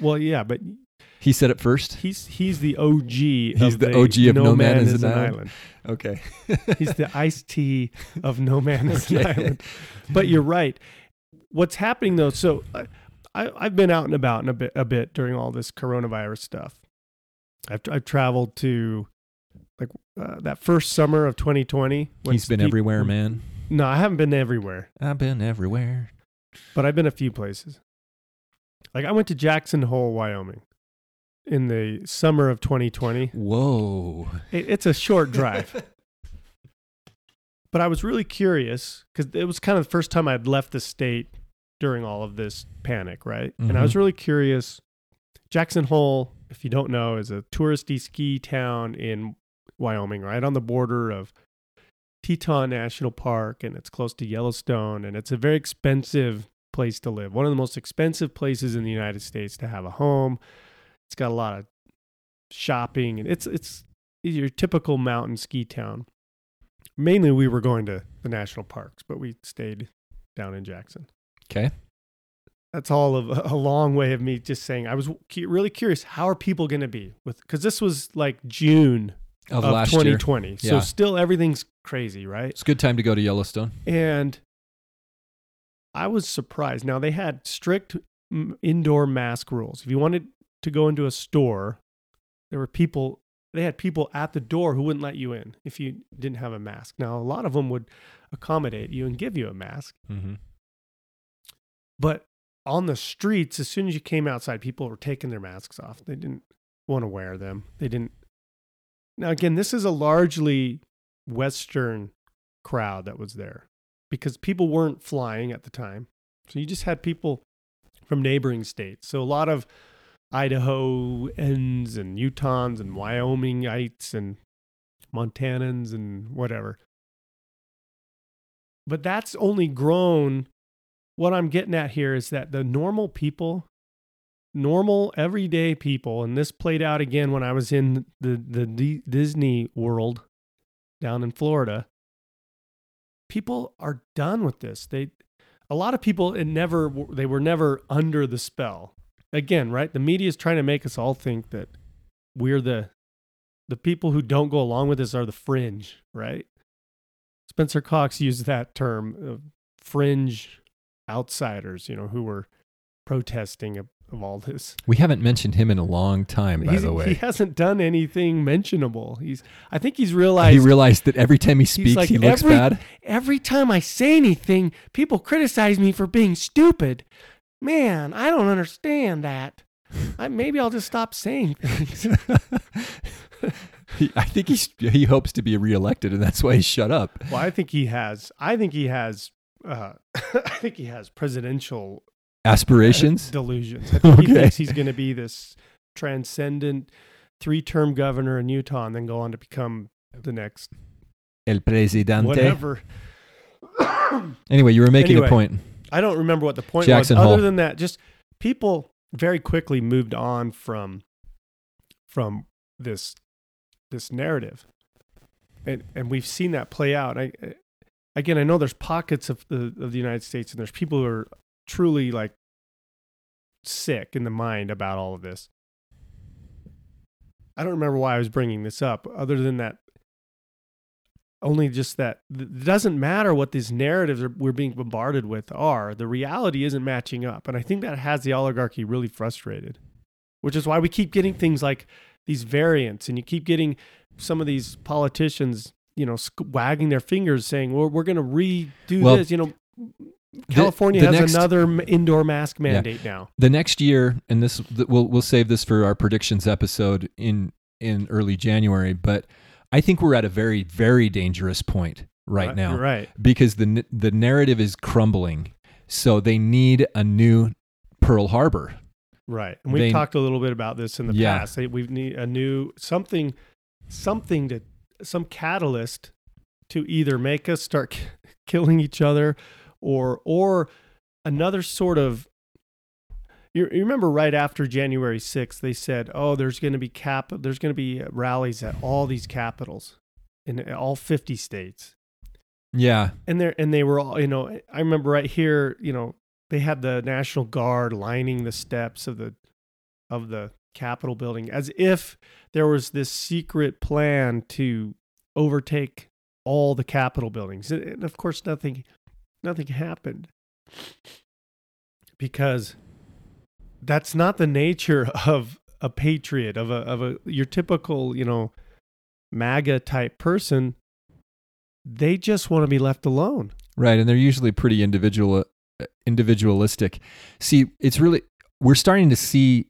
C: Well, yeah, but
B: he said it first
C: he's he's the OG.
B: He's
C: of
B: the OG of
C: no, man, is an island.
B: island. okay [laughs]
C: He's the Ice-T of no man is an [laughs] island. But you're right. What's happening though? So I, I I've been out and about in a bit a bit during all this coronavirus stuff. I've I've traveled to like uh, that first summer of 2020. when
B: he's been everywhere man
C: No, I haven't been everywhere,
B: i've been everywhere
C: but I've been a few places. Like I went to Jackson Hole, Wyoming, in the summer of 2020.
B: whoa
C: It, it's a short drive. [laughs] but I was really curious because it was kind of the first time I'd left the state during all of this panic, right? And I was mm-hmm. really curious. Jackson Hole, if you don't know, is a touristy ski town in Wyoming, right on the border of Teton National Park, and it's close to Yellowstone, and it's a very expensive place to live. One of the most expensive places in the United States to have a home. It's got a lot of shopping, and it's it's your typical mountain ski town. Mainly, we were going to the national parks, but we stayed down in Jackson.
B: okay
C: That's all of a long way of me just saying I was really curious. How are people going to be with? Because this was like June
B: of,
C: of,
B: last year
C: 2020, so
B: Yeah.
C: still everything's crazy, right?
B: It's a good time to go to Yellowstone.
C: And I was surprised. Now they had strict indoor mask rules. If you wanted to go into a store, there were people. They had people at the door who wouldn't let you in if you didn't have a mask. Now a lot of them would accommodate you and give you a mask,
B: Mm-hmm.
C: but on the streets, as soon as you came outside, people were taking their masks off. They didn't want to wear them. They didn't. Now, again, this is a largely Western crowd that was there because people weren't flying at the time. So you just had people from neighboring states. So a lot of Idahoans and Utahns and Wyomingites and Montanans and whatever. But that's only grown. What I'm getting at here is that the normal people, normal everyday people, and this played out again when I was in the, the D- Disney world down in Florida. People are done with this. They, a lot of people, it never, they were never under the spell. Again, right? The media is trying to make us all think that we're the, the people who don't go along with this are the fringe, right? Spencer Cox used that term, fringe outsiders, you know, who were protesting a, of all this.
B: We haven't mentioned him in a long time, by
C: He's-
B: the way.
C: he hasn't done anything mentionable. He's I think he's realized
B: He realized that every time he speaks,
C: like,
B: he looks
C: every-
B: bad.
C: every time I say anything, people criticize me for being stupid. Man, I don't understand that. I, maybe I'll just stop saying things.
B: He, [laughs] I think he's, he hopes to be reelected, and that's why he shut up.
C: well, I think he has. I think he has. Uh, [laughs] I think he has presidential
B: Aspirations?
C: delusions. I think he thinks he's going to be this transcendent three-term governor in Utah and then go on to become the next
B: El presidente.
C: whatever. [coughs]
B: Anyway, you were making
C: Anyway.
B: a point.
C: I don't remember what the point
B: Jackson
C: was.
B: Hole.
C: Other than that, just people very quickly moved on from from this this narrative, and and we've seen that play out. I again, I know there's pockets of the of the United States, and there's people who are truly like sick in the mind about all of this. I don't remember why I was bringing this up, other than that. Only just that it doesn't matter what these narratives are, we're being bombarded with are. The reality isn't matching up, and I think that has the oligarchy really frustrated. Which is why we keep getting things like these variants, and you keep getting some of these politicians, you know, wagging their fingers, saying, "Well, we're going to redo
B: Well,
C: this." You know, California
B: the
C: has
B: next-
C: another indoor mask mandate now.
B: the next year, and this we'll we'll save this for our predictions episode in in early January. But I think we're at a very very dangerous point right uh, now
C: right?
B: because the the narrative is crumbling. So they need a new Pearl Harbor.
C: Right. And we've
B: They-
C: talked a little bit about this in the
B: Yeah.
C: past. They- We need a new something, something to some catalyst to either make us start k- [laughs] killing each other, or or another sort of. You, you remember right after January 6th, they said, "Oh, there's going to be cap. There's going to be rallies at all these capitals, in all 50 states."
B: Yeah,
C: and they and they were all you know i remember right here you know they had the national guard lining the steps of the of the capitol building as if there was this secret plan to overtake all the capitol buildings and, and of course nothing nothing happened because that's not the nature [laughs] of a patriot of a of a your typical you know maga type person they just want to be left alone
B: right. And they're usually pretty individual uh, individualistic. See, it's really we're starting to see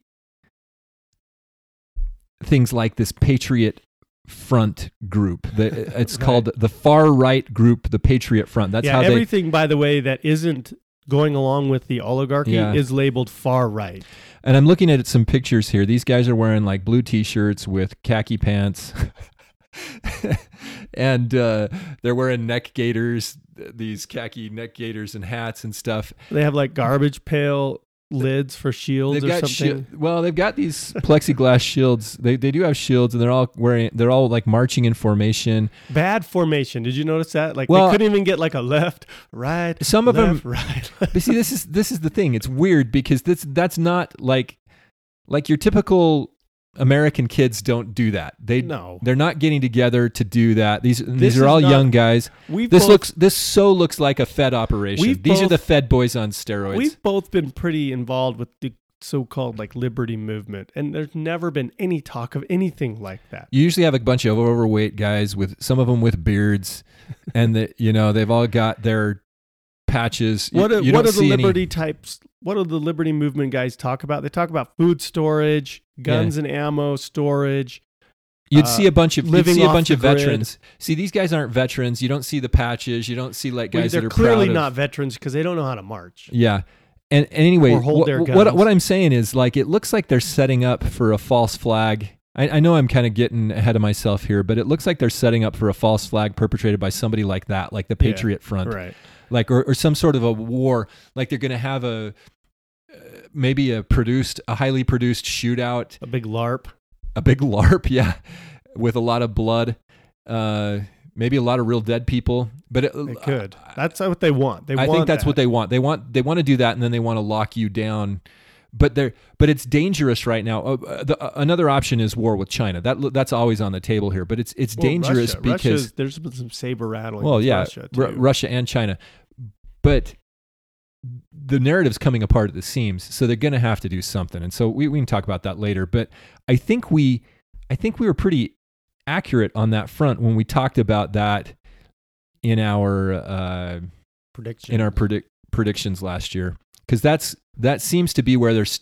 B: things like this Patriot Front group. The, [laughs] it's
C: Right.
B: called the far right group, the Patriot Front. That's
C: yeah,
B: how they
C: everything, by the way, that isn't going along with the oligarchy
B: Yeah.
C: is labeled far right.
B: And I'm looking at some pictures here. These guys are wearing like blue t-shirts with khaki pants. [laughs] and uh, they're wearing neck gaiters, these khaki neck gaiters and hats and stuff.
C: They have like garbage pail lids for shields
B: They've
C: or something.
B: shi- well, they've got these plexiglass shields. They they do have shields, and they're all wearing. They're all like marching in formation.
C: Bad formation. Did you notice that? Like
B: Well-
C: they couldn't even get like a left, right.
B: Some of
C: left,
B: them-
C: right. [laughs]
B: But see, this is this is the thing. It's weird because this that's not like like your typical American kids don't do that. They
C: no,
B: They're not getting together to do that. These
C: This
B: these are all
C: not-
B: young guys.
C: we've
B: This
C: both,
B: looks this so looks like a Fed operation. These are the Fed boys on steroids.
C: we've both been pretty involved with the so-called like liberty movement, and there's never been any talk of anything like that.
B: you usually have a bunch of overweight guys with some of them with beards, [laughs] and that you know they've all got their patches.
C: What are,
B: you
C: what are the
B: see any-
C: liberty types? What do the liberty movement guys talk about? They talk about food storage, guns and ammo storage.
B: You'd
C: uh,
B: see a bunch of you'd
C: living
B: see a bunch of
C: grid.
B: veterans. See, these guys aren't veterans. You don't see the patches. You don't see like guys
C: they're
B: that are
C: clearly
B: of-
C: not veterans because they don't know how to march.
B: Yeah. And, and anyway,
C: Or hold
B: what,
C: their
B: what,
C: guns.
B: what I'm saying is like it looks like they're setting up for a false flag. I, I know I'm kind of getting ahead of myself here, but it looks like they're setting up for a false flag perpetrated by somebody like that, like the
C: Yeah,
B: Patriot Front,
C: Right.
B: like or, or some sort of a war. Like they're going to have a uh, maybe a produced, a highly produced shootout,
C: A big LARP.
B: a big [laughs] LARP, yeah, with a lot of blood, uh, maybe a lot of real dead people. But it,
C: They could. That's what they want. They
B: I
C: want
B: think that's
C: that.
B: what they want. They want they want to do that, and then they want to lock you down. But they're but it's dangerous right now. Uh, uh, the, uh, another option is war with China. That that's always on the table here. But it's it's
C: Well,
B: dangerous
C: Russia.
B: because
C: Russia's- there's been some saber rattling.
B: well, yeah,
C: Russia
B: Ru-. Russia and China. But the narrative's coming apart at the seams, so they're going to have to do something. And so we, we can talk about that later. But I think we, I think we were pretty accurate on that front when we talked about that in our uh,
C: Prediction.
B: in our predict predictions last year, because that's that seems to be where there's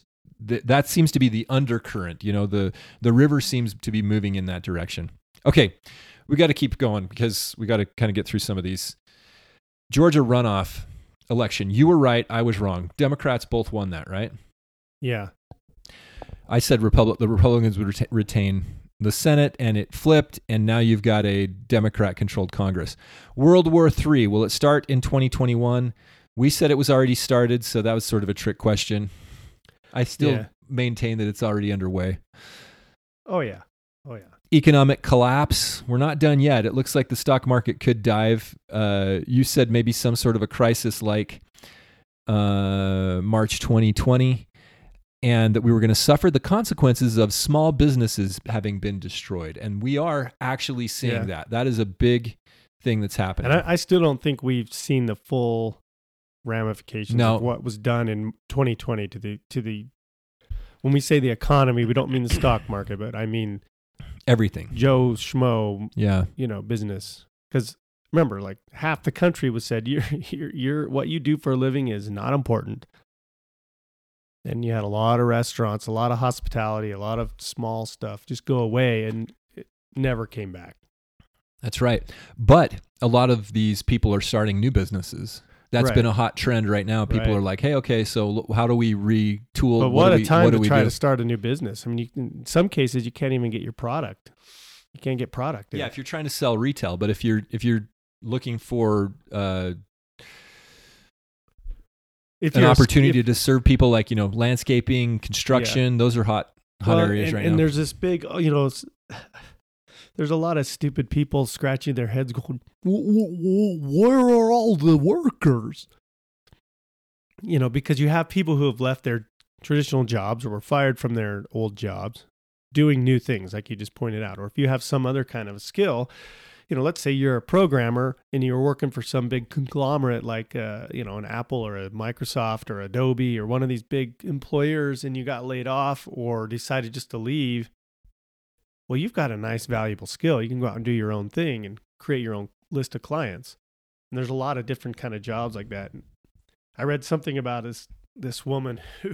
B: th- that seems to be the undercurrent. You know, the the river seems to be moving in that direction. Okay, we got to keep going because we got to kind of get through some of these. Georgia runoff election. You were right. I was wrong. Democrats both won that, right?
C: yeah.
B: I said Republic, the Republicans would reta- retain the Senate, and it flipped, and now you've got a Democrat-controlled Congress. World War III will it start in 2021? We said it was already started, so that was sort of a trick question. I still
C: Yeah.
B: maintain that it's already underway.
C: Oh yeah. Oh yeah.
B: Economic collapse. We're not done yet. It looks like the stock market could dive. Uh, you said maybe some sort of a crisis like uh, March 2020, and that we were going to suffer the consequences of small businesses having been destroyed. And we are actually seeing
C: Yeah.
B: that. That is a big thing that's happening.
C: And I, I still don't think we've seen the full ramifications
B: No.
C: of what was done in 2020 to the to the. When we say the economy, we don't mean the stock market, but I mean
B: Everything.
C: Joe Schmo,
B: Yeah.
C: you know, business. Because remember, like half the country was said, [laughs] "You're, you're, you're, what you do for a living is not important." And you had a lot of restaurants, a lot of hospitality, a lot of small stuff just go away, and it never came back.
B: That's right. But a lot of these people are starting new businesses. That's
C: Right.
B: been a hot trend right now. People
C: Right.
B: are like, "Hey, okay, so how do we retool?
C: But what,
B: do
C: a
B: we,
C: time
B: what
C: to try
B: do?
C: to start a new business. I mean, you can, in some cases you can't even get your product. You can't get product.
B: Yeah, if you're trying to sell retail, but if you're if you're looking for uh,
C: if
B: an
C: you're a s-
B: opportunity
C: if-
B: to serve people like you know landscaping, construction, those are hot hot
C: well,
B: areas
C: and,
B: right
C: and
B: now.
C: And there's this big, oh, you know, there's a lot of stupid people scratching their heads, going, "W- w- w- "Where are all the workers?" You know, because you have people who have left their traditional jobs or were fired from their old jobs, doing new things, like you just pointed out. Or if you have some other kind of skill, you know, let's say you're a programmer and you're working for some big conglomerate like, uh, you know, an Apple or a Microsoft or Adobe or one of these big employers, and you got laid off or decided just to leave. Well, you've got a nice, valuable skill. You can go out and do your own thing and create your own list of clients. And there's a lot of different kind of jobs like that. I read something about this this woman [laughs] who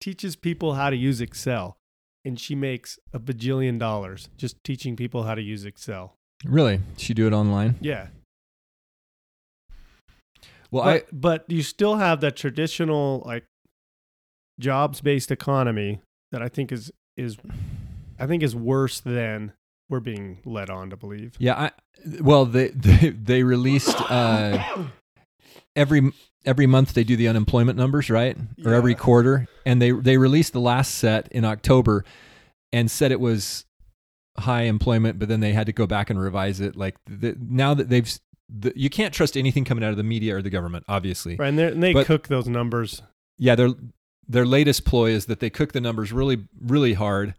C: teaches people how to use Excel, and she makes a bajillion dollars just teaching people how to use Excel.
B: really, She do it online?
C: Yeah,
B: Well, I
C: but, but you still have that traditional like jobs based economy that I think is is I think is worse than we're being led on to believe.
B: yeah, I well they they, they released uh, every every month they do the unemployment numbers, right? Or every quarter, and they they released the last set in October, and said it was high employment, but then they had to go back and revise it. Like the, now that they've the, you can't trust anything coming out of the media or the government, obviously.
C: Right, and, and they
B: But-
C: cook those numbers.
B: Yeah, their their latest ploy is that they cook the numbers really really hard,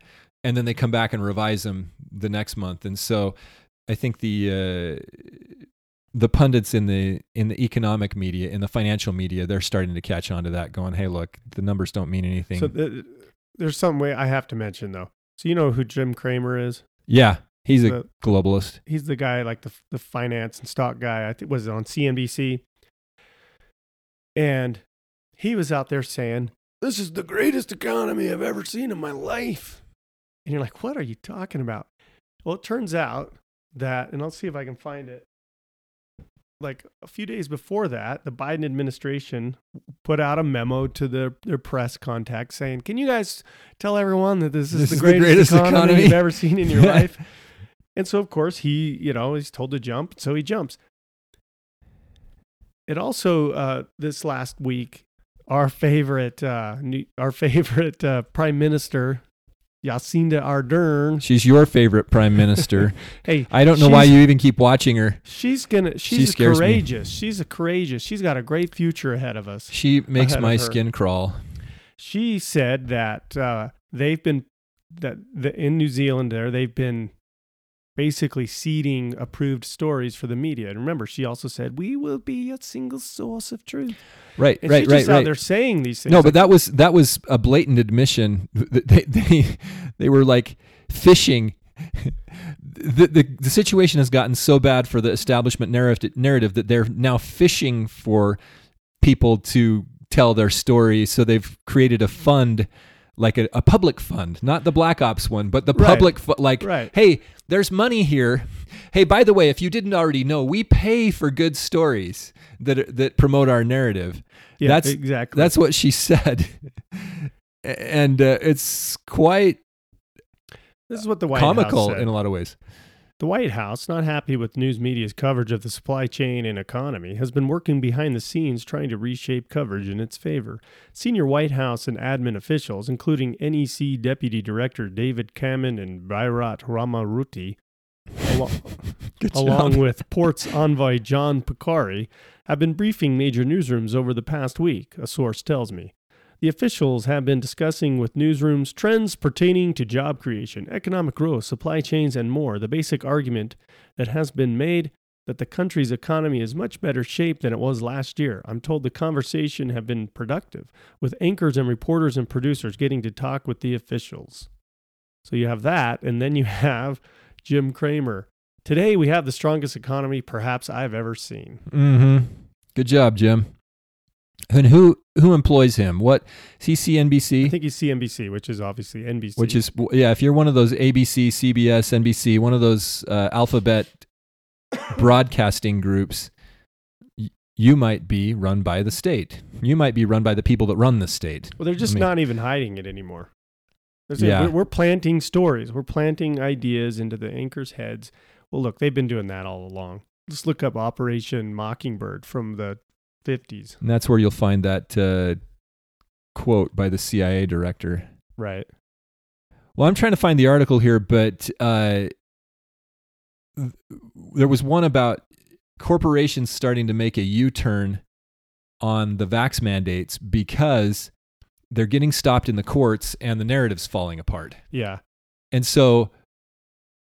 B: and then they come back and revise them the next month. And so, I think the uh, the pundits in the in the economic media, in the financial media, they're starting to catch on to that, going, "Hey, look, the numbers don't mean anything."
C: So th- there's some way I have to mention though. So you know who Jim Cramer is?
B: yeah, he's a globalist.
C: he's the guy like the the finance and stock guy. I think was on CNBC, and he was out there saying, "This is the greatest economy I've ever seen in my life." And you're like, "What are you talking about?" Well, it turns out that, and I'll see if I can find it. Like a few days before that, the Biden administration put out a memo to their, their press contacts saying, "Can you guys tell everyone that this is,
B: This
C: the,
B: is the
C: greatest
B: greatest
C: economy,
B: economy."
C: you've ever seen in your [laughs] life?" And so, of course, he, you know, he's told to jump, so he jumps. It also, uh, this last week, our favorite, uh, new, our [laughs] favorite uh, prime minister, Jacinda Ardern.
B: She's your favorite prime minister. [laughs]
C: Hey,
B: I don't know why you even keep watching her.
C: She's gonna.
B: She
C: She's
B: me.
C: courageous. She's a courageous. She's got a great future ahead of us.
B: She makes my skin crawl.
C: She said that uh, they've been that the, in New Zealand there they've been basically seeding approved stories for the media. And remember, she also said, "We will be a single source of truth."
B: Right,
C: And
B: right,
C: she's
B: right,
C: just out
B: right.
C: there saying these things.
B: No, but that was that was a blatant admission. [laughs] They they, they were like fishing. [laughs] The, the the situation has gotten so bad for the establishment narrative narrative that they're now fishing for people to tell their story. So they've created a fund, like a, a public fund, not the Black Ops one, but the
C: Right.
B: public fu- like
C: Right.
B: hey, there's money here. Hey, by the way, if you didn't already know, we pay for good stories that that promote our narrative.
C: yeah,
B: that's
C: exactly.
B: That's what she [laughs] said, and uh, it's quite
C: this is what the White House
B: comical in a lot of ways.
C: The White House, not happy with news media's coverage of the supply chain and economy, has been working behind the scenes trying to reshape coverage in its favor. Senior White House and admin officials, including NEC Deputy Director David Kamin and Bharat Ramamurti, alo- [laughs] along with Port's envoy John Porcari, have been briefing major newsrooms over the past week, a source tells me. The officials have been discussing with newsrooms trends pertaining to job creation, economic growth, supply chains, and more. The basic argument that has been made that the country's economy is much better shape than it was last year. I'm told the conversation have been productive, with anchors and reporters and producers getting to talk with the officials. So you have that, and then you [laughs] have Jim Cramer. Today we have the strongest economy perhaps I've ever seen.
B: Mm-hmm. Good job, Jim. And who who employs him? What
C: I think he's CNBC, which is obviously NBC.
B: Which is yeah, if you're one of those ABC, CBS, NBC, one of those uh, alphabet [coughs] broadcasting groups, y- you might be run by the state. You might be run by the people that run the state.
C: well, they're just
B: I mean-
C: not even hiding it anymore.
B: Yeah.
C: we're, we're planting stories. We're planting ideas into the anchors' heads. Well, look, they've been doing that all along. Just look up Operation Mockingbird from the 50s.
B: And that's where you'll find that uh, quote by the CIA director.
C: Right.
B: Well, I'm trying to find the article here, but uh, th- there was one about corporations starting to make a U-turn on the vax mandates because they're getting stopped in the courts and the narrative's falling apart.
C: Yeah.
B: And so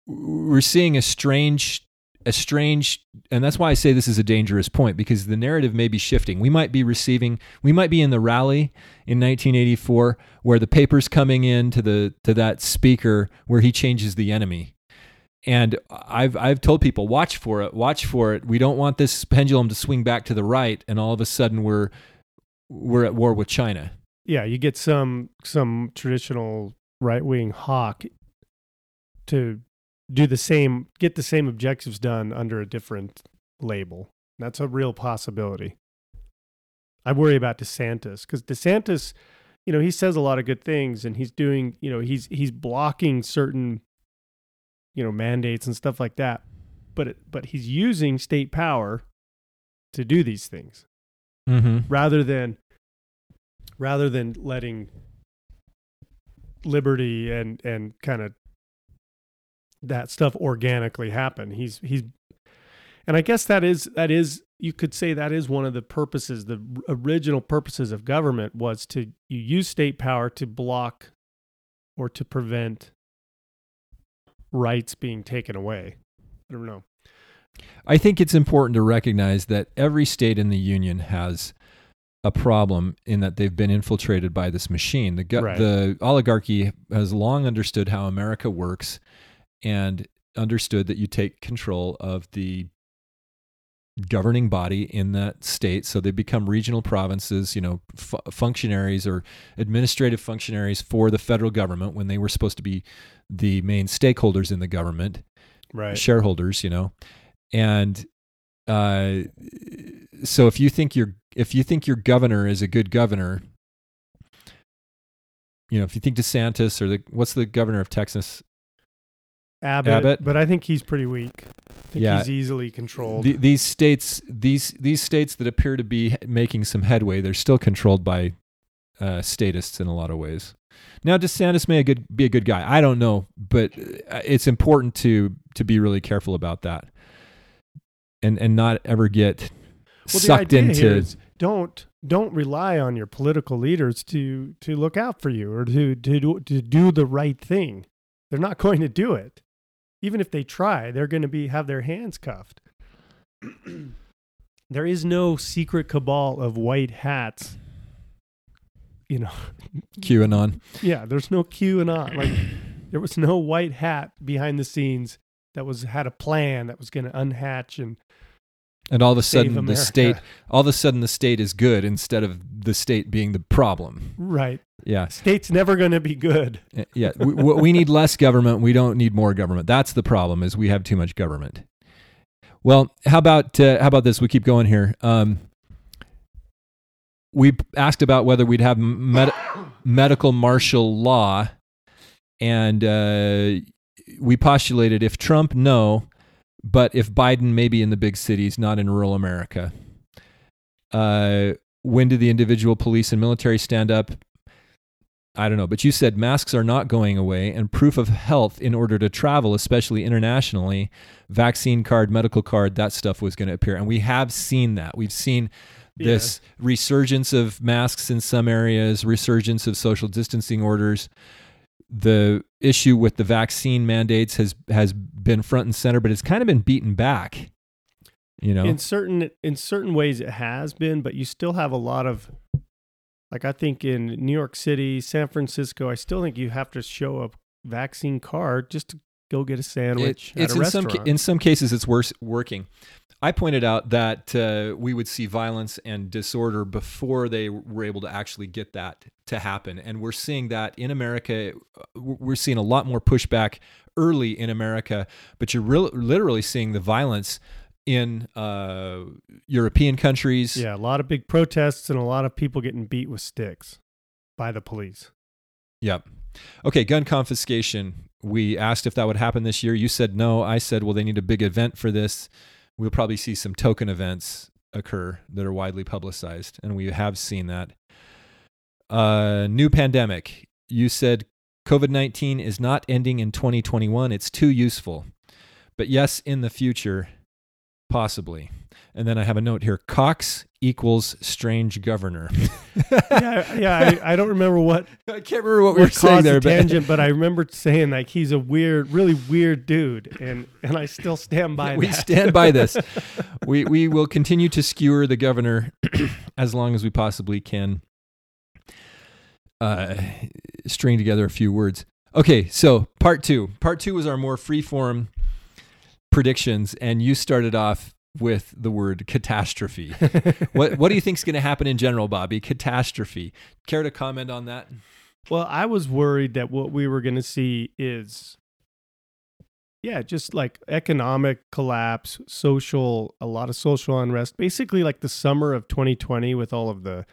B: we're seeing a strange a strange and that's why I say this is a dangerous point because the narrative may be shifting. We might be receiving we might be in the rally in 1984 where the paper's coming in to the to that speaker where he changes the enemy. And I've I've told people watch for it, watch for it. We don't want this pendulum to swing back to the right and all of a sudden we're we're at war with China.
C: Yeah. You get some some traditional right wing hawk to do the same, get the same objectives done under a different label. That's a real possibility. I worry about DeSantis because DeSantis, you know, he says a lot of good things and he's doing, you know, he's he's blocking certain, you know, mandates and stuff like that. But it, but he's using state power to do these things
B: Mm-hmm.
C: rather than rather than letting liberty and and kind of that stuff organically happen he's he's and i guess that is that is you could say that is one of the purposes the original purposes of government was to you use state power to block or to prevent rights being taken away i don't know
B: I think it's important to recognize that every state in the union has a problem in that they've been infiltrated by this machine. The go-
C: Right.
B: the oligarchy has long understood how America works and understood that you take control of the governing body in that state. So they become regional provinces you know fu- functionaries or administrative functionaries for the federal government when they were supposed to be the main stakeholders in the government
C: right.
B: shareholders, you know, and uh, so if you think your if you think your governor is a good governor, you know, if you think DeSantis or the what's the governor of Texas,
C: abbott,
B: Abbott?
C: but i think he's pretty weak i think
B: Yeah.
C: he's easily controlled
B: the, these states these these states that appear to be making some headway, they're still controlled by uh, statists in a lot of ways. Now, DeSantis may a good, be a good guy. I don't know, but uh, it's important to to be really careful about that, and and not ever get
C: Well,
B: sucked
C: the idea here
B: into.
C: is don't don't rely on your political leaders to to look out for you or to to do, to do the right thing. They're not [laughs] going to do it. Even if they try, they're going to be have their hands cuffed. there is no secret cabal of white hats. You know, [laughs]
B: QAnon.
C: yeah, there's no QAnon. Like there was no white hat behind the scenes that was had a plan that was going to unhatch and
B: And all of a sudden, the state, all of a sudden, the state is good instead of the state being the problem.
C: right.
B: Yeah.
C: State's never going to be good.
B: Yeah, we, we need less government. We don't need more government. That's the problem. Is we have too much government. Well, how about uh, how about this? We keep going here. Um, we asked about whether we'd have med- medical martial law, and uh, we postulated if Trump, no, but if Biden, maybe in the big cities, not in rural America. Uh, when do the individual police and military stand up? I don't know, but you said masks are not going away and proof of health in order to travel, especially internationally, vaccine card, medical card, that stuff was going to appear. And we have seen that. We've seen this resurgence of masks in some areas, resurgence of social distancing orders. The issue with the vaccine mandates has has been front and center, but it's kind of been beaten back. You know,
C: In certain in certain ways it has been, but you still have a lot of like I think in New York City, San Francisco, I still think you have to show a vaccine card just to go get a sandwich
B: It- it's
C: a
B: in some
C: restaurant.
B: ca- in some cases it's worse working. I pointed out that uh, we would see violence and disorder before they were able to actually get that to happen, and we're seeing that in America. We're seeing a lot more pushback early in America, but you're real literally seeing the violence in uh, European countries.
C: yeah, a lot of big protests and a lot of people getting beat with sticks by the police.
B: Yep. Okay, gun confiscation. We asked if that would happen this year. You said no. I said, well, they need a big event for this. We'll probably see some token events occur that are widely publicized, and we have seen that. Uh, new pandemic. You said COVID 19 is not ending in 2021. It's too useful. But yes, in the future, possibly. And then I have a note here Cox equals strange governor. [laughs]
C: yeah, yeah. I, I don't remember what [laughs]
B: I can't remember what we were saying there, but
C: tangent, but I remember saying like he's a weird, really weird dude, and and I still stand by that.
B: we
C: that.
B: stand by this. [laughs] We we will continue to skewer the governor [clears throat] as long as we possibly can. Uh, string together a few words. Okay, so part two. Part two was our more freeform predictions, and you started off with the word catastrophe. [laughs] what what do you think is going to happen in general, Bobby? Catastrophe. Care to comment on that?
C: Well, I was worried that what we were going to see is, yeah, just like economic collapse, social, a lot of social unrest. Basically, like the summer of 2020 with all of the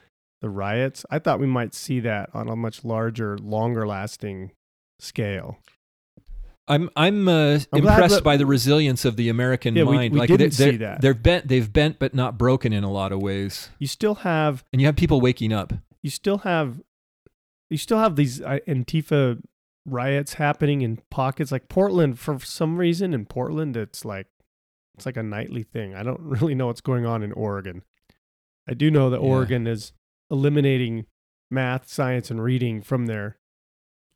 C: the riots. I thought we might see that on a much larger, longer lasting scale.
B: I'm I'm, uh,
C: I'm
B: impressed
C: that-
B: by the resilience of the American
C: Yeah, we-
B: mind.
C: we
B: like
C: didn't
B: they're,
C: see that.
B: They're bent. They've bent, but not broken in a lot of ways.
C: You still have
B: And you have people waking up.
C: you still have you still have these uh, Antifa riots happening in pockets like Portland for some reason in Portland it's like it's like a nightly thing. I don't [laughs] really know what's going on in Oregon. I do know that
B: Yeah.
C: Oregon is eliminating math, science and reading from their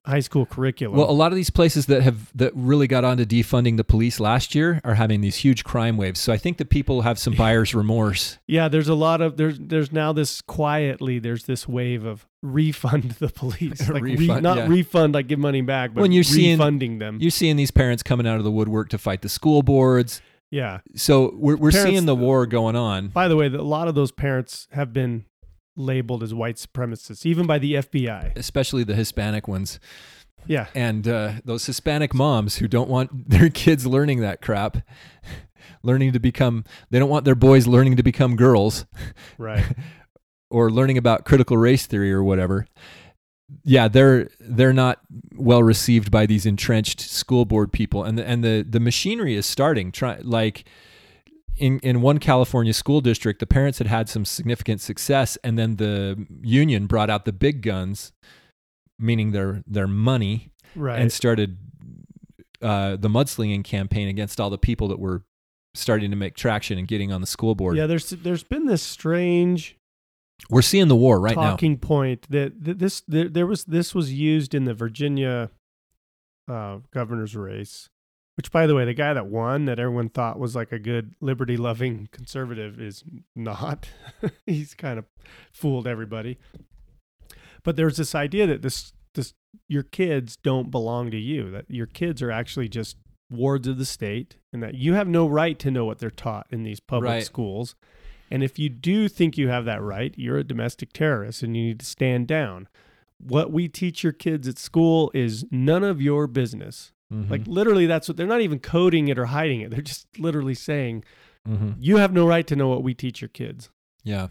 C: high school curriculum.
B: Well, a lot of these places that have that really got onto defunding the police last year are having these huge crime waves. So I think that people have some buyer's remorse.
C: yeah, there's a lot of there's there's now this quietly there's this wave of refund the police [laughs] like re-
B: Refund,
C: not
B: yeah.
C: refund like give money back but
B: When you're seeing-
C: refunding them.
B: You're seeing these parents coming out of the woodwork to fight the school boards.
C: yeah.
B: So we're we're
C: Parents-
B: seeing the uh, war going on.
C: By the way, a lot of those parents have been labeled as white supremacists, even by the FBI.
B: Especially the Hispanic ones
C: Yeah,
B: and uh, those Hispanic moms who don't want [laughs] their kids learning that crap, [laughs] learning to become. They don't want their boys learning to become girls. [laughs]
C: right.
B: or learning about critical race theory or whatever yeah they're they're not well received by these entrenched school board people and the, and the the machinery is starting try like in in one California school district the parents had had some significant success and then the union brought out the big guns meaning their their money
C: Right.
B: and started uh, the mudslinging campaign against all the people that were starting to make traction and getting on the school board
C: yeah, there's there's been this strange
B: we're seeing the war right now
C: talking point that, that this there, there was this was used in the Virginia uh, governor's race Which, by the way, the guy that won, that everyone thought was like a good liberty-loving conservative, is not. [laughs] He's kind of fooled everybody. But there's this idea that this this your kids don't belong to you. That your kids are actually just wards of the state, and that you have no right to know what they're taught in these public
B: Right.
C: schools. And if you do think you have that right, you're a domestic terrorist, and you need to stand down. What we teach your kids at school is none of your business.
B: Mhm.
C: Like literally, that's what they're not even coding it or hiding it. They're just literally saying,
B: Mhm.
C: "You have no right to know what we teach your kids."
B: Yeah.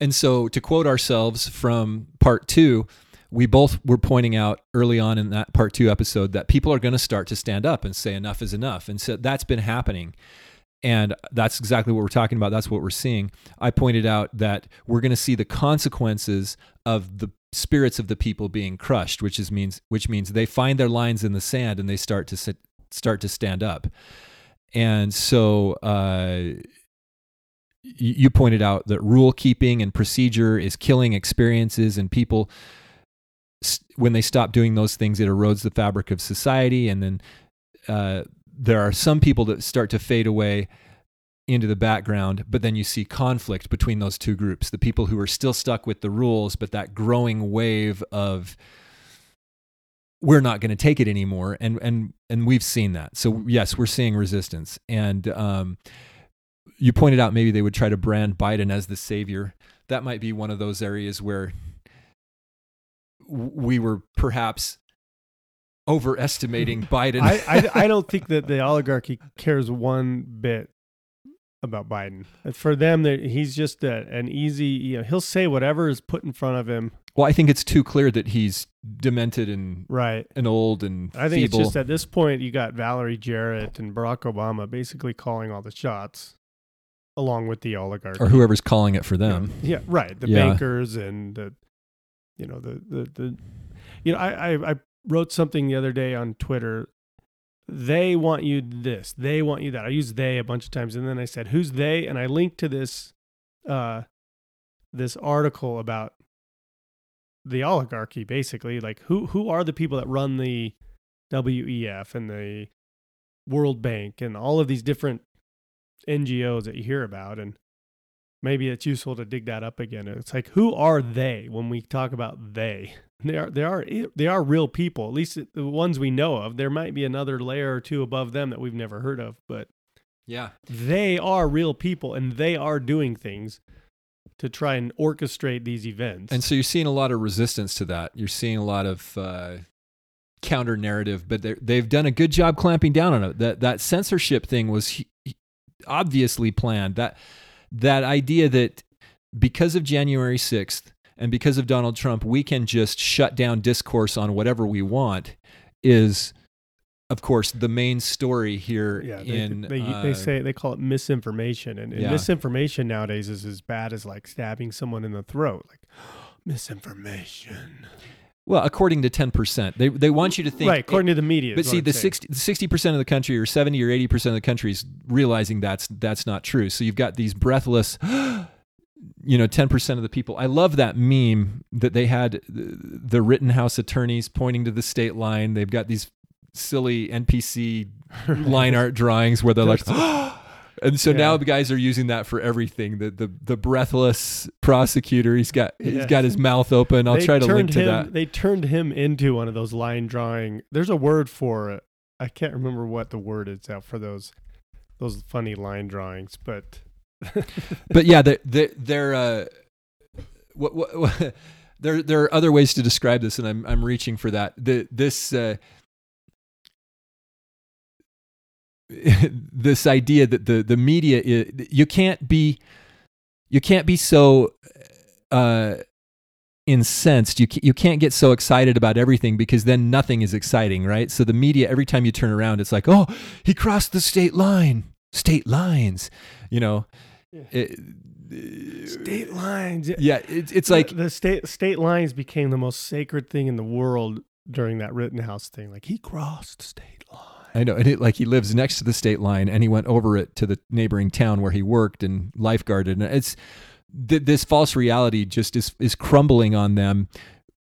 B: And so to quote ourselves from part two, we both were pointing out early on in that part two episode that people are going to start to stand up and say enough is enough. And so that's been happening. And that's exactly what we're talking about. That's what we're seeing. I pointed out that we're going to see the consequences of the spirits of the people being crushed, which is means which means they find their lines in the sand and they start to sit, start to stand up. And so uh, you pointed out that rule keeping and procedure is killing experiences and people when they stop doing those things it erodes the fabric of society and then uh, there are some people that start to fade away into the background but then you see conflict between those two groups the people who are still stuck with the rules but that growing wave of we're not going to take it anymore and and and we've seen that so yes we're seeing resistance and um you pointed out maybe they would try to brand Biden as the savior. That might be one of those areas where we were perhaps overestimating [laughs] Biden.
C: I, I I don't think that the oligarchy cares one bit about Biden. For them, that he's just a, an easy. You know, he'll say whatever is put in front of him.
B: well, I think it's too clear that he's demented and
C: Right.
B: and old and
C: I think
B: feeble.
C: it's just at this point you got Valerie Jarrett and Barack Obama basically calling all the shots, along with the oligarchy.
B: or whoever's calling it for them.
C: Yeah, right. The
B: Yeah.
C: bankers and the, you know, the the the, you know, I, I I wrote something the other day on Twitter. They want you this. They want you that. I used they a bunch of times, and then I said, "Who's they?" And I linked to this, uh, this article about the oligarchy. Basically, like who who are the people that run the WEF and the World Bank and all of these different NGOs that you hear about, and maybe it's useful to dig that up again. It's like who are they when we talk about they? They are they are they are real people. At least the ones we know of. There might be another layer or two above them that we've never heard of, but
B: Yeah.
C: they are real people and they are doing things to try and orchestrate these events.
B: And so you're seeing a lot of resistance to that. You're seeing a lot of uh, counter narrative, but they've done a good job clamping down on it. That that censorship thing was obviously planned. That that idea that because of January 6th and because of Donald Trump, we can just shut down discourse on whatever we want is of course the main story here
C: yeah, they,
B: in
C: they,
B: uh,
C: they say they call it misinformation, and, and
B: Yeah.
C: misinformation nowadays is as bad as like stabbing someone in the throat. Like [gasps] misinformation,
B: well according to 10%. They they want you to think
C: right? According to the media,
B: But see, the
C: I'm saying.
B: 60 percent of the country, or seventy or eighty percent of the country, is realizing that's that's not true. So you've got these breathless, [gasps] you know, ten percent of the people. I love that meme that they had the, the Rittenhouse attorneys pointing to the state line. They've got these silly NPC [laughs] line art drawings where they're like. [gasps] And so now the guys are using that for everything. The the, the breathless prosecutor. He's got he's
C: Yeah.
B: got his mouth open. I'll
C: They
B: try to link to
C: him,
B: that.
C: They turned him into one of those line drawing. There's a word for it. I can't remember what the word is out for those those funny line drawings, but [laughs]
B: but yeah, they're they're, they're uh, what, what, what [laughs] there there are other ways to describe this, and I'm I'm reaching for that. The this uh, [laughs] this idea that the the media i you can't be you can't be so uh incensed you you can't get so excited about everything because then nothing is exciting right so the media every time you turn around it's like oh he crossed the state line state lines you know it,
C: state lines.
B: yeah it, it's like
C: the, the state state lines became the most sacred thing in the world during that Rittenhouse thing. Like he crossed state.
B: I know, and it, like he lives next to the state line, and he went over it to the neighboring town where he worked and lifeguarded. And it's th- this false reality just is is crumbling on them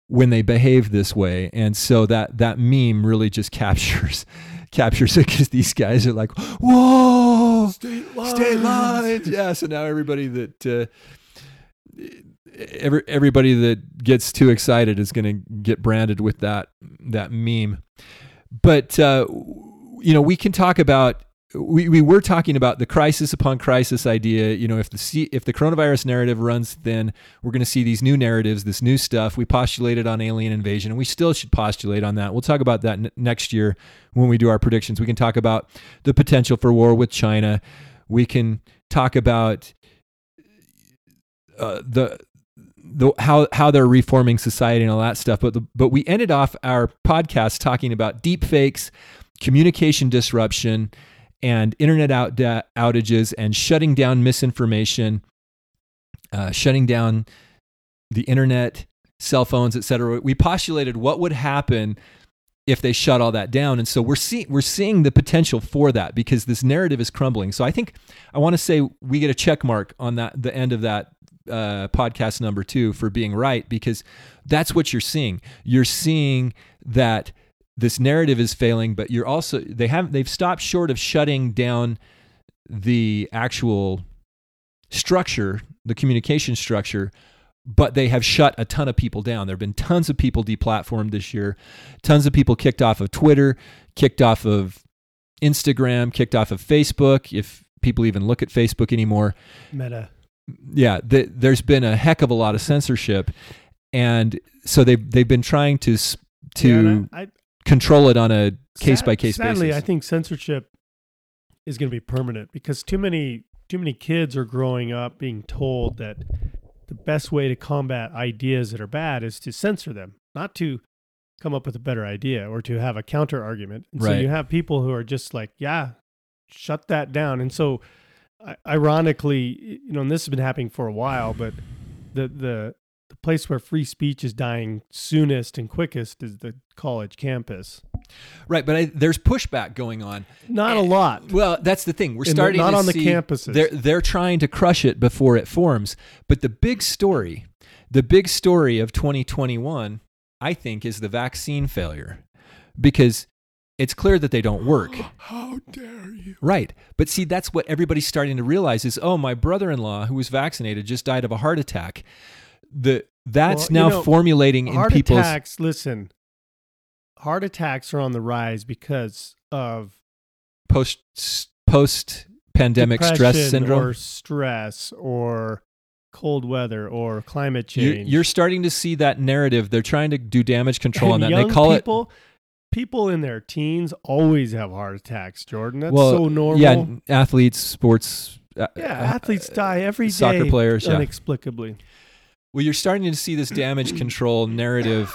B: when they behave this way, and so that that meme really just [laughs] captures captures it because these guys are like, whoa,
D: State line,
B: state lines. Yeah. So now everybody that uh, every everybody that gets too excited is going to get branded with that that meme. But uh, you know, we can talk about. We, we were talking about the crisis upon crisis idea. You know, if the C, if the coronavirus narrative runs thin, we're going to see these new narratives, this new stuff. We postulated on alien invasion, and we still should postulate on that. We'll talk about that n- next year when we do our predictions. We can talk about the potential for war with China. We can talk about uh, the the how how they're reforming society and all that stuff. But the, but we ended off our podcast talking about deep fakes, communication disruption, and internet out, outages, and shutting down misinformation, uh, shutting down the internet, cell phones, etc. We postulated what would happen if they shut all that down. And so we're seeing we're seeing the potential for that because this narrative is crumbling. So I think I want to say we get a check mark on that the end of that uh, podcast number two for being right because that's what you're seeing. You're seeing that this narrative is failing, but you're also they have they've stopped short of shutting down the actual structure, the communication structure, but they have shut a ton of people down. There have been tons of people deplatformed this year, tons of people kicked off of Twitter, kicked off of Instagram, kicked off of Facebook, if people even look at Facebook anymore.
C: Meta.
B: Yeah, the, there's been a heck of a lot of censorship, and so they've they've been trying to to
C: Yeah, I, I,
B: control it on a case by case basis. Sadly.
C: I think censorship is going to be permanent because too many too many kids are growing up being told that the best way to combat ideas that are bad is to censor them, not to come up with a better idea or to have a counter argument. And so you have people who are just like, yeah, shut that down. And so ironically, you know, and this has been happening for a while, but the the place where free speech is dying soonest and quickest is the college campus.
B: right, but I, there's pushback going on.
C: Not a eh, lot.
B: Well, that's the thing. We're
C: In the-
B: starting
C: not
B: to
C: on the
B: see
C: campuses.
B: They're they're trying to crush it before it forms. But the big story, the big story of 2021, I think, is the vaccine failure, because it's clear that they don't work. [gasps]
E: How dare you?
B: Right. But see, that's what everybody's starting to realize is, oh, my brother-in-law who was vaccinated just died of a heart attack. The that's
C: Well,
B: now
C: know,
B: formulating in people's.
C: heart attacks. Listen, heart attacks are on the rise because of
B: post post pandemic stress syndrome.
C: or stress or cold weather or climate change.
B: You're starting to see that narrative. They're trying to do damage control
C: and
B: on that.
C: young
B: they call
C: people, People in their teens always have heart attacks, Jordan. That's
B: well,
C: so normal.
B: yeah, athletes, sports, uh,
C: Yeah,
B: uh,
C: athletes die every day.
B: soccer players, yeah. Well, you're starting to see this damage control narrative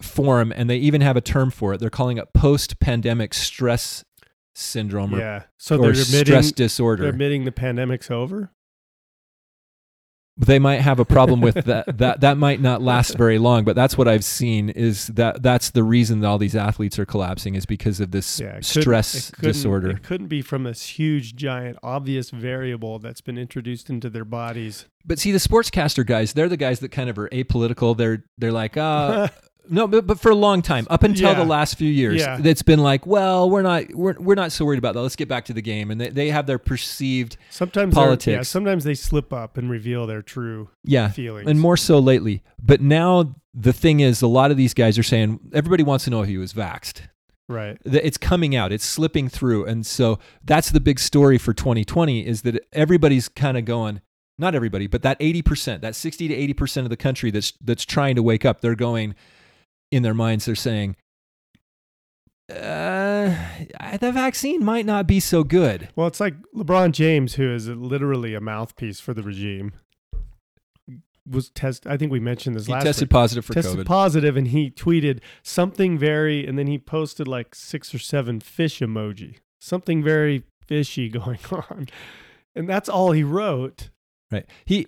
B: form, and they even have a term for it. They're calling it post-pandemic stress syndrome or,
C: Yeah. So they're
B: stress
C: admitting they're
B: disorder.
C: admitting the pandemic's over.
B: They might have a problem with [laughs] that. That that might not last very long, but that's what I've seen. Is that that's the reason that all these athletes are collapsing is because of this
C: Yeah, couldn't-
B: stress
C: it
B: disorder.
C: It couldn't be from this huge, giant, obvious variable that's been introduced into their bodies.
B: But see, the sportscaster guys, they're the guys that kind of are apolitical. They're they're like, uh, [laughs] no, but, but for a long time, up until
C: Yeah.
B: the last few years,
C: Yeah.
B: it's been like, well, we're not we're, we're not so worried about that. Let's get back to the game, and they, they have their perceived,
C: Sometimes they're- Yeah, sometimes they slip up and reveal their true
B: yeah,
C: feelings.
B: and more so lately. But now the thing is, a lot of these guys are saying everybody wants to know if he was vaxxed.
C: right.
B: It's coming out, it's slipping through, and so that's the big story for 2020 is that everybody's kind of going. Not everybody, but that 80%, that 60 to 80% of the country that's that's trying to wake up, they're going in their minds, they're saying, uh, the vaccine might not be so good.
C: Well, it's like LeBron James, who is literally a mouthpiece for the regime, was test. I think we mentioned this
B: He
C: last
B: tested
C: week.
B: positive for
C: tested
B: COVID.
C: positive, and he tweeted something very, and then he posted like six or seven fish emoji, something very fishy [laughs] going on, and that's all he wrote.
B: Right. He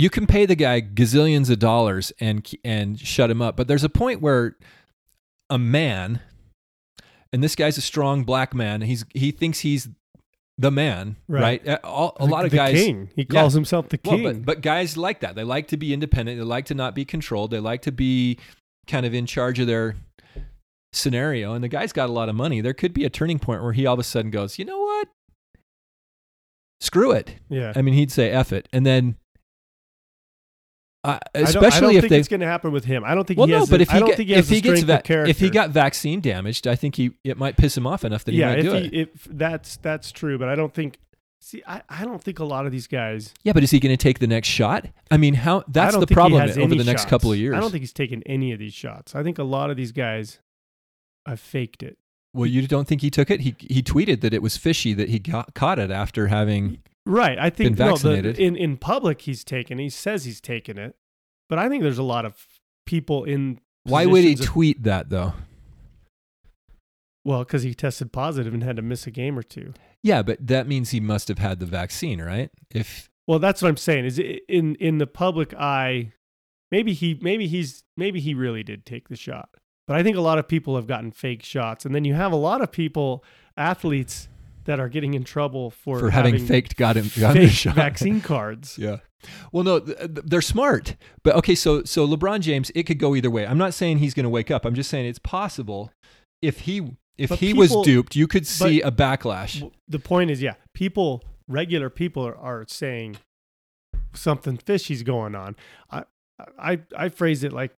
B: you can pay the guy gazillions of dollars and and shut him up, but there's a point where a man and this guy's a strong black man, he's he thinks he's the man, right?
C: Right.
B: All, a
C: The-
B: lot of
C: the
B: guys
C: king. He
B: Yeah.
C: calls himself the
B: well,
C: king.
B: but, but guys like that. They like to be independent. They like to not be controlled. They like to be kind of in charge of their scenario and the guy's got a lot of money, there could be a turning point where he all of a sudden goes, you know what? Screw it.
C: Yeah.
B: I mean, he'd say F it. And then, uh,
C: I don't- I
B: especially
C: don't
B: if
C: think
B: they.
C: it's going to happen with him. I don't think
B: well,
C: he
B: no,
C: has.
B: but
C: the-
B: if
C: I
B: he,
C: don't
B: get,
C: think he
B: if he gets va- if he got vaccine damaged, I think he it might piss him off enough that he
C: yeah,
B: might
C: if
B: do
C: he,
B: it.
C: if that's that's true, but I don't think. See, I, I don't think a lot of these guys.
B: Yeah, but is he going to take the next shot? I mean, how that's the problem over the next
C: shots.
B: couple of years.
C: I don't think he's taken any of these shots. I think a lot of these guys have faked it.
B: well, you don't think he took it? He he tweeted that it was fishy that he got, caught it after having
C: Right. I think no, the- in in public he's taken. He says he's taken it, but I think there's a lot of people in.
B: Why would he
C: of-
B: tweet that though?
C: well, because he tested positive and had to miss a game or two.
B: Yeah, but that means he must have had the vaccine, right? If
C: Well, that's what I'm saying. Is in in the public eye, maybe he maybe he's maybe he really did take the shot. But I think a lot of people have gotten fake shots, and then you have a lot of people, athletes, that are getting in trouble for
B: for having, faked got him got
C: fake
B: the shot.
C: vaccine [laughs] cards.
B: Yeah. Well, no, th- th- they're smart. But okay, so so LeBron James, it could go either way. I'm not saying he's going to wake up. I'm just saying it's possible if he if
C: But
B: he was duped, you could see a backlash.
C: The point is, yeah, people, regular people are, are saying something fishy's going on. I I I phrase it like.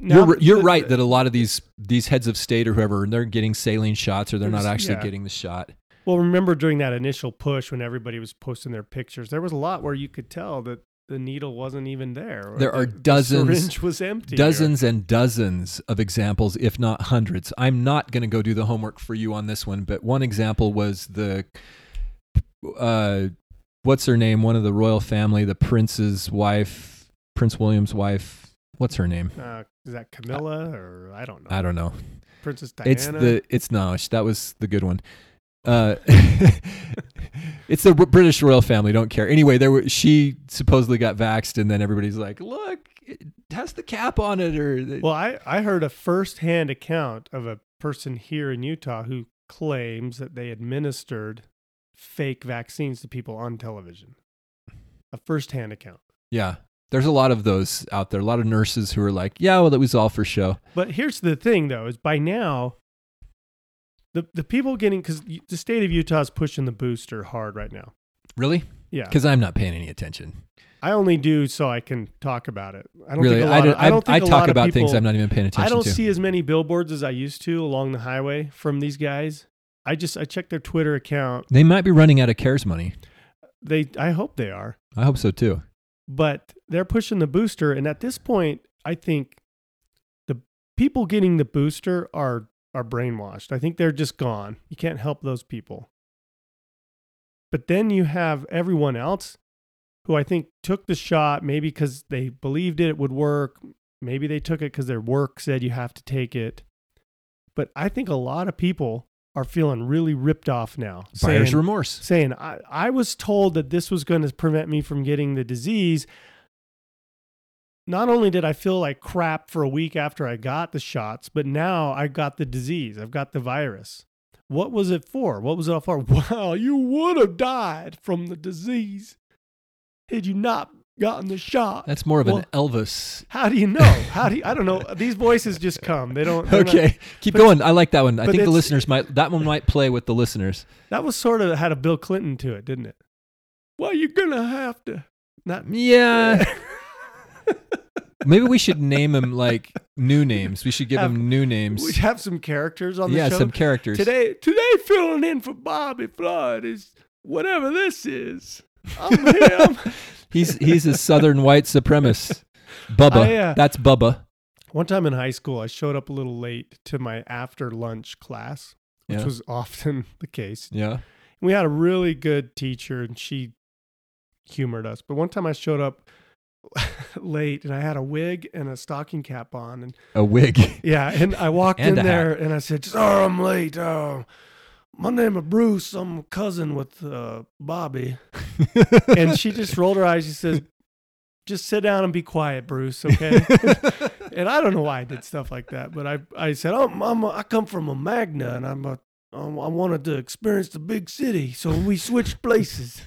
C: Now
B: You're you're
C: the-
B: right that a lot of these these heads of state or whoever they're getting saline shots or they're not actually
C: yeah.
B: getting the shot.
C: Well, remember during that initial push when everybody was posting their pictures, there was a lot where you could tell that the needle wasn't even there. or
B: There are
C: the- the
B: dozens-
C: syringe was empty. or-
B: Dozens and dozens of examples, if not hundreds. I'm not going to go do the homework for you on this one, but one example was the uh, what's her name? One of the royal family, the prince's wife, Prince William's wife. What's her name?
C: Uh, is that Camilla or I don't know?
B: I don't know.
C: Princess Diana.
B: It's the it's no, that was the good one. Uh, [laughs] it's the British royal family. Don't care. Anyway, there were, she supposedly got vaxxed, and then everybody's like, "Look, it has the cap on it." Or
C: Well, I, I heard a firsthand account of a person here in Utah who claims that they administered fake vaccines to people on television. A firsthand account.
B: yeah, there's a lot of those out there. A lot of nurses who are like, "Yeah, well, it was all for show."
C: But here's the thing, though, is by now, the the people getting because the state of Utah is pushing the booster hard right now.
B: Really?
C: Yeah,
B: Because I'm not paying any attention.
C: I only do so I can talk about it. I don't
B: really,
C: think a
B: I,
C: lot
B: don't,
C: of, I don't think
B: I
C: a
B: talk about things I'm not even paying attention
C: I don't
B: to.
C: see as many billboards as I used to along the highway from these guys. I just I checked their Twitter account.
B: they might be running out of cares money.
C: They I hope they are.
B: I hope so too.
C: But they're pushing the booster and at this point i think the people getting the booster are are brainwashed. I think they're just gone. You can't help those people. But then you have everyone else who i think took the shot maybe because they believed it would work. Maybe they took it because their work said you have to take it. But i think a lot of people are feeling really ripped off now.
B: Buyer's
C: saying-
B: remorse.
C: saying I, I was told that this was going to prevent me from getting the disease. Not only did i feel like crap for a week after i got the shots but now I've got the disease. I've got the virus. What was it for? What was it all for? [laughs] Wow you would have died from the disease. Had you not gotten the shot
B: That's more of
C: Well,
B: an Elvis.
C: how do you know how do you i don't know these voices just come they don't they're not-
B: Okay, keep going. I like that one. I think the listeners might that one might play with the listeners.
C: that was sort of had a bill clinton to it didn't it well you're gonna have to not
B: Yeah, [laughs] maybe we should name them like new names. We should give
C: Have-
B: them new names.
C: We have some characters on the
B: yeah,
C: show.
B: some characters.
C: Today, today filling in for Bobby Flood is whatever this is. I'm [laughs] him.
B: He's he's a southern white supremacist. Bubba.
C: I, uh,
B: That's Bubba.
C: One time in high school, I showed up a little late to my after lunch class, which
B: Yeah.
C: was often [laughs] the case.
B: Yeah.
C: We had a really good teacher, and she humored us. But one time, I showed up [laughs] late, and I had a wig and a stocking cap on, and
B: A wig.
C: Yeah, and I walked [laughs]
B: And
C: in
B: a hat.
C: there and I said, "Sorry, I'm late. Uh, my name is Bruce. I'm cousin with uh, Bobby." [laughs] and she just rolled her eyes. She says, "Just sit down and be quiet, Bruce. Okay." [laughs] and I don't know why I did stuff like that, but I I said, "Oh, I'm a, I come from a Magna, and I'm a um, I wanted to experience the big city, so we switched places.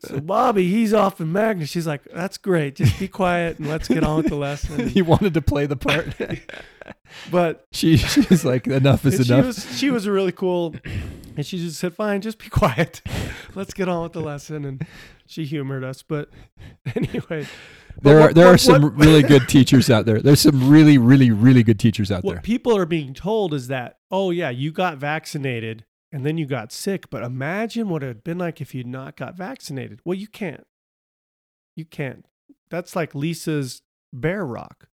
C: so [laughs] Bobby, he's off in Magna. She's like, "That's great. Just be quiet and let's get on with the lesson."
B: he wanted to play the part.
C: but
B: she she's like, enough is
C: and she
B: enough.
C: was she was a really cool, and she just said, "Fine, just be [laughs] quiet. let's get on with the lesson." And she humored us. But [laughs] anyway,
B: there are
C: what-
B: there are some
C: what-
B: really [laughs] good teachers out there. There's some really really really good teachers out there.
C: what people are being told is that, oh yeah, you got vaccinated and then you got sick, but imagine what it would have been like if you'd not got vaccinated. Well, you can't. You can't. That's like Lisa's bear rock.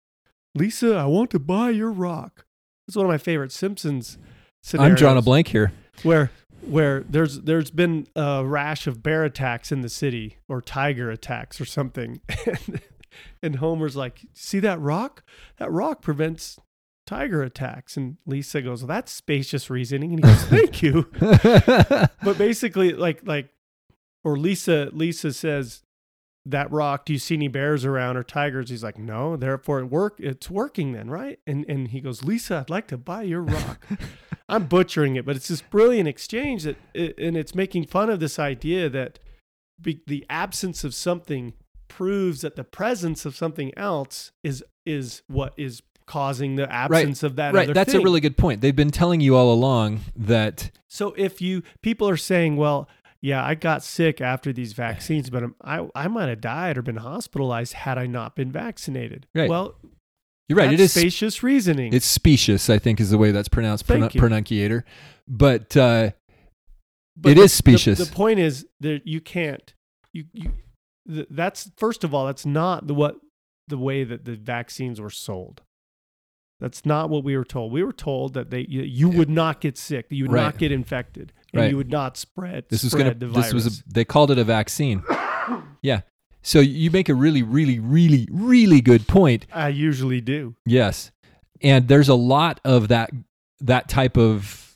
C: Lisa, I want to buy your rock. It's one of my favorite Simpsons scenarios.
B: I'm drawing a blank here.
C: Where where there's there's been a rash of bear attacks in the city or tiger attacks or something. [laughs] And, and Homer's like, "See that rock? That rock prevents tiger attacks." And Lisa goes, "Well, that's spacious reasoning." And he goes, "Thank you." [laughs] But basically like like or Lisa Lisa says that rock, do you see any bears around or tigers? He's like, no, therefore it work it's working then, right? And and he goes, Lisa, I'd like to buy your rock. [laughs] I'm butchering it, but it's this brilliant exchange that, and it's making fun of this idea that be, the absence of something proves that the presence of something else is is what is causing the absence of that.
B: right, that's
C: thing.
B: a really good point. They've been telling you all along that
C: So if you people are saying, well, yeah, I got sick after these vaccines, [laughs] but I'm, I I might have died or been hospitalized had I not been vaccinated.
B: Right.
C: Well,
B: you're right. It is
C: spacious reasoning.
B: it's specious. I think is the way that's pronounced.
C: You.
B: pronunciator, but uh,
C: But
B: it
C: the-
B: is specious.
C: The, point is that you can't. You you. th- That's first of all, that's not the what the way that the vaccines were sold. That's not what we were told. We were told that they you, you would not get sick, that you would
B: Right.
C: not get infected, and
B: Right.
C: you would not spread.
B: this was gonna.
C: the
B: This was a. They called it a vaccine. yeah. So you make a really, really, really, really good point.
C: I usually do.
B: Yes. And there's a lot of that that type of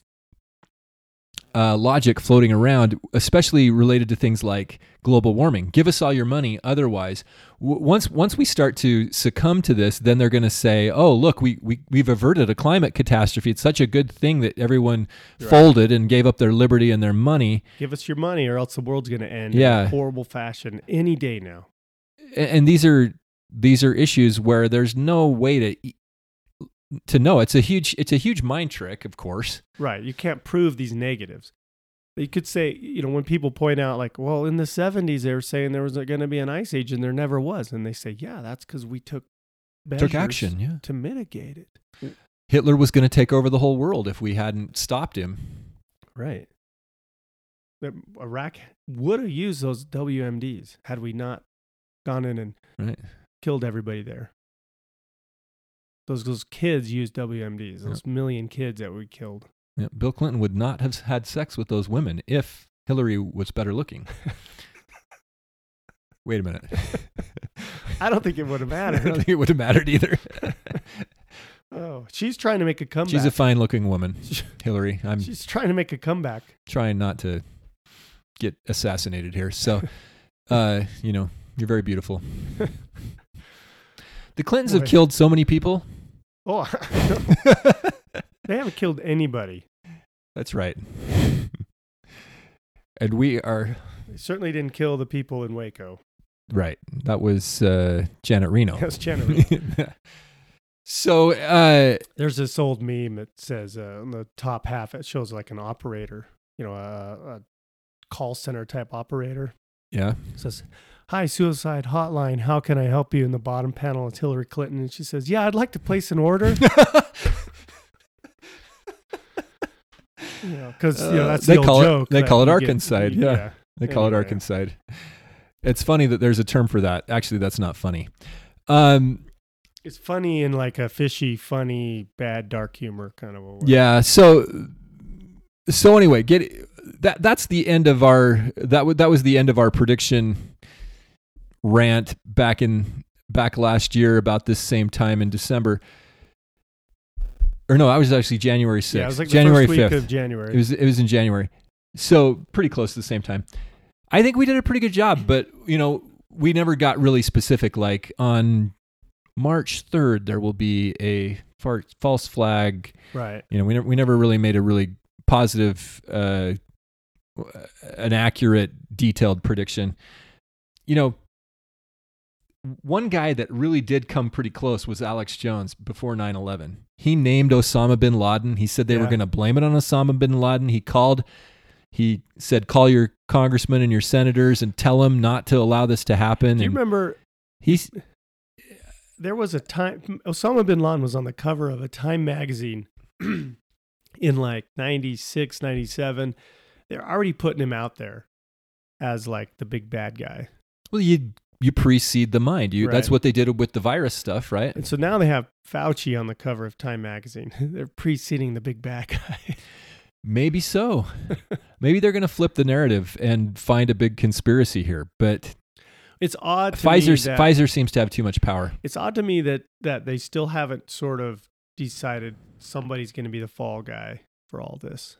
B: uh, logic floating around, especially related to things like global warming. Give us all your money, otherwise. W- once once we start to succumb to this, then they're going to say, "Oh, look, we we we've averted a climate catastrophe. It's such a good thing that everyone
C: Right.
B: folded and gave up their liberty and their money."
C: Give us your money, or else the world's going to end
B: Yeah.
C: in a horrible fashion any day now.
B: A- And these are these are issues where there's no way to to know. It's a huge it's a huge mind trick, of course.
C: Right. You can't prove these negatives. You could say, you know, when people point out, like, well, in the 70s, they were saying there was going to be an ice age and there never was. And they say, yeah, that's because we took
B: Took action, yeah.
C: to mitigate it.
B: Hitler was going to take over the whole world if we hadn't stopped him.
C: Right. Iraq would have used those WMDs had we not gone in and
B: Right.
C: killed everybody there. Those, those kids used WMDs, those million kids that we killed.
B: Yeah, Bill Clinton would not have had sex with those women if Hillary was better looking. [laughs] Wait a minute.
C: I don't think it would have [laughs] mattered.
B: I don't think it would have mattered either. [laughs]
C: oh, she's trying to make a comeback.
B: She's a fine looking woman, Hillary. I'm
C: She's trying to make a comeback.
B: trying not to get assassinated here. So, uh, you know, you're very beautiful. The Clintons have killed so many people.
C: Oh, [laughs] [laughs] they haven't killed anybody.
B: That's right. [laughs] and we are
C: They certainly didn't kill the people in Waco.
B: right. That was uh, Janet Reno.
C: That's Janet. Reno.
B: so, uh,
C: There's this old meme that says uh, on the top half it shows like an operator, you know, a, a call center type operator.
B: yeah.
C: It says, "Hi, suicide hotline. How can I help you?" In the bottom panel, it's Hillary Clinton, and she says, "Yeah, I'd like to place an order." [laughs] you know, because you know
B: Uh,
C: that's
B: they
C: the old
B: call it-
C: joke.
B: they call it
C: get-
B: Arkanside, yeah. They call it
C: Anyway.
B: Arkanside. It's funny that there's a term for that. Actually, that's not funny. Um,
C: It's funny in like a fishy, funny, bad, dark humor kind of a way.
B: yeah. So, so anyway, get that. That's the end of our. That w- that was the end of our prediction rant back in back last year about this same time in December. Or no, I was actually January sixth.
C: Yeah, it was like the
B: January
C: first week
B: fifth.
C: of January.
B: It was it was in January, so pretty close to the same time. I think we did a pretty good job, but you know we never got really specific. Like on March third, there will be a far, false flag.
C: right.
B: You know, we never we never really made a really positive, uh, an accurate, detailed prediction. You know, one guy that really did come pretty close was Alex Jones before 9 11. He named Osama bin Laden. He said they were going to blame it on Osama bin Laden. He called, he said, call your congressmen and your senators and tell them not to allow this to happen.
C: Do you
B: And
C: remember
B: he's, [sighs]
C: there was a time Osama bin Laden was on the cover of a Time magazine [clears throat] in like 96, 97. They're already putting him out there as like the big bad guy.
B: well, you, you precede the mind. You, That's what they did with the virus stuff, right?
C: And so now they have Fauci on the cover of Time magazine. [laughs] They're preceding the big bad guy.
B: Maybe so. [laughs] Maybe they're going to flip the narrative and find a big conspiracy here. But
C: it's odd to
B: Pfizer,
C: me that,
B: Pfizer seems to have too much power.
C: It's odd to me that that they still haven't sort of decided somebody's going to be the fall guy for all this.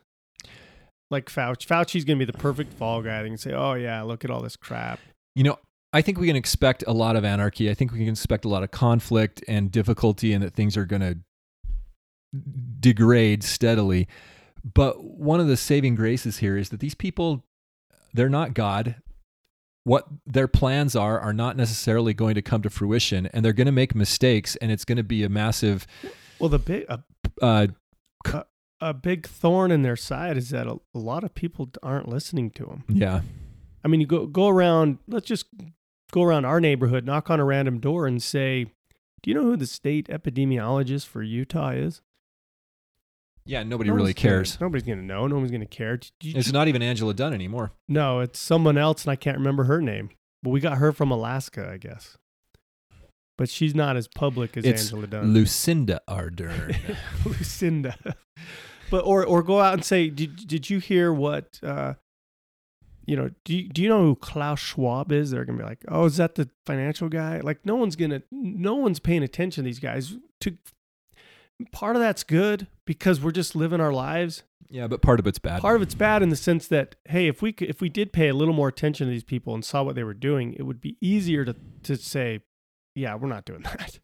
C: Like Fauci, Fauci's going to be the perfect fall guy. They can say, "Oh yeah, look at all this crap."
B: You know, I think we can expect a lot of anarchy. I think we can expect a lot of conflict and difficulty, and that things are going to degrade steadily. But one of the saving graces here is that these people, they're not God. What their plans are are not necessarily going to come to fruition, and they're going to make mistakes, and it's going to be a massive.
C: Well, the big a,
B: Uh,
C: a big thorn in their side is that a, a lot of people aren't listening to them.
B: yeah,
C: I mean, you go go around. Let's just go around our neighborhood, knock on a random door, and say, "Do you know who the state epidemiologist for Utah is?"
B: yeah. Nobody
C: No
B: really
C: one's gonna-
B: cares.
C: nobody's going to know. No one's going to care. You-
B: It's not even Angela Dunn anymore.
C: No, it's someone else, and I can't remember her name. But we got her from Alaska, I guess. But she's not as public as
B: It's
C: Angela Dunn.
B: Lucinda Ardern. [laughs]
C: Lucinda. But or or go out and say, did did you hear what? Uh, you know, do you, do you know who Klaus Schwab is? They're gonna be like, oh, is that the financial guy? Like, no one's gonna, no one's paying attention to these guys. To part of that's good because we're just living our lives.
B: yeah, but part of it's bad.
C: Part of it's bad in the sense that hey, if we could, if we did pay a little more attention to these people and saw what they were doing, it would be easier to to say, yeah, we're not doing [laughs] that.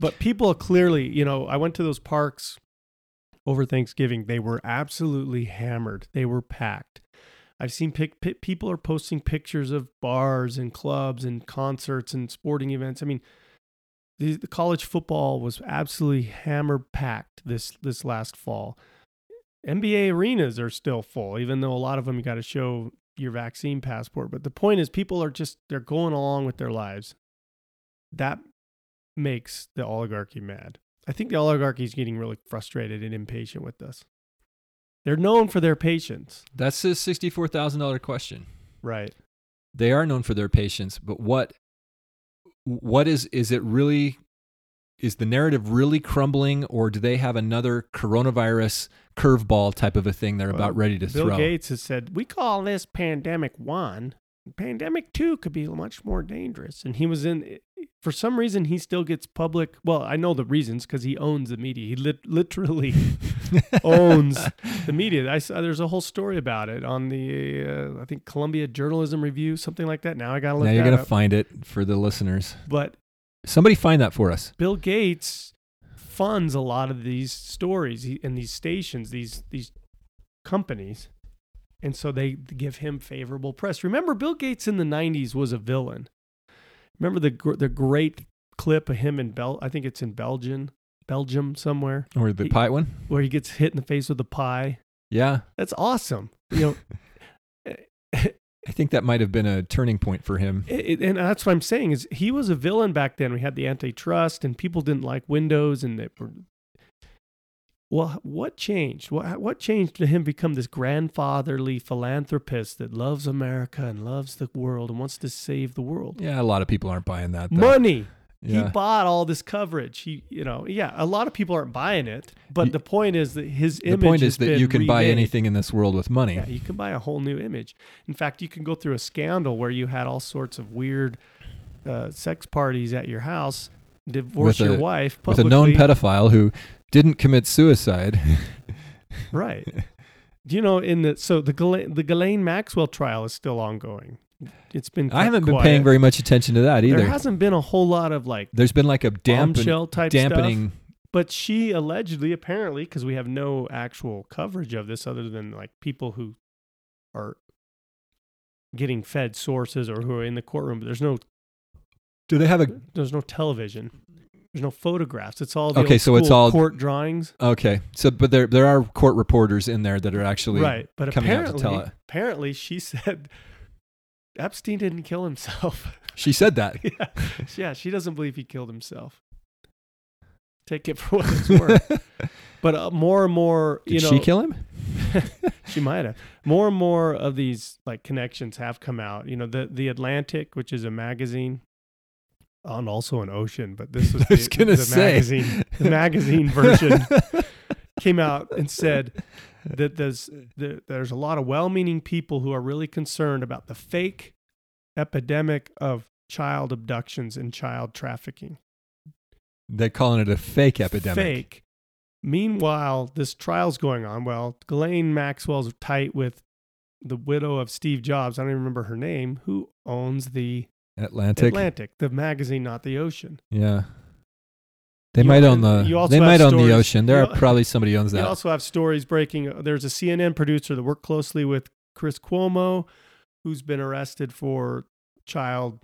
C: But people clearly, you know, I went to those parks over Thanksgiving. They were absolutely hammered. They were packed. I've seen pic- pi people are posting pictures of bars and clubs and concerts and sporting events. I mean, the, the college football was absolutely hammer packed this this last fall. NBA arenas are still full, even though a lot of them you got to show your vaccine passport. But the point is, people are just they're going along with their lives. That makes the oligarchy mad. I think the oligarchy is getting really frustrated and impatient with us. They're known for their patience,
B: That's a sixty-four thousand dollar question.
C: right?
B: They are known for their patience, but what what is is it really is the narrative really crumbling or do they have another coronavirus curveball type of a thing they're
C: Well,
B: about ready to
C: Bill
B: throw?
C: Gates has said we call this pandemic one. Pandemic two could be much more dangerous. And he was in. For some reason, he still gets public. Well, I know the reasons because he owns the media. He lit, literally [laughs] owns the media. I saw there's a whole story about it on the uh, I think Columbia Journalism Review, something like that. Now I gotta look
B: now you're gonna
C: up.
B: find it for the listeners.
C: but
B: Somebody find that for us.
C: Bill Gates funds a lot of these stories and these stations, these these companies, and so they give him favorable press. Remember, Bill Gates in the '90s was a villain. Remember the the great clip of him in Bel? I think it's in Belgium, Belgium somewhere,
B: Or the
C: He-
B: pie one?
C: where he gets hit in the face with a pie.
B: Yeah.
C: That's awesome. You know. [laughs]
B: Eh, eh, I think that might have been a turning point for him.
C: It, it- and that's what I'm saying is he was a villain back then. We had the antitrust, and people didn't like Windows, and they were. Well, what changed? What what changed to him become this grandfatherly philanthropist that loves America and loves the world and wants to save the world?
B: Yeah, a lot of people aren't buying that. Though.
C: Money. He bought all this coverage. He, you know, yeah, a lot of people aren't buying it, but
B: You-
C: the point is that his
B: the
C: image.
B: point
C: has
B: is that you can buy anything in this world with money.
C: Yeah, you can buy a whole new image. In fact, you can go through a scandal where you had all sorts of weird uh, sex parties at your house, divorce
B: With
C: your
B: a-
C: wife
B: with a known pedophile who didn't commit suicide. [laughs]
C: right? Do you know in the so the Ghislaine, the Ghislaine Maxwell trial is still ongoing. It's been
B: I haven't
C: kept
B: been
C: quiet.
B: paying very much attention to that either.
C: There hasn't been a whole lot of like
B: There's been like a dampen,
C: type stuff.
B: dampening
C: but she allegedly, apparently, because we have no actual coverage of this other than like people who are getting fed sources or who are in the courtroom, but there's no
B: Do they have a
C: there's no television. There's no photographs. It's all the
B: Okay, so it's all-
C: court drawings.
B: okay? So, but there there are court reporters in there that are actually
C: right. But
B: coming out to
C: apparently,
B: tell it.
C: apparently she said [laughs] Epstein didn't kill himself. [laughs]
B: She said that.
C: yeah. yeah, she doesn't believe he killed himself. Take it for what it's [laughs] worth. but uh, more and more,
B: Did
C: you know,
B: she kill him?
C: she might have. More and more of these like connections have come out. You know, the the Atlantic, which is a magazine, and also an ocean, but this [laughs] was
B: I was
C: the, the magazine. The magazine [laughs] version came out and said that there's there, there's a lot of well-meaning people who are really concerned about the fake epidemic of child abductions and child trafficking.
B: They're calling it a fake epidemic.
C: Fake. Meanwhile, this trial's going on. Well, Ghislaine Maxwell's tight with the widow of Steve Jobs. I don't even remember her name. Who owns the
B: Atlantic.
C: Atlantic, the magazine, not the ocean?
B: Yeah. They
C: You
B: might own the.
C: you also
B: They
C: have
B: might own the ocean. There
C: you
B: are probably somebody owns
C: that.
B: that.
C: also have stories breaking. There's a CNN producer that worked closely with Chris Cuomo, who's been arrested for child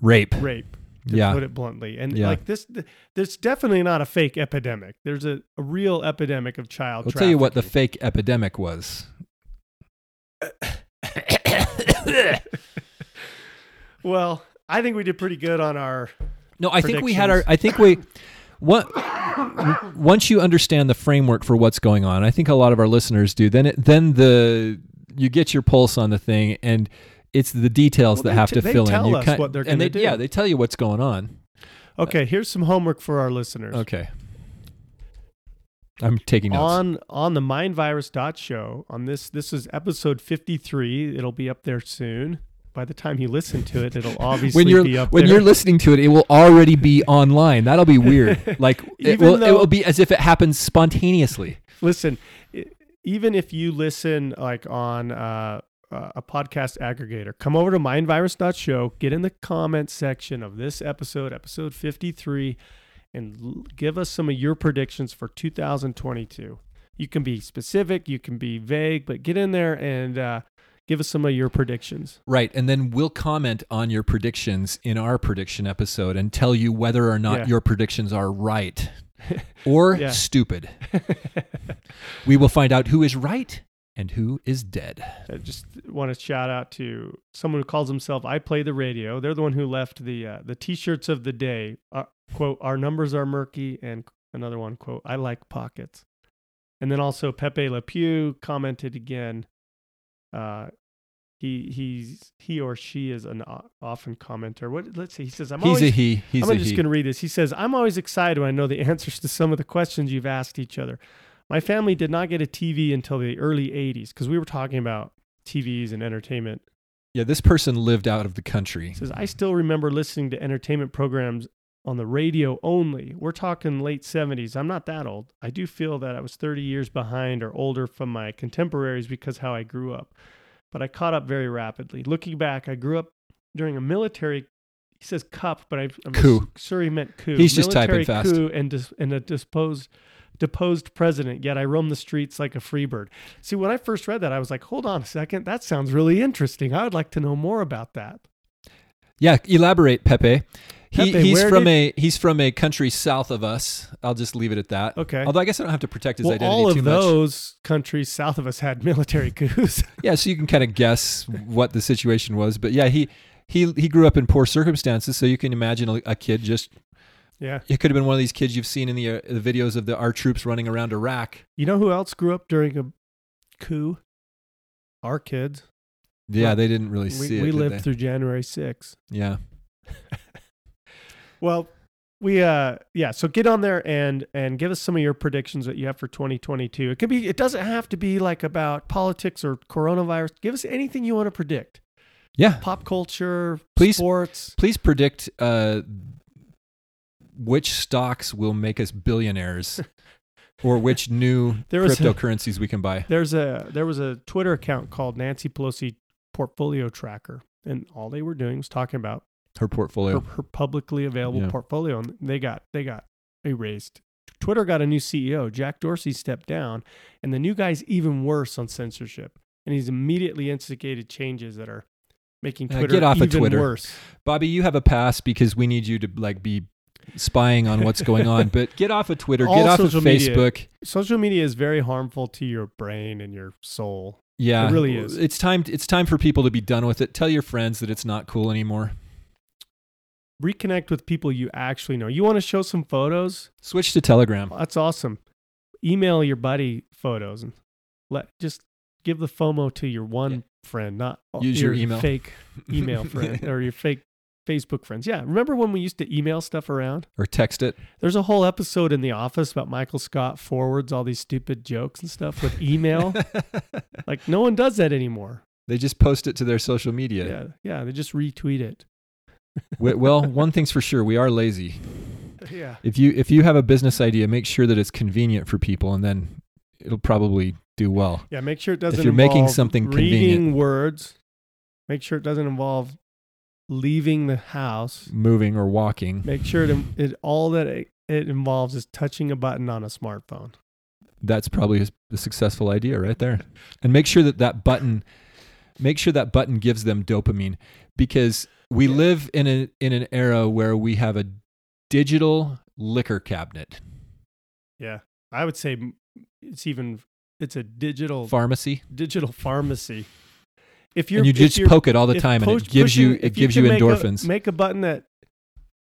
B: Rape.
C: rape. To
B: Yeah.
C: put it bluntly, and
B: Yeah.
C: like this, there's definitely not a fake epidemic. There's a, a real epidemic of child. Rape.
B: I'll tell you what the fake epidemic was.
C: Well, I think we did pretty good on our.
B: No, I think we had our. I think we. What once you understand the framework for what's going on, I think a lot of our listeners do. Then it, then the you get your pulse on the thing, and it's the details
C: Well,
B: that have
C: t-
B: to fill in. You
C: us what they're
B: and
C: gonna
B: they,
C: do.
B: Yeah, they tell you what's going on.
C: Okay, here's some homework for our listeners.
B: Okay, I'm taking notes.
C: On on the mindvirus.show on this this is episode 53. It'll be up there soon. By the time you listen to it, it'll [laughs] obviously
B: when you're
C: be up
B: when
C: there.
B: you're listening to it, it will already be [laughs] online. That'll be weird. Like [laughs] it
C: Even
B: will, it will be as if it happens spontaneously.
C: listen, even if you listen like on uh, a podcast aggregator, come over to mindvirus.show, get in the comments section of this episode, episode 53, and l- give us some of your predictions for 2022. You can be specific, you can be vague, but get in there and uh, give us some of your predictions.
B: Right, and then we'll comment on your predictions in our prediction episode and tell you whether or not
C: Yeah.
B: your predictions are right [laughs] or stupid. [laughs] We will find out who is right and who is dead.
C: I just want to shout out to someone who calls himself "I Play the Radio." They're the one who left the uh, the T-shirts of the day. Uh, quote: Our numbers are murky, and another one quote: I like pockets. And then also Pepe Le Pew commented again. Uh, he he's he or she is an often commenter. What? Let's see. He says, "I'm
B: He's
C: always
B: a he. He's
C: I'm just
B: he.
C: going to read this. He says, I'm always excited when I know the [laughs] answers to some of the questions you've asked each other. My family did not get a TV until the early 80s because we were talking about TVs and entertainment.
B: Yeah, this person lived out of the country.
C: He says, I still remember listening to entertainment programs on the radio only. We're talking late 70s. I'm not that old. I do feel that I was 30 years behind or older from my contemporaries because how I grew up. But I caught up very rapidly. Looking back, I grew up during a military. He says cup, but I, I'm
B: Coup.
C: sure he meant coup.
B: He's just typing
C: Military
B: fast.
C: Coup and, dis, and a disposed deposed president. Yet I roam the streets like a free bird. See, when I first read that, I was like, hold on a second. That sounds really interesting. I would like to know more about that.
B: Yeah, elaborate, Pepe. He, he's from
C: did-
B: a he's from a country south of us. I'll just leave it at that.
C: Okay.
B: Although I guess I don't have to protect his
C: well,
B: identity
C: all
B: too
C: of
B: much.
C: those countries south of us had military [laughs] coups.
B: Yeah, so you can kind of guess what the situation was. But yeah, he he he grew up in poor circumstances, so you can imagine a, a kid just.
C: yeah.
B: It could have been one of these kids you've seen in the uh, the videos of the our troops running around Iraq.
C: You know who else grew up during a coup? Our kids.
B: Yeah, they didn't really
C: We,
B: see it.
C: we lived
B: they?
C: through January 6th.
B: Yeah. [laughs]
C: Well, we uh yeah, so get on there and and give us some of your predictions that you have for 2022. It could be it doesn't have to be like about politics or coronavirus. Give us anything you want to predict.
B: Yeah.
C: Pop culture,
B: Please-
C: sports.
B: Please predict uh, which stocks will make us billionaires, [laughs] or which new
C: was a-
B: cryptocurrencies we can buy.
C: There's a there was a Twitter account called Nancy Pelosi Portfolio Tracker, and all they were doing was talking about
B: Her portfolio.
C: her, her publicly available
B: Yeah.
C: portfolio, and they got they got erased. Twitter got a new CEO. Jack Dorsey stepped down, and the new guy's even worse on censorship. And he's immediately instigated changes that are making
B: Uh,
C: Twitter
B: get off of Twitter.
C: worse.
B: Bobby, you have a pass because we need you to like be spying on what's going on. [laughs] But get off of Twitter.
C: All
B: get off of
C: social media.
B: Facebook.
C: Social media is very harmful to your brain and your soul.
B: Yeah,
C: It really is.
B: It's time. It's time for people to be done with it. Tell your friends that it's not cool anymore.
C: Reconnect with people you actually know. You want to show some photos?
B: Switch to Telegram.
C: That's awesome. Email your buddy photos and let just give the FOMO to your one
B: Yeah.
C: friend, not
B: Use your email.
C: fake email [laughs] friend or your fake Facebook friends. Yeah, remember when we used to email stuff around?
B: or text it.
C: There's a whole episode in The Office about Michael Scott forwards all these stupid jokes and stuff with email. [laughs] like no one does that anymore.
B: they just post it to their social media.
C: Yeah, yeah, they just retweet it.
B: We- well, one thing's for sure: we are lazy.
C: Yeah.
B: If you if you have a business idea, make sure that it's convenient for people, and then it'll probably do well.
C: Yeah, make sure it doesn't If
B: you're making
C: involve
B: something
C: reading
B: convenient.
C: words. Make sure it doesn't involve leaving the house.
B: Moving or walking.
C: Make sure it, it all that it, it involves is touching a button on a smartphone.
B: That's probably a, a successful idea right there. And make sure that that button, make sure that button gives them dopamine, because we
C: Yeah.
B: live in a in an era where we have a digital liquor cabinet
C: Yeah, I would say it's even it's a digital
B: pharmacy,
C: digital pharmacy. If
B: you
C: if
B: just poke it all the time, and it gives you it gives you,
C: can make a-
B: endorphins.
C: Make a button that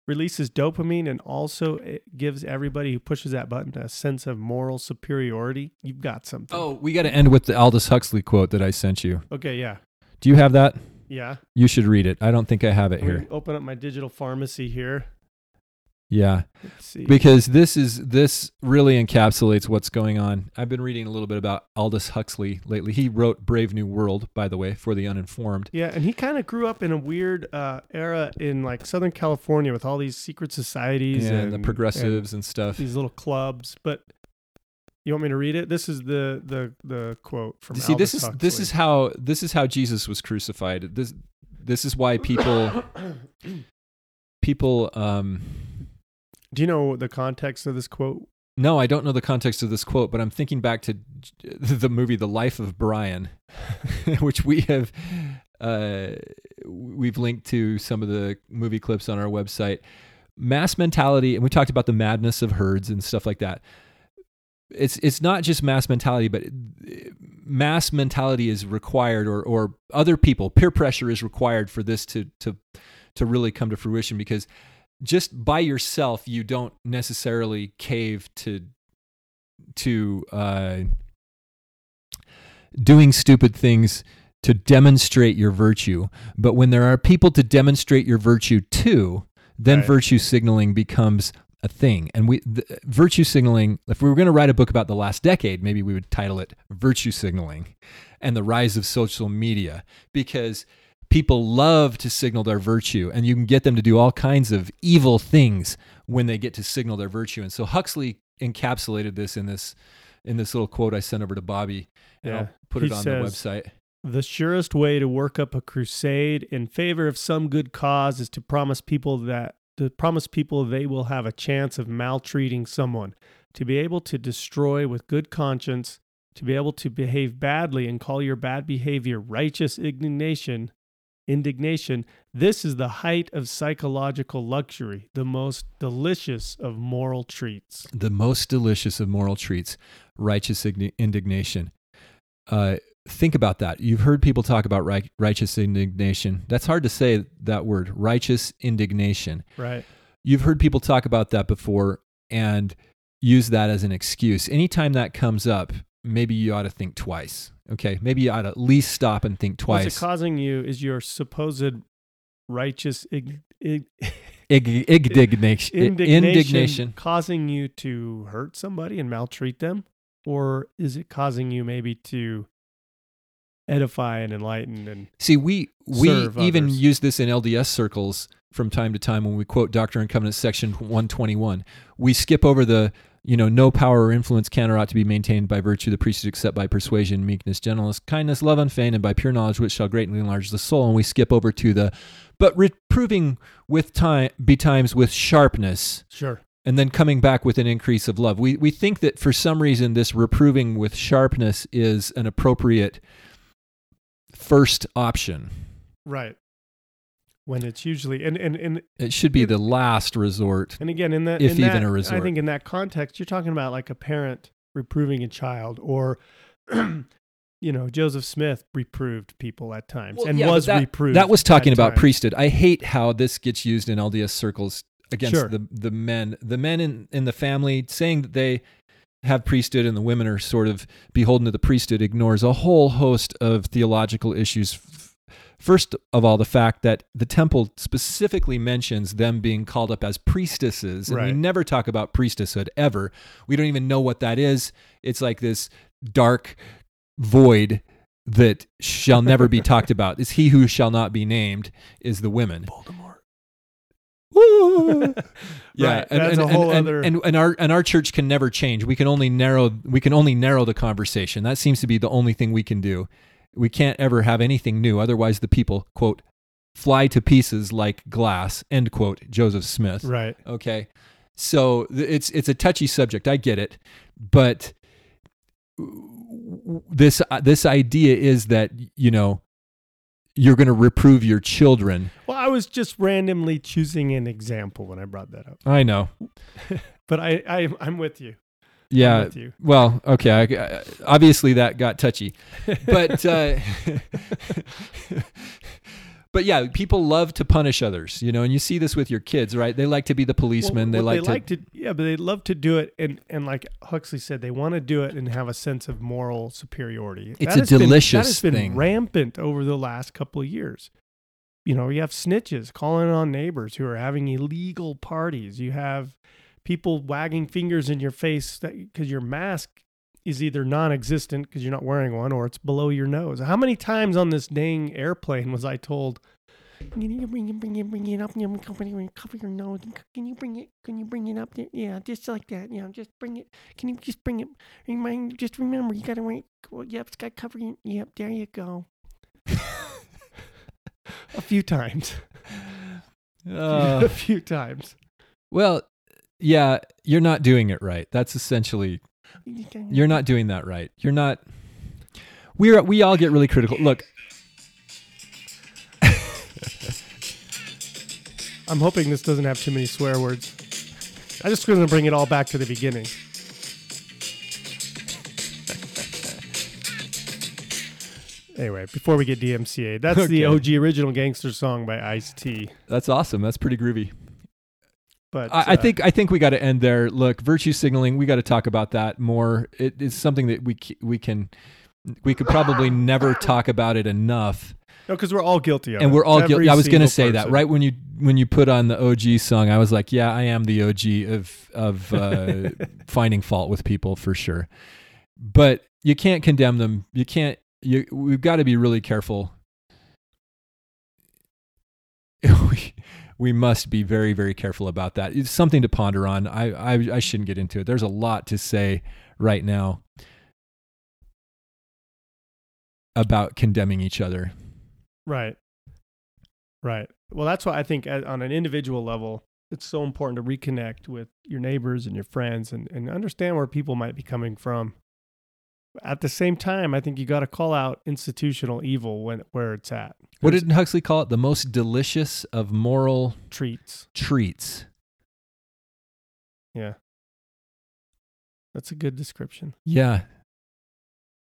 C: releases dopamine and also it gives everybody who pushes that button a sense of moral superiority. You've got something.
B: oh, we got to end with the Aldous Huxley quote that I sent you.
C: okay, yeah,
B: Do you have that?
C: Yeah.
B: You should read it. I don't think I have it here.
C: Open up my digital pharmacy here.
B: Yeah. Because this is this really encapsulates what's going on. I've been reading a little bit about Aldous Huxley lately. He wrote Brave New World, by the way, for the uninformed.
C: yeah, and he kind of grew up in a weird uh, era in like Southern California with all these secret societies
B: Yeah,
C: and
B: the progressives and,
C: and
B: stuff.
C: these little clubs. But you want me to read it? This is the the the quote from.
B: See, this
C: Aldous
B: is this is how this is how Jesus was crucified. This this is why people [coughs] people um
C: Do you know the context of this quote?
B: no, I don't know the context of this quote, but I'm thinking back to [laughs] the movie The Life of Brian, [laughs] which we have uh, we've linked to some of the movie clips on our website. Mass mentality, and we talked about the madness of herds and stuff like that. It's it's not just mass mentality, but mass mentality is required, or or other people peer pressure is required for this to to to really come to fruition because just by yourself you don't necessarily cave to to uh, doing stupid things to demonstrate your virtue but when there are people to demonstrate your virtue to then
C: Right.
B: virtue signaling becomes a thing. And we the, virtue signaling if we were going to write a book about the last decade maybe we would title it virtue signaling and the rise of social media because people love to signal their virtue and you can get them to do all kinds of evil things when they get to signal their virtue. And so huxley encapsulated this in this in this little quote i sent over to bobby and
C: Yeah.
B: i'll put
C: He
B: it on
C: says-
B: the website.
C: The surest way to work up a crusade in favor of some good cause is to promise people that to promise people they will have a chance of maltreating someone, to be able to destroy with good conscience, to be able to behave badly and call your bad behavior righteous indignation, indignation. This is the height of psychological luxury, the most delicious of moral treats.
B: the most delicious of moral treats righteous indignation uh, think about that you've heard people talk about ri- righteous indignation that's hard to say that word righteous indignation
C: Right.
B: you've heard people talk about that before and use that as an excuse anytime that comes up maybe you ought to think twice okay maybe you ought to at least stop and think twice.
C: What's it causing you is your supposed righteous ig- ig- [laughs]
B: Ig- indignation,
C: indignation causing you to hurt somebody and maltreat them? Or is it causing you maybe to edify and enlighten and
B: See, we we even
C: others.
B: use this in LDS circles from time to time when we quote Doctrine and Covenants section 121. We skip over the you know no power or influence can or ought to be maintained by virtue of the priesthood except by persuasion, meekness, gentleness, kindness, love unfeigned, and by pure knowledge which shall greatly enlarge the soul. And we skip over to the but reproving with time betimes with sharpness
C: sure.
B: and then coming back with an increase of love. We we think that for some reason this reproving with sharpness is an appropriate first option.
C: Right. When it's usually and and and
B: It should be the last resort.
C: and again in that
B: If
C: in
B: even
C: that-
B: a resort.
C: I think in that context you're talking about like a parent reproving a child or [clears throat] you know Joseph Smith reproved people at times
B: Well,
C: and
B: yeah,
C: was
B: that,
C: reproved.
B: That was talking about
C: times.
B: priesthood. I hate how this gets used in LDS circles against
C: Sure.
B: the the men, the men in in the family, saying that they have priesthood and the women are sort of beholden to the priesthood ignores a whole host of theological issues. First of all, the fact that the temple specifically mentions them being called up as priestesses, and we never talk about priestesshood ever. We don't even know what that is. It's like this dark void that shall never be talked about. Is he who shall not be named is the women.
F: Voldemort. [laughs]
B: Yeah,
C: Right, that's a whole
B: and,
C: other-
B: and, and our and our church can never change. We can only narrow we can only narrow the conversation. That seems to be the only thing we can do. We can't ever have anything new. Otherwise, the people quote fly to pieces like glass. End quote. Joseph Smith.
C: Right.
B: Okay, so it's it's a touchy subject. I get it, but this uh, this idea is that you know you're going to reprove your children.
C: Well, I was just randomly choosing an example when I brought that up,
B: I know. [laughs]
C: but I, I I'm with you.
B: Yeah.
C: with you.
B: Well, okay. I, I- obviously, that got touchy, [laughs] but uh, [laughs] but yeah, people love to punish others, you know, and you see this with your kids, right? They like to be the policeman.
C: Well,
B: they
C: what
B: like to.
C: yeah, but they love to do it, and and like Huxley said, they want to do it and have a sense of moral superiority.
B: It's
C: That
B: a
C: has been-
B: delicious
C: that has been
B: thing.
C: rampant over the last couple of years. You know, you have snitches calling on neighbors who are having illegal parties. You have people wagging fingers in your face because your mask is either non-existent because you're not wearing one or it's below your nose. How many times on this dang airplane was I told, "Can you bring it, bring it, bring it up, you know, cover your cover your nose? Can you bring it? Can you bring it up there? Yeah, just like that. Yeah, just bring it. Can you just bring it? Remind, just remember, you gotta wait. Well, yep, it's got cover you. Yep, there you go. A few times.
B: Uh, [laughs]
C: a few times.
B: well, yeah, you're not doing it right. That's essentially you're not doing that right. You're not. We're we all get really critical. Look, [laughs]
C: I'm hoping this doesn't have too many swear words. I'm just going to bring it all back to the beginning. [laughs] Anyway, before we get DMCA, that's the OG original gangster song by Ice-T.
B: that's awesome. That's pretty groovy.
C: But
B: I, I
C: uh,
B: think I think we got to end there. Look, virtue signaling. We got to talk about that more. It is something that we we can we could probably [laughs] never talk about it enough.
C: no, because we're all guilty of it.
B: and we're all guilty. I was going to say that right when you when you put on the OG song. I was like, yeah, I am the OG of of uh, [laughs] finding fault with people for sure. But you can't condemn them. You can't. You we've got to be really careful. [laughs] we, must be very very careful about that. It's something to ponder on. I, I I shouldn't get into it. There's a lot to say right now about condemning each other.
C: Right. Right. Well, that's why I think on an individual level, it's so important to reconnect with your neighbors and your friends and, and understand where people might be coming from. At the same time, I think you got to call out institutional evil when where it's at.
B: What
C: There's
B: did Huxley call it? The most delicious of moral
C: treats?
B: treats.
C: Yeah. That's a good description.
B: Yeah.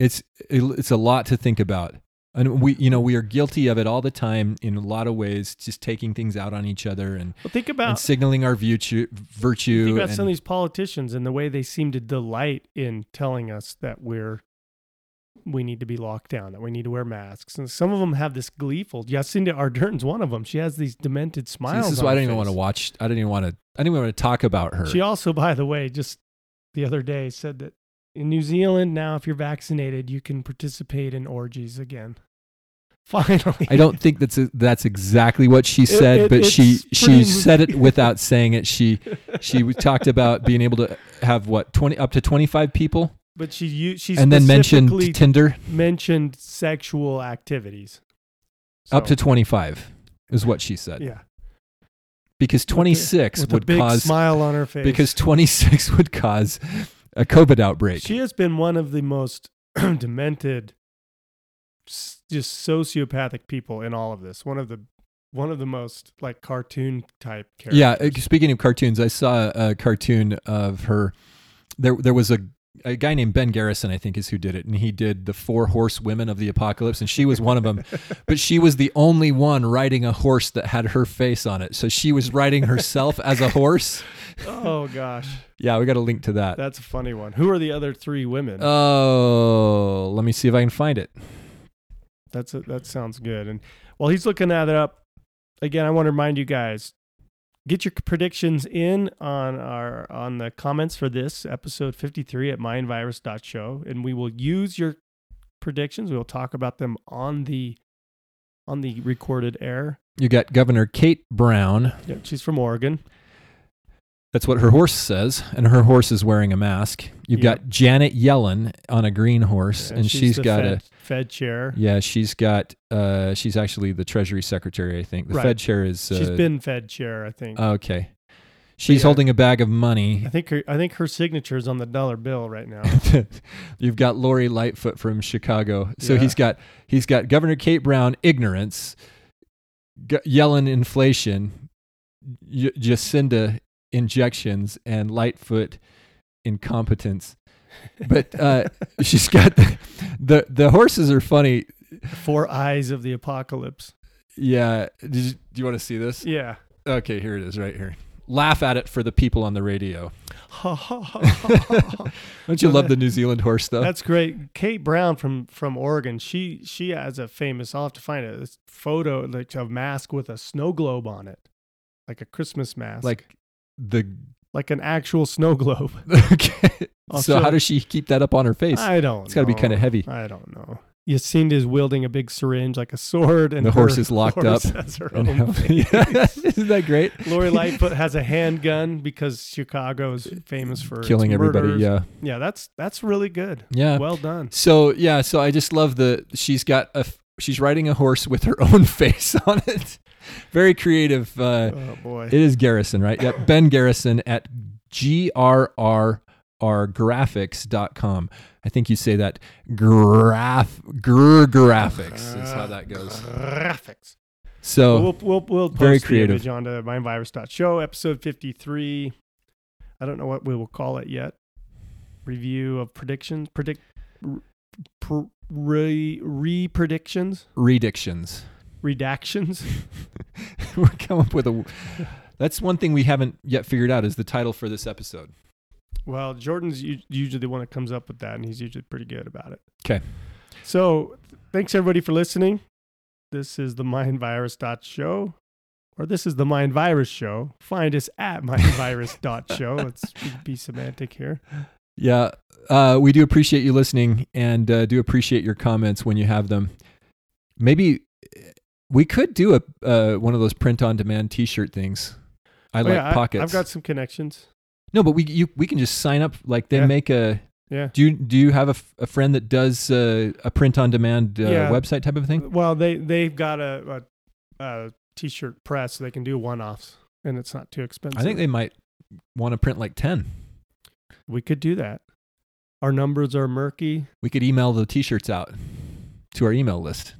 B: It's it's a lot to think about. And we you know, we are guilty of it all the time in a lot of ways, just taking things out on each other and,
C: Well, think
B: and signaling our virtue virtue.
C: think about
B: and-
C: some of these politicians and the way they seem to delight in telling us that we're we need to be locked down, that we need to wear masks. And some of them have this gleeful. Jacinda Ardern's one of them. She has these demented
B: See,
C: smiles.
B: this is why I don't even want to watch I don't even want to I don't even want to talk about her.
C: She also, by the way, just the other day said that in New Zealand now, if you're vaccinated, you can participate in orgies again. [laughs] Finally,
B: I don't think that's that's exactly what she said,
C: it-
B: but she she said it without saying it. She [laughs] she talked about being able to have what 20 up to 25 people
C: But she she
B: and then mentioned Tinder
C: mentioned sexual activities
B: up to 25 is what she said.
C: yeah.
B: because 26
C: with
B: would
C: a big
B: cause
C: smile on her face.
B: because 26 would cause a COVID outbreak.
C: she has been one of the most [clears throat] demented, just sociopathic people in all of this. One of the one of the most like cartoon type characters.
B: Yeah. uh, Speaking of cartoons, I saw a cartoon of her. There, there was a a guy named Ben Garrison, I think, is who did it, and he did the four horse women of the apocalypse, and she was one of them. [laughs] but she was the only one riding a horse that had her face on it, so she was riding herself as a horse.
C: oh gosh,
B: Yeah, we got a link to that.
C: that's a funny one. Who are the other three women?
B: Oh, let me see if I can find it.
C: That's a, that sounds good. And while he's looking that up, again, I want to remind you guys get your predictions in on our on the comments for this episode 53 at mindvirus.show and we will use your predictions. We will talk about them on the on the recorded air.
B: You got Governor Kate Brown.
C: Yeah, she's from Oregon.
B: That's what her horse says, and her horse is wearing a mask. You've
C: Yeah.
B: got Janet Yellen on a green horse, and she's
C: the
B: got
C: Fed,
B: a
C: Fed chair.
B: yeah. She's got uh, she's actually the Treasury Secretary, I think. The
C: Right.
B: Fed chair is uh,
C: She's been Fed chair, I think.
B: okay. She's
C: yeah.
B: holding a bag of money.
C: I think her I think her signature is on the dollar bill right now. [laughs]
B: You've got Lori Lightfoot from Chicago. So
C: Yeah.
B: he's got he's got Governor Kate Brown ignorance, G- Yellen inflation, Jacinda injections, and Lightfoot incompetence. But uh, [laughs] she's got the, the the horses are funny.
C: Four eyes of the apocalypse.
B: Yeah. Did you, do you want to see this?
C: Yeah.
B: Okay, here it is, right here. Laugh at it for the people on the radio. [laughs] [laughs] Don't you love the New Zealand horse though?
C: That's great. Kate Brown from from Oregon. She she has a famous. I'll have to find. This photo like of mask with a snow globe on it, like a Christmas mask,
B: like the
C: like an actual snow globe. [laughs]
B: okay.
C: I'll
B: so
C: show-
B: how does she keep that up on her face?
C: I don't.
B: It's gotta be kinda heavy.
C: I don't know. Yacinda is wielding a big syringe like a sword, and
B: The
C: her
B: horse is locked
C: horse
B: up
C: has her
B: And
C: own face. [laughs]
B: Yeah. Isn't that great?
C: Lori Lightfoot has a handgun because Chicago is famous for its
B: Killing everybody.
C: murders.
B: Yeah.
C: yeah. That's that's really good.
B: Yeah.
C: Well done.
B: So yeah, so I just love the she's got a she's riding a horse with her own [laughs] face on it. [laughs] Very creative. Uh,
C: oh boy.
B: it is Garrison, right? Yep. Ben Garrison at grrrgraphics.com. I think you say that graph grr graphics is how that goes.
C: Graphics.
B: So
C: we'll we'll we'll post
B: very
C: the
B: creative.
C: image onto mindvirus.show episode 53. I don't know what we will call it yet. Review of predictions, predict re re predictions,
B: redictions.
C: Redactions. [laughs]
B: we come up with a. That's one thing we haven't yet figured out is the title for this episode.
C: Well, Jordan's u- usually the one that comes up with that, and he's usually pretty good about it.
B: Okay.
C: So, thanks everybody for listening. This is the mindvirus.show, or this is the Mind Virus Show. Find us at mindvirus.show. [laughs] Let's be, be semantic here.
B: Yeah, uh, we do appreciate you listening and uh, do appreciate your comments when you have them. Maybe we could do a uh, one of those print on demand T-shirt things. I
C: Oh,
B: like
C: yeah,
B: pockets.
C: I've got some connections.
B: no, but we you we can just sign up. Like they
C: Yeah.
B: make a.
C: Yeah.
B: Do you do you have a, f- a friend that does uh, a print on demand uh,
C: Yeah.
B: website type of thing?
C: Well, they they've got a, a, a t-shirt press, so they can do one-offs, and it's not too expensive.
B: I think they might want to print like ten.
C: we could do that. Our numbers are murky.
B: We could email the T-shirts out to our email list.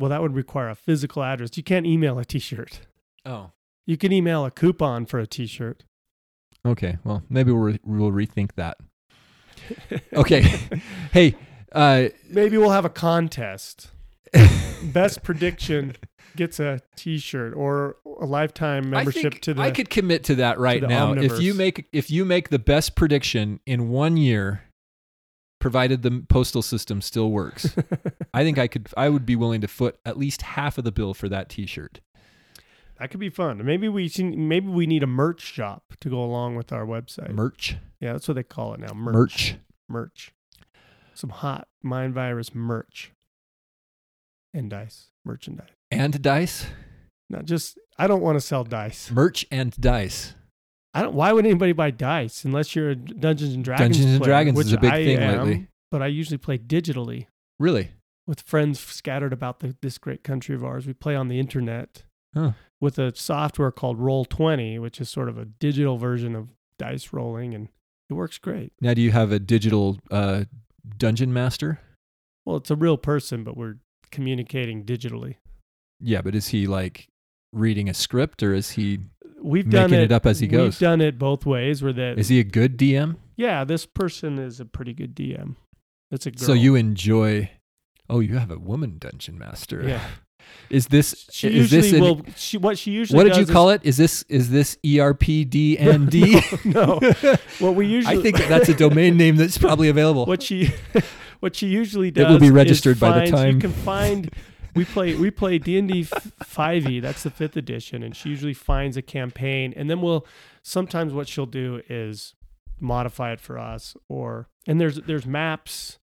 C: Well, that would require a physical address. You can't email a t-shirt.
B: Oh,
C: You can email a coupon for a t-shirt.
B: okay. Well, maybe we'll re- we'll rethink that. Okay. [laughs] Hey, uh,
C: Maybe we'll have a contest. [laughs] Best prediction gets a T-shirt or a lifetime membership to the.
B: I could commit to that right
C: the
B: now. If you make if you make the best prediction in one year, provided the postal system still works, [laughs] I think I could. I would be willing to foot at least half of the bill for that T-shirt.
C: that could be fun. Maybe we maybe we need a merch shop to go along with our website.
B: Merch,
C: yeah, that's what they call it now. Merch.
B: merch.
C: Merch. Some hot mind virus merch. And dice merchandise.
B: and dice,
C: Not just. I don't want to sell dice.
B: merch and dice.
C: I don't. Why would anybody buy dice unless you're a Dungeons and Dragons?
B: Dungeons and
C: player,
B: Dragons
C: which
B: is a big
C: I
B: thing
C: am,
B: lately.
C: But I usually play digitally
B: Really?
C: with friends scattered about the, this great country of ours. We play on the internet.
B: Huh.
C: with a software called Roll20, which is sort of a digital version of dice rolling, and it works great.
B: Now, do you have a digital uh, dungeon master?
C: Well, it's a real person, but we're communicating digitally.
B: Yeah, but is he like reading a script or is he
C: We've done it,
B: it up as he goes.
C: We've done it both ways. Where that
B: is he a good DM?
C: yeah, this person is a pretty good DM. It's a girl.
B: So you enjoy. Oh, you have a woman dungeon master.
C: yeah. [laughs]
B: Is this
C: She
B: is
C: usually
B: this an-
C: will. She what she usually.
B: what did you call it? Is this is this ERPDND? [laughs]
C: no, [laughs] What we usually.
B: I think that's a domain name that's probably available.
C: what she what she usually does
B: It will be registered by the time-
C: you can find we play we play D&D 5e that's the 5th edition and she usually finds a campaign and then we'll sometimes what she'll do is modify it for us or and there's there's maps.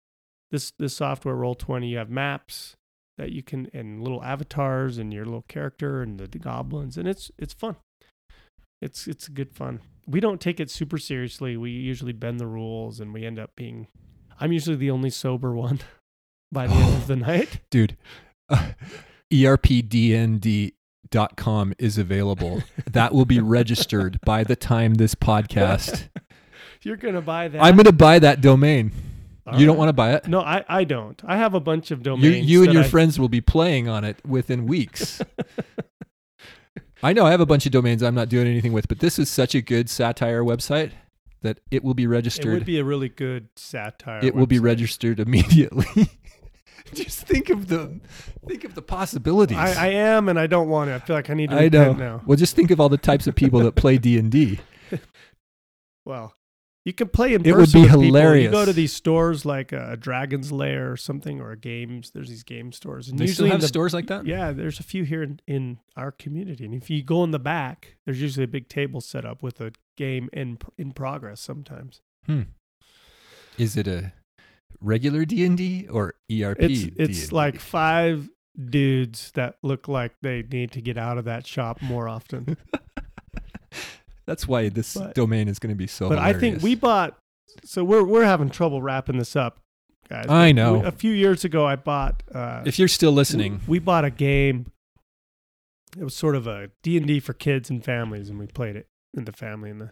C: This this software Roll20 you have maps that you can and little avatars and your little character and the, the goblins and it's it's fun. It's it's good fun. We don't take it super seriously. We usually bend the rules and we end up being i'm usually the only sober one [laughs] by the end of the [gasps] night.
B: Dude, ERPDND.com is available. that will be registered by the time this podcast. [laughs]
C: you're gonna buy that
B: I'm going to buy that domain.
C: All
B: you don't uh,
C: right.
B: want to buy it?
C: no i i don't i have a bunch of domains
B: you and your
C: I-
B: friends will be playing on it within weeks. [laughs] I know I have a bunch of domains I'm not doing anything with, but this is such a good satire website that it will be registered.
C: it would be a really good satire
B: it will be registered immediately. [laughs] [laughs] Just think of the think of the possibilities.
C: I, I am and i don't want to i feel like i need to
B: I know.
C: repent now
B: Well, just think of all the types of people that play D and D. [laughs] [laughs]
C: well you can play in
B: It
C: person
B: would be
C: with people. You go to these stores like a Dragon's Lair or something, or a games. There's these game stores, and
B: They
C: usually
B: still
C: in
B: have
C: the,
B: stores like that.
C: Yeah, there's a few here in, in our community. And if you go in the back, there's usually a big table set up with a game in in progress sometimes.
B: Hmm. Is it a regular D and D or ERP?
C: It's it's
B: D&D?
C: like five dudes that look like they need to get out of that shop more often. [laughs]
B: that's why this
C: But-
B: domain is going to be so.
C: but I think we bought so we're we're having trouble wrapping this up, guys.
B: I know.
C: we- a few years ago I bought uh
B: If you're still listening,
C: we, we bought a game. It was sort of a D&D for kids and families and we played it in the family and the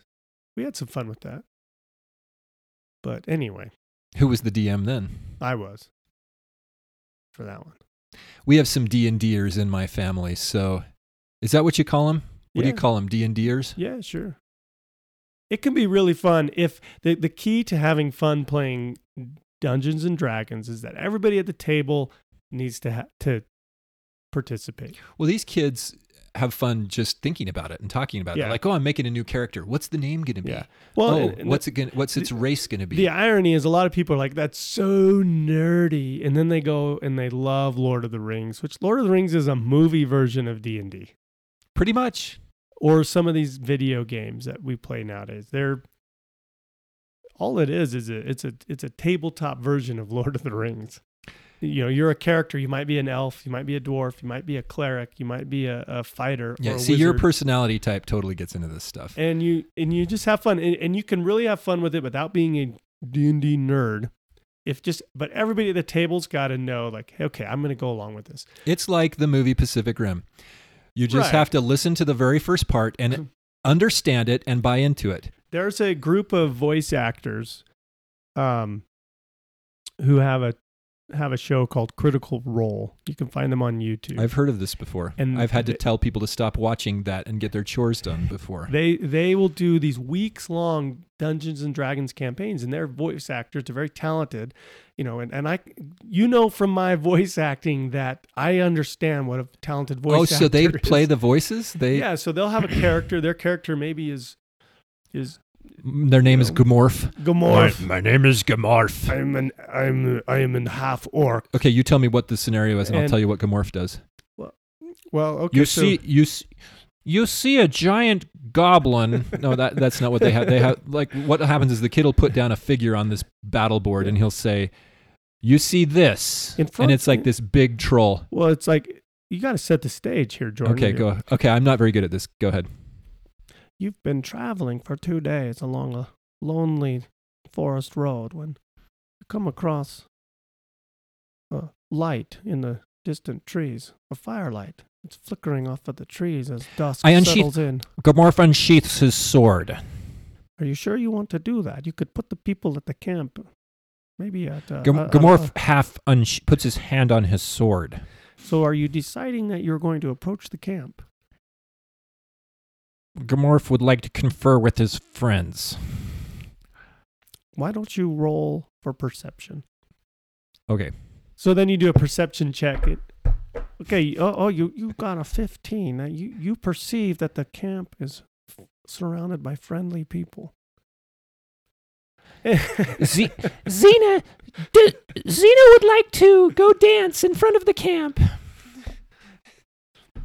C: we had some fun with that. But anyway,
B: who was the DM then?
C: I was for that one.
B: We have some D and Ders in my family. So, is that what you call them? What do you call them? D and Ders?
C: Yeah, sure. It can be really fun if the the key to having fun playing Dungeons and Dragons is that everybody at the table needs to ha- to participate.
B: Well, these kids have fun just thinking about it and talking about it.
C: Yeah.
B: They're like, oh, I'm making a new character. What's the name going to be?
C: Yeah. Well,
B: oh,
C: and- and
B: what's it going? What's its
C: the-
B: race going to be?
C: The irony is a lot of people are like, that's so nerdy. And then they go and they love Lord of the Rings, which Lord of the Rings is a movie version of D&D.
B: Pretty much.
C: Or some of these video games that we play nowadays. They're all it is is a it's a it's a tabletop version of Lord of the Rings. You know, you're a character. You might be an elf. You might be a dwarf. You might be a cleric. You might be a, a fighter.
B: Yeah. See, your personality type totally gets into this stuff.
C: and you and you just have fun and, and you can really have fun with it without being a d&d nerd if just but everybody at the table's got to know like okay i'm going to go along with this
B: It's like the movie Pacific Rim. You just
C: Right.
B: have to listen to the very first part and [clears throat] understand it and buy into it.
C: there's a group of voice actors um who have a have a show called critical role you can find them on youtube
B: I've heard of this before.
C: And
B: I've had to
C: they-
B: tell people to stop watching that and get their chores done before.
C: they they will do these weeks long Dungeons and Dragons campaigns, and they're voice actors. They're very talented, you know. And, and I, you know, from my [laughs] voice acting that I understand what a talented voice.
B: oh, so they
C: actor
B: play the voices? They
C: yeah. So they'll have a character. Their character maybe is is
B: their name is
C: No.
B: Gamorph.
C: Gamorph.
B: My name is Gamorph.
C: I'm an I'm I am an half orc.
B: Okay, you tell me what the scenario is, and, I'll
C: And-
B: tell you what Gamorph does.
C: Well, okay.
B: You
C: so-
B: see, you s- you see a giant goblin. [laughs] no, that that's not what they have. They have like what happens is the kid will put down a figure on this battle board, and he'll say, "You see this,"
C: In front-
B: and it's like this big troll.
C: Well, it's like you got to set the stage here, Jordan.
B: Okay, go. Okay, I'm not very good at this. Go ahead.
C: You've been traveling for two days along a lonely forest road when you come across a light in the distant trees, a firelight. It's flickering off of the trees as dusk
G: I unsheath-
C: settles in.
G: Gamorf unsheaths his sword.
C: Are you sure you want to do that? You could put the people at the camp, maybe at. Uh,
G: Gam-
C: uh,
G: Gamorf
C: uh,
G: half unsh- puts his hand on his sword.
C: so, are you deciding that you're going to approach the camp?
G: Gamorf would like to confer with his friends.
C: Why don't you roll for perception?
G: Okay.
C: So then you do a perception check. It, okay. Oh, oh, you you got a fifteen. Now you you perceive that the camp is f- surrounded by friendly people. [laughs]
G: Z- Xena, d- Xena would like to go dance in front of the camp.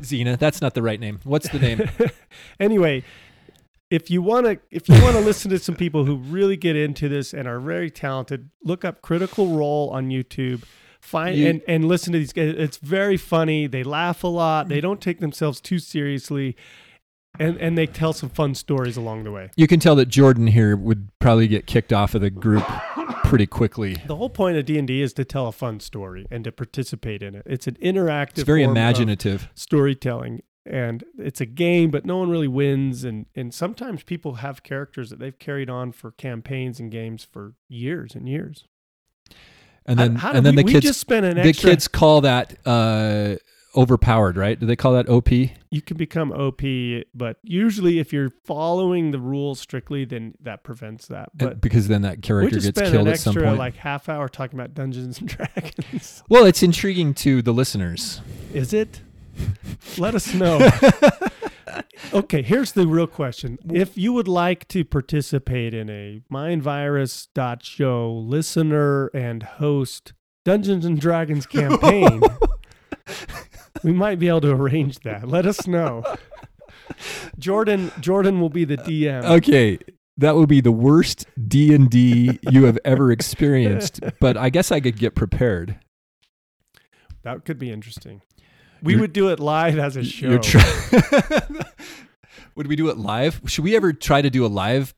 B: Xena, that's not the right name. What's the name? [laughs]
C: anyway, if you want to if you want to listen to some people who really get into this and are very talented, look up Critical Role on YouTube. Find
B: You-
C: and, and listen to these guys. It's very funny. They laugh a lot. They don't take themselves too seriously. And and they tell some fun stories along the way.
B: you can tell that Jordan here would probably get kicked off of the group pretty quickly.
C: The whole point of D&D is to tell a fun story and to participate in it. It's an interactive
B: It's very imaginative.
C: storytelling and it's a game but no one really wins and and sometimes people have characters that they've carried on for campaigns and games for years and years
B: And then
C: how
B: and then
C: we,
B: the
C: we
B: kids
C: just spent an
B: the
C: extra
B: kids call that uh overpowered, right? Do they call that OP?
C: you can become op but usually if you're following the rules strictly then that prevents that but
B: because then that character gets killed
C: an
B: at some
C: extra
B: point.
C: like half hour talking about dungeons and [laughs] dragons
B: well, it's intriguing to the listeners.
C: is it let us know [laughs] okay here's the real question if you would like to participate in a mindvirus.show listener and host dungeons and dragons [laughs] campaign we might be able to arrange that let us know [laughs] jordan jordan will be the dm
B: Okay, that would be the worst D and D you have ever [laughs] experienced. But I guess I could get prepared.
C: that could be interesting we
B: You're-
C: would do it live as a show
B: You're try- [laughs] would we do it live? Should we ever try to do a live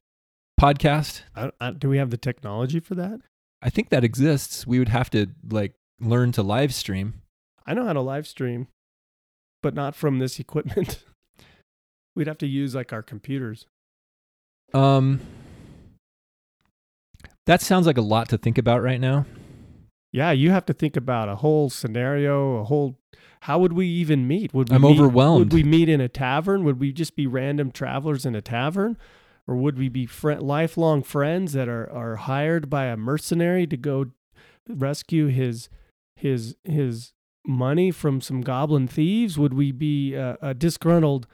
B: podcast?
C: I, I, do we have the technology for that
B: I think that exists. We would have to like learn to live stream.
C: I know how to live stream, but not from this [laughs] equipment. We'd have to use like our computers.
B: Um, that sounds like a lot to think about right now.
C: Yeah, you have to think about a whole scenario, a whole. How would we even meet? Would we
B: I'm
C: meet-
B: overwhelmed.
C: Would we meet in a tavern? Would we just be random travelers in a tavern, or would we be fri lifelong friends that are are hired by a mercenary to go rescue his his his money from some goblin thieves? Would we be uh, a disgruntled?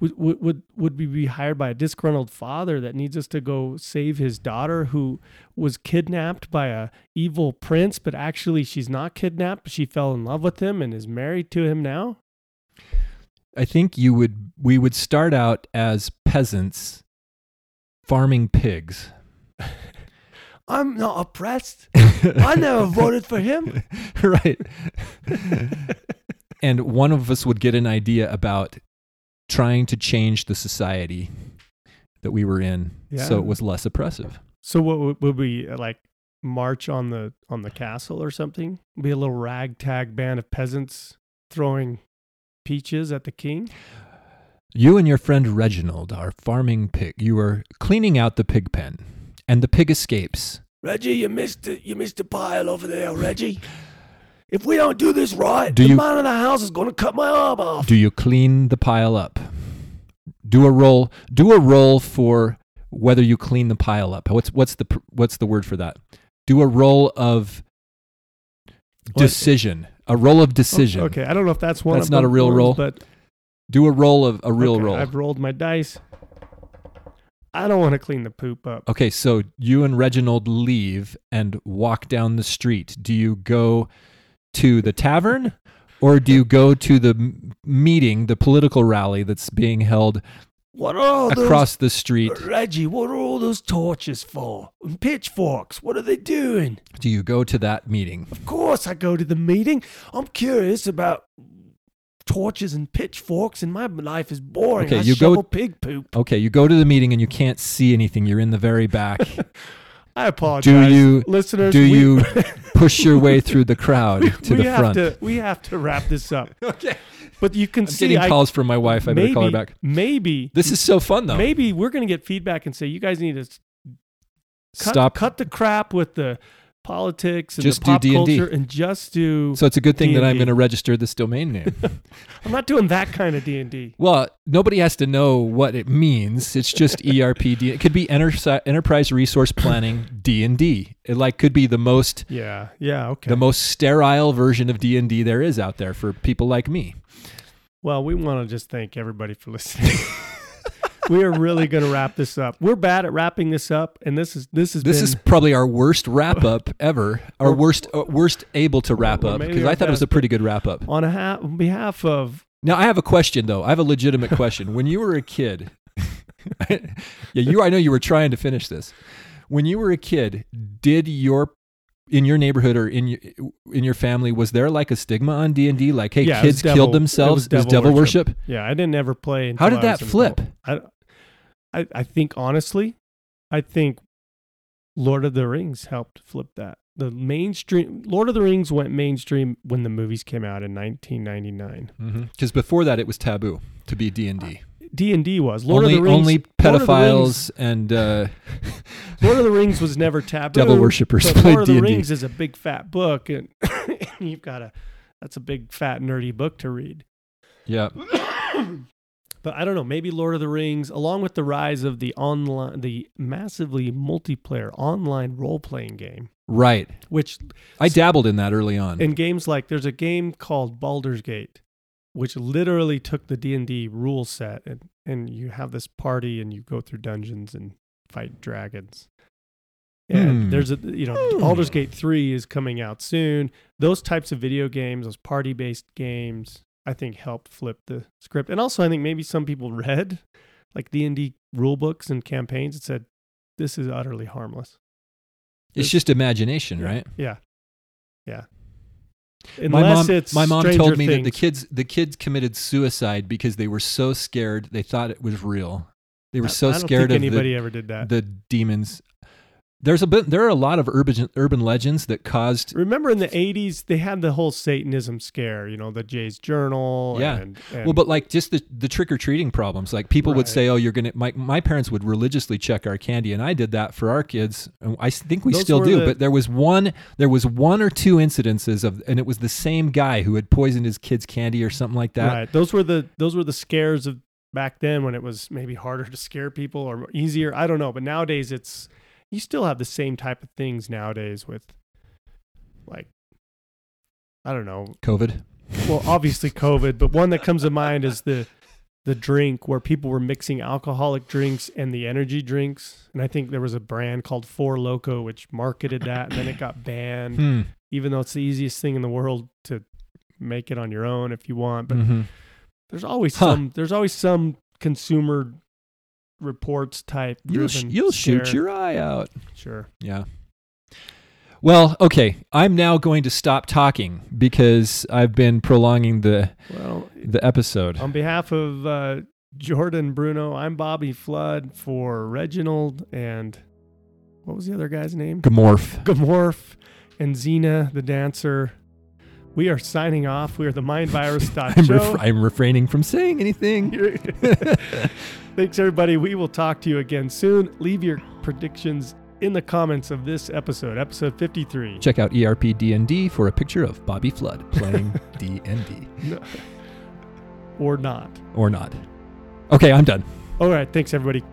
C: Would, would would would we be hired by a disgruntled father that needs us to go save his daughter who was kidnapped by a evil prince, but actually she's not kidnapped. She fell in love with him and is married to him now.
B: I think you would. We would start out as peasants farming pigs. [laughs]
C: I'm not oppressed. [laughs] I never voted for him. [laughs]
B: right. and one of us would get an idea about trying to change the society that we were in so it was less oppressive.
C: So what would, would we uh, like march on the on the castle or something? Be a little ragtag band of peasants throwing peaches at the king.
B: You and your friend Reginald are farming pig. You are cleaning out the pig pen, and the pig escapes.
H: Reggie, you missed it. You missed a pile over there, Reggie. If we don't do this right,
B: Do
H: the
B: you-
H: man of the house is going to cut my arm off.
B: Do you clean the pile up? Do a roll. Do a roll for whether you clean the pile up. What's what's the what's the word for that? Do a roll of decision. A roll of oh, decision.
C: Oh, Okay, I don't know if that's one.
B: That's
C: of
B: not a real
C: words,
B: roll?
C: but
B: Do a roll of a real
C: okay,
B: roll.
C: I've rolled my dice. I don't want to clean the poop up.
B: Okay, so you and Reginald leave and walk down the street. Do you go to the tavern or do you go to the meeting, the political rally that's being held
H: What are all those?
B: across the street?
H: Reggie, what are all those torches for? And pitchforks, what are they doing?
B: Do you go to that meeting?
H: Of course, I go to the meeting. I'm curious about torches and pitchforks, and my life is boring.
B: Okay,
H: I
B: you go-
H: pig poop.
B: Okay, you go to the meeting and you can't see anything. You're in the very back. [laughs]
C: I apologize.
B: Do you-
C: listeners?
B: do
C: we-
B: you [laughs] push your way through the crowd to
C: we
B: the
C: have
B: front.
C: to we have to wrap this up. [laughs]
B: okay.
C: But you can
B: I'm
C: see
B: getting
C: I,
B: calls from my wife. I better
C: maybe
B: call her back.
C: maybe
B: This is so fun though.
C: maybe we're gonna get feedback and say you guys need to cut,
B: Stop.
C: cut the crap with the politics and
B: Just
C: pop
B: D&D.
C: culture and just do.
B: So it's a good thing that I'm going to register this domain name. [laughs]
C: I'm not doing that kind of D and D.
B: well, nobody has to know what it means. It's just [laughs] ERP. D- It could be enter- enterprise resource planning D and D. It like could be the most
C: Yeah, yeah, okay.
B: the most sterile version of D and D there is out there for people like me.
C: Well, we want to just thank everybody for listening. [laughs] we are really going to wrap this up. We're bad at wrapping this up, and this is this has
B: This
C: been
B: is probably our worst wrap up ever. Our worst uh, worst able to wrap up because I thought it was a pretty good wrap up.
C: on a ha- on behalf of
B: Now I have a question though. I have a legitimate [laughs] question. When you were a kid, [laughs] yeah, you. I know you were trying to finish this. When you were a kid, did your in your neighborhood or in your in your family was there like a stigma on D and D? Like, hey,
C: Yeah, it
B: kids
C: devil-
B: killed
C: it
B: themselves.
C: was
B: It was
C: devil
B: devil
C: worship.
B: worship.
C: yeah. I didn't ever play.
B: How did that flip?
C: I, I I think honestly, I think Lord of the Rings helped flip that. The mainstream Lord of the Rings went mainstream when the movies came out in 1999.
B: Because before that, it was taboo to be D and D.
C: D and D was Lord
B: Only
C: of the Rings.
B: only
C: Lord Rings-
B: pedophiles and uh, [laughs]
C: Lord of the Rings was never taboo.
B: devil worshippers played
C: Lord of the
B: D and D.
C: Rings is a big fat book, and [coughs] you've got a that's a big fat nerdy book to read.
B: Yeah. [coughs] [coughs]
C: But I don't know. Maybe Lord of the Rings, along with the rise of the online, the massively multiplayer online role playing game,
B: Right.
C: which
B: I dabbled in that early on.
C: in games like there's a game called Baldur's Gate, which literally took the D and D rule set, and and you have this party and you go through dungeons and fight dragons. And
B: Hmm.
C: there's a you know Baldur's Gate three is coming out soon. Those types of video games, those party based games, I think helped flip the script. And also, I think maybe some people [laughs] read like D and D rule books and campaigns and said, "This is utterly harmless."
B: it's just imagination, right?
C: Yeah, yeah. Unless
B: my mom,
C: it's
B: my mom told me that the kids the kids committed suicide because they were so scared they thought it was real. They were
C: I-
B: so
C: I don't
B: scared
C: think
B: of
C: anybody
B: the,
C: ever did that.
B: the demons. There's a bit. There are a lot of urban urban legends that caused.
C: Remember in the '80s, they had the whole Satanism scare. You know, the Jay's Journal.
B: Yeah.
C: And, and
B: Well, but like just the, the trick or treating problems. Like people would say, "Oh, you're gonna." My my parents would religiously check our candy, and I did that for our kids. And I think we
C: Those
B: still do.
C: the-
B: but there was one. There was one or two incidences of, and it was the same guy who had poisoned his kids' candy or something like that.
C: right, those were the those were the scares of back then when it was maybe harder to scare people or easier. I don't know, but nowadays it's you still have the same type of things nowadays with like I don't know.
B: COVID.
C: Well, obviously COVID, but one that comes to mind is the the drink where people were mixing alcoholic drinks and the energy drinks. And I think there was a brand called Four Loco which marketed that and then it got banned.
B: Hmm.
C: even though it's the easiest thing in the world to make it on your own if you want. But
B: Mhm.
C: there's always
B: Huh.
C: some there's always some consumer reports type.
B: You'll sh- you'll shoot your eye out.
C: sure.
B: Yeah. Well, okay. I'm now going to stop talking because I've been prolonging the
C: Well,
B: the episode.
C: on behalf of uh, Jordan Bruno, I'm Bobby Flood for Reginald and what was the other guy's name?
B: Gamorph.
C: Gamorph and Xena the dancer. We are signing off. We are the Mind Virus [laughs]
B: I'm, ref- I'm refraining from saying anything. [laughs]
C: Thanks, everybody. We will talk to you again soon. Leave your predictions in the comments of this episode, episode 53.
B: Check out ERP D&D for a picture of Bobby Flood playing [laughs] D&D
C: Or not.
B: or not. Okay, I'm done.
C: All right. Thanks, everybody.